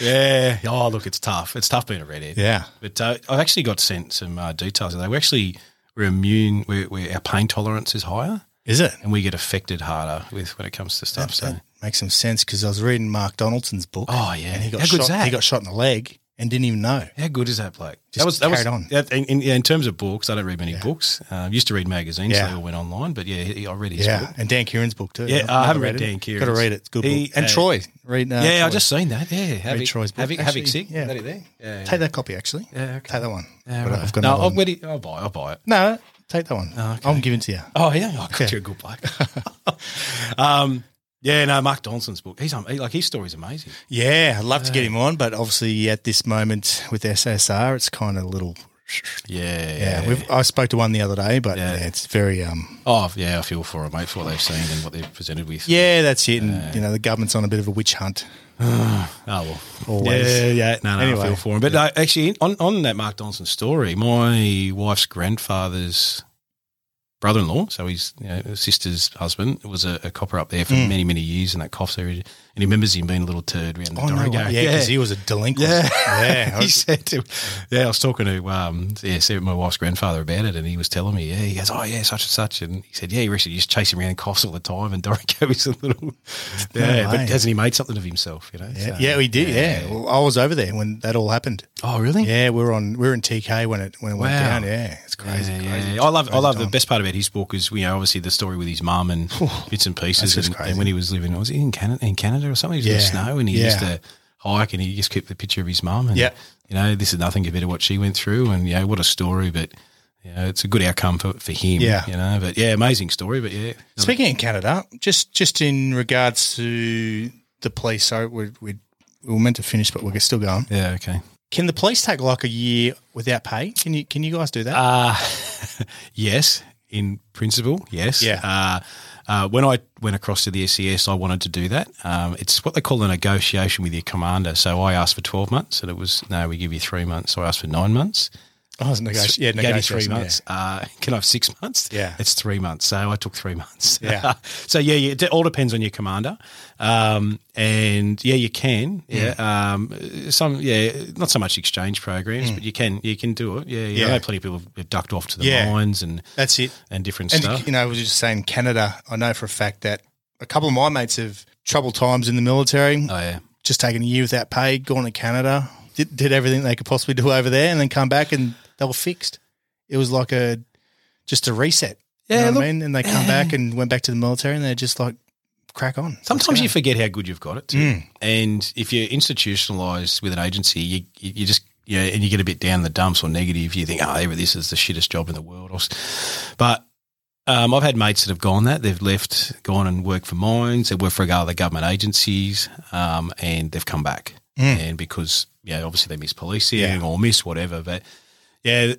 yeah. Oh, look, it's tough. It's tough being a redhead. yeah. But uh, I've actually got sent some uh, details. They we actually we're immune. We're, we're, our pain tolerance is higher, Is it? and we get affected harder with when it comes to stuff. So That makes some sense because I was reading Mark Donaldson's book. Oh, yeah. and he got How shot. that? He got shot in the leg and didn't even know. How good is that bloke? Just that was that was carried on. Yeah, in, in, in terms of books, I don't read many books. Um, used to read magazines, so they all went online. But yeah, he- I read his Yeah, book. and Dan Keighran's book too. Yeah, I've I haven't read it. Dan Keighran. Got to read it. It's good He, book. And uh, Troy, read. Uh, yeah, I just seen that. Yeah, Havoc, Troy's book. Havoc, Havoc Actually, Sick. yeah. That it there? Yeah, Take that copy actually. Yeah, okay. Take that one. Yeah, right. I've got no, I'll, one. I'll buy. I'll buy it. No, take that one. Oh, okay. I'm giving it to you. Oh yeah, I got Yeah. you a good bloke. um, Yeah, no, Mark Donaldson's book. He's um, like his story's amazing. Yeah, I'd love to get him on, but obviously at this moment with SSR, it's kind of a little. Yeah, Yeah, we've, I spoke to one the other day, but Yeah. yeah, it's very. um Oh, yeah, I feel for them, mate, for what they've seen and what they've presented with. Yeah, that's it. And you know, the government's on a bit of a witch hunt. Oh well. Always. Yeah, yeah. No, no, I Anyway. feel for him. But no, actually, on on that Mark Donaldson story, my wife's grandfather's brother-in-law, so his you know, sister's husband, was a, a copper up there for mm. many many years in that Coffs area, and he remembers him being a little turd around the Oh, no, yeah, because he was a delinquent. Yeah, yeah. He said to, yeah, I was talking to um, yeah, see my wife's grandfather about it, and he was telling me, yeah, he goes, oh yeah, such and such, and he said, yeah, he actually just chasing around Coffs all the time, and Dorrigo is a little, yeah, but hasn't he made something of himself? You know, yeah, So, yeah, we did. Yeah, Well, I was over there when that all happened. Oh, really? Yeah, we were on. We were in TK when it when it went Wow. down. Yeah, it's crazy. Yeah, crazy yeah. I love I love the best part about his book is you know obviously the story with his mum and bits and pieces and, and when he was living was he in Canada in Canada or something he was in the snow and he used to hike and he just kept the picture of his mum and Yeah. you know this is nothing compared to what she went through and you know what a story but you know it's a good outcome for, for him Yeah. you know but yeah amazing story but yeah Speaking in Canada, just just in regards to the police, sorry, we we we were meant to finish, but we're still going. yeah okay Can the police take like a year without pay? Can you can you guys do that? Uh, yes, in principle, yes. Yeah. Uh, uh, when I went across to the SES, I wanted to do that. Um, it's what they call a negotiation with your commander. So I asked for 12 months, and it was, no, we give you three months. So I asked for nine months. oh, it's negoti- yeah, Gave you negotiation, three yeah. months. Uh, can I have six months? Yeah. It's three months. So I took three months. Yeah. so yeah, yeah, it all depends on your commander. Um, and yeah, you can. Yeah. Um, some, yeah, not so much exchange programs, but you can, you can do it. Yeah. yeah. Mm. Yeah. I know plenty of people have ducked off to the Yeah. mines and, That's it. and different And stuff. you know, I was just saying, Canada. I know for a fact that a couple of my mates have troubled times in the military. Oh yeah. just taken a year without pay, gone to Canada, did, did everything they could possibly do over there, and then come back and they were fixed. It was like a just a reset. Yeah, you know what look- I mean. And they come back and went back to the military, and they're just like crack on. Sometimes you forget how good you've got it too. Mm. And if you're institutionalized with an agency, you, you just, you know, and you get a bit down in the dumps or negative, you think, oh, this is the shittest job in the world. But um, I've had mates that have gone that. They've left, gone and worked for mines, they've worked for other government agencies, um, and they've come back. And because, yeah, obviously they miss policing Yeah. or miss whatever. But yeah,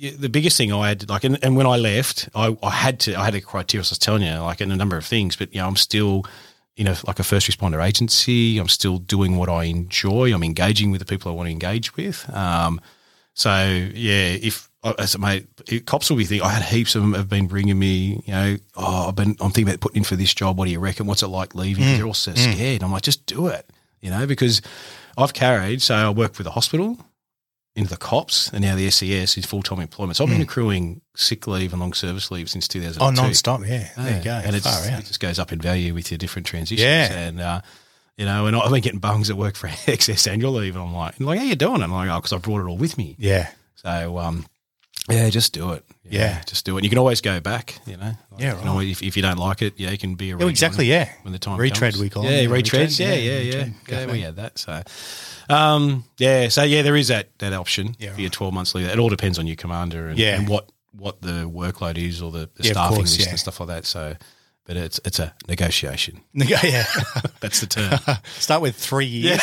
the biggest thing I had, like, and, and when I left, I, I had to, I had a criteria. as I was telling you, like, in a number of things. But you know, I'm still, you know, like a first responder agency. I'm still doing what I enjoy. I'm engaging with the people I want to engage with. Um, so yeah, if as mate, cops will be thinking. I had heaps of them have been bringing me. You know, oh, I've been. I'm thinking about putting in for this job. What do you reckon? What's it like leaving? 'Cause They're all so scared. I'm like, just do it. You know, because I've carried. So I work with the hospital into the cops, and now the SES is full time employment. So I've been accruing sick leave and long service leave since 2002. Oh, non-stop, yeah. There you go. And it's, Far out. it just goes up in value with your different transitions. Yeah. And, uh, you know, and I've been getting bungs at work for excess annual leave. And I'm like, like, how you doing? And I'm like, oh, because I brought it all with me. Yeah, So, um, yeah, just do it. Yeah. Just do it. You can always go back, you know. Like, Yeah, you know, right. if, if you don't like it, yeah, you can be a Yeah, exactly, yeah. When the time Retread, comes. we call yeah, it. Yeah, retreads. retread, Yeah, yeah, yeah, yeah. retread, Yeah, definitely. we had that. So, um, yeah, so yeah, there is that that option Yeah, for your 12 months leave. It all depends on your commander and, Yeah. and what what the workload is or the, the Yeah, of staffing course, list yeah. and stuff like that. So, but it's it's a negotiation. yeah. That's the term. Start with three years,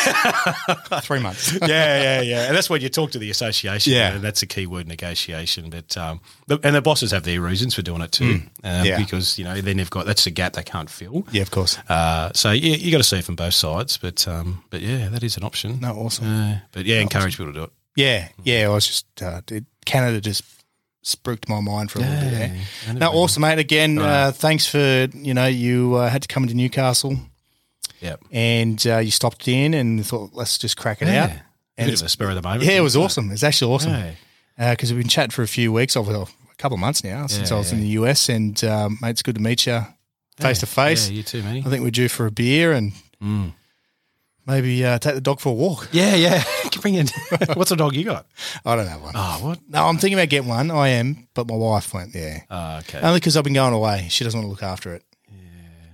three months. yeah, yeah, yeah. And that's when you talk to the association. Yeah. and that's a key word, negotiation. But um, the, and the bosses have their reasons for doing it too, um, Mm. Yeah. because you know then they've got that's a gap they can't fill. Yeah, of course. Uh, so yeah, you got to see it from both sides. But um, but yeah, that is an option. No, awesome. Uh, but yeah, encourage people to do it. Yeah, yeah. I was just uh, Canada just spooked my mind for a little bit there. Never awesome, mate. Again, uh, thanks for you know you uh, had to come into Newcastle Yep. and uh, you stopped in and thought let's just crack it Yeah. out. And it's, of a spur of the moment. yeah, it was So- awesome. It's actually awesome because we've been chatting for a few weeks, over a couple of months now since I was in the US. And um, mate, it's good to meet you face to face. Yeah, you too, mate. I think we're due for a beer and Mm. Maybe uh, take the dog for a walk. Yeah, yeah. Bring in. What's the dog you got? I don't have one. Oh, what? No, I'm thinking about getting one. I am, but my wife won't. Yeah, Oh, okay. only because I've been going away. She doesn't want to look after it.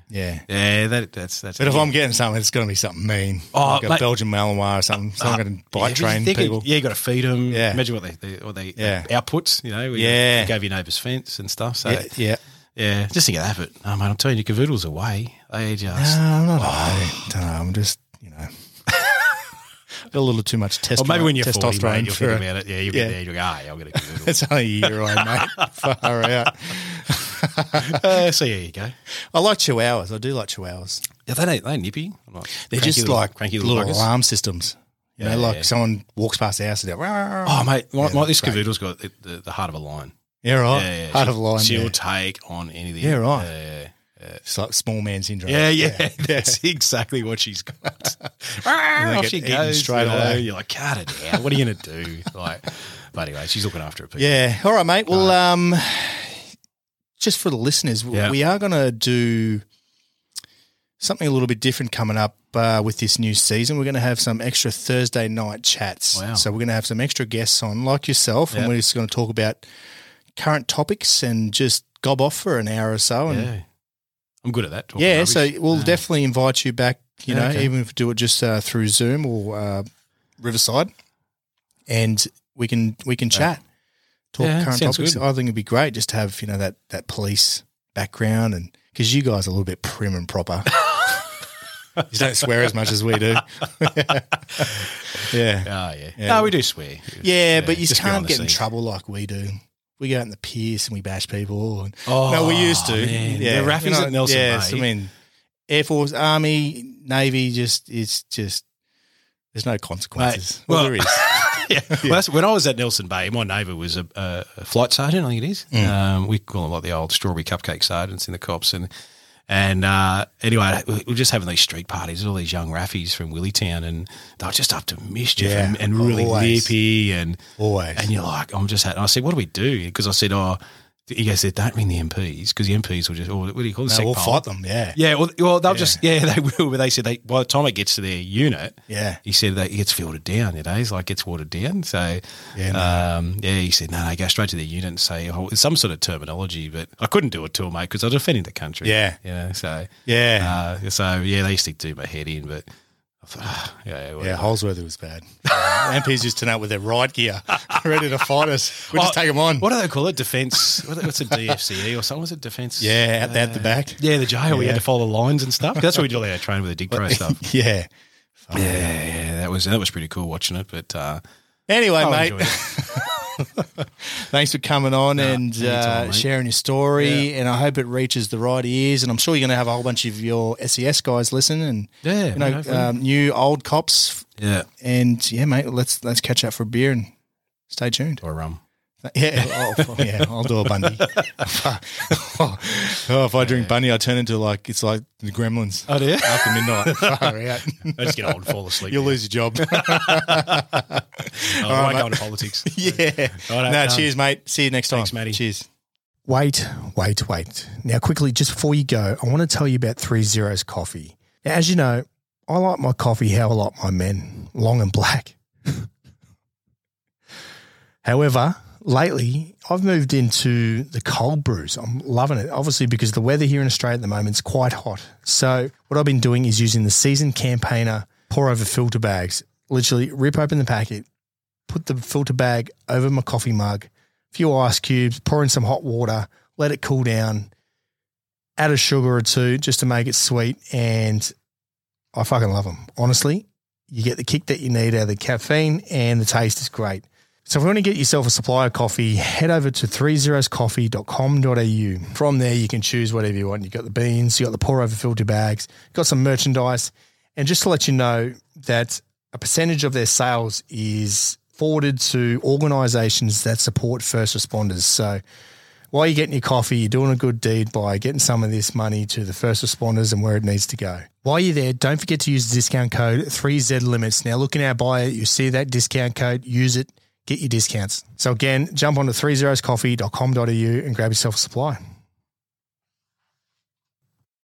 Yeah. yeah, that, that's that's. But if I'm getting something, it's going to be something mean. Oh, like a mate- Belgian Malinois or something. So I'm going to Yeah, bite if train you think it- people. yeah, you got to feed them. Yeah. Imagine what they, they what they Yeah. outputs. You know, where you Yeah. gave your neighbour's fence and stuff. So Yeah, yeah. Yeah, just think of that. But oh, mate, I'm telling you, Cavoodle's away. They just. No, I'm not. Oh. I don't know. I'm just, you know, a little too much testosterone. Or maybe when you're 40, testosterone mate, you'll think about it. Yeah, you'll yeah. be there. You'll go, ah, yeah, I'll get a Cavoodle. It's only a year away, mate. Far out. uh, so yeah, you go. I like chihuahuas. I do like chihuahuas. Yeah, they ain't, they ain't nippy. Like They're just little- like cranky little, little, alarm systems. You Yeah, know, like yeah. someone walks past the house and they're, Oh, oh, mate, my, Yeah, my, this. Cavoodle's got the, the, the heart of a lion. yeah, right. Yeah. Heart of a lion. She'll take on anything. Yeah, right. Yeah, yeah. It's like small man syndrome. Yeah, yeah, that's exactly what she's got. Off she goes straight you know, away. You're like, cut it out. What are you gonna do? Like, but anyway, she's looking after her. People. Yeah. All right, mate. Well, um, just for the listeners, Yeah. we are going to do something a little bit different coming up uh, with this new season. We're going to have some extra Thursday night chats. Wow. So we're going to have some extra guests on, like yourself, and we're just going to talk about current topics and just gob off for an hour or so. And yeah. I'm good at that. talking yeah, rubbish. so we'll Yeah. definitely invite you back. You know, okay. even if we do it just uh, through Zoom or uh, Riverside, and we can we can chat, talk Yeah, current topics. good. I think it'd be great just to have you know that that police background and because you guys are a little bit prim and proper. you don't swear as much as we do. yeah. Oh yeah. Yeah. No, we do swear. Yeah, but you just can't get in trouble like we do. We go out in the pierce and we bash people. And, Oh, no, we used to. man. Yeah, The raffies you know, at Nelson Bay. so, I mean, Air Force, Army, Navy, just it's just there's no consequences. Mate, well, well- there is. yeah. Well, when I was at Nelson Bay, my neighbour was a, a, a flight sergeant. I think it is. Mm. Um, we call them like the old strawberry cupcake sergeants in the cops, and and uh, anyway, we were just having these street parties with all these young raffies from Willytown, and they were just up to mischief Yeah, and, and really always. lippy, and Always. and you're like, I'm just. Had, and I said, what do we do? Because I said, oh, he goes, don't ring the MPs because the MPs will just, or what do you call it? no, we'll SecPol. fight them. Yeah. Yeah, well, well, they'll just yeah, they will. But they said they by the time it gets to their unit, Yeah. he said that it gets filtered down. You know, he's like gets watered down. So Yeah, no. um, yeah, he said no, no, go straight to their unit and say oh, some sort of terminology. But I couldn't do it to mate, because I was defending the country. Yeah. you know, so Yeah. uh, so yeah, they used to do my head in, but. Thought, ah, yeah, yeah, whatever. Holsworthy was bad. Uh, MPs used to know with their riot gear, ready to fight us. We just Oh, take them on. What do they call it? Defence? What's a DFCE or something? Was it defence? Yeah, at the back. Yeah, the jail. We had to follow the lines and stuff. That's what we did all our training with the Dig Pro stuff. yeah. Yeah, yeah, that was that was pretty cool watching it. But uh, Anyway, I mate. Thanks for coming on and anytime, uh, sharing your story. And I hope it reaches the right ears. And I'm sure you're going to have a whole bunch of your SES guys listen and Yeah, you know, um, new old cops. yeah, And yeah, mate, let's let's catch up for a beer and stay tuned. or rum. Yeah, oh, yeah, I'll do a Bundy. oh, if I drink Bundy, I turn into like it's like the Gremlins Oh, yeah. after midnight. Far out. I just get old and fall asleep. You'll lose your job. Oh, I right, won't go into politics. yeah. Righto, um, no, done. cheers, mate. See you next time. Thanks, Matty. Cheers. Wait, wait, wait. Now, quickly, just before you go, I want to tell you about Three Zeros Coffee. Now, as you know, I like my coffee how I like my men, long and black. However, lately I've moved into the cold brews. I'm loving it, obviously, because the weather here in Australia at the moment is quite hot. So, what I've been doing is using the seasoned campaigner pour over filter bags. Literally, rip open the packet, put the filter bag over my coffee mug, a few ice cubes, pour in some hot water, let it cool down, add a sugar or two just to make it sweet. And I fucking love them. Honestly, you get the kick that you need out of the caffeine and the taste is great. So if you want to get yourself a supply of coffee, head over to 30coffee.com.au. From there, you can choose whatever you want. You've got the beans, you've got the pour over filter bags, you've got some merchandise. And just to let you know that a percentage of their sales is forwarded to organisations that support first responders. So while you're getting your coffee, you're doing a good deed by getting some of this money to the first responders and where it needs to go. While you're there, don't forget to use the discount code 3Z Limits. Now, look in our bio, you see that discount code, use it, get your discounts. So, again, jump onto 30coffee.com.au and grab yourself a supply.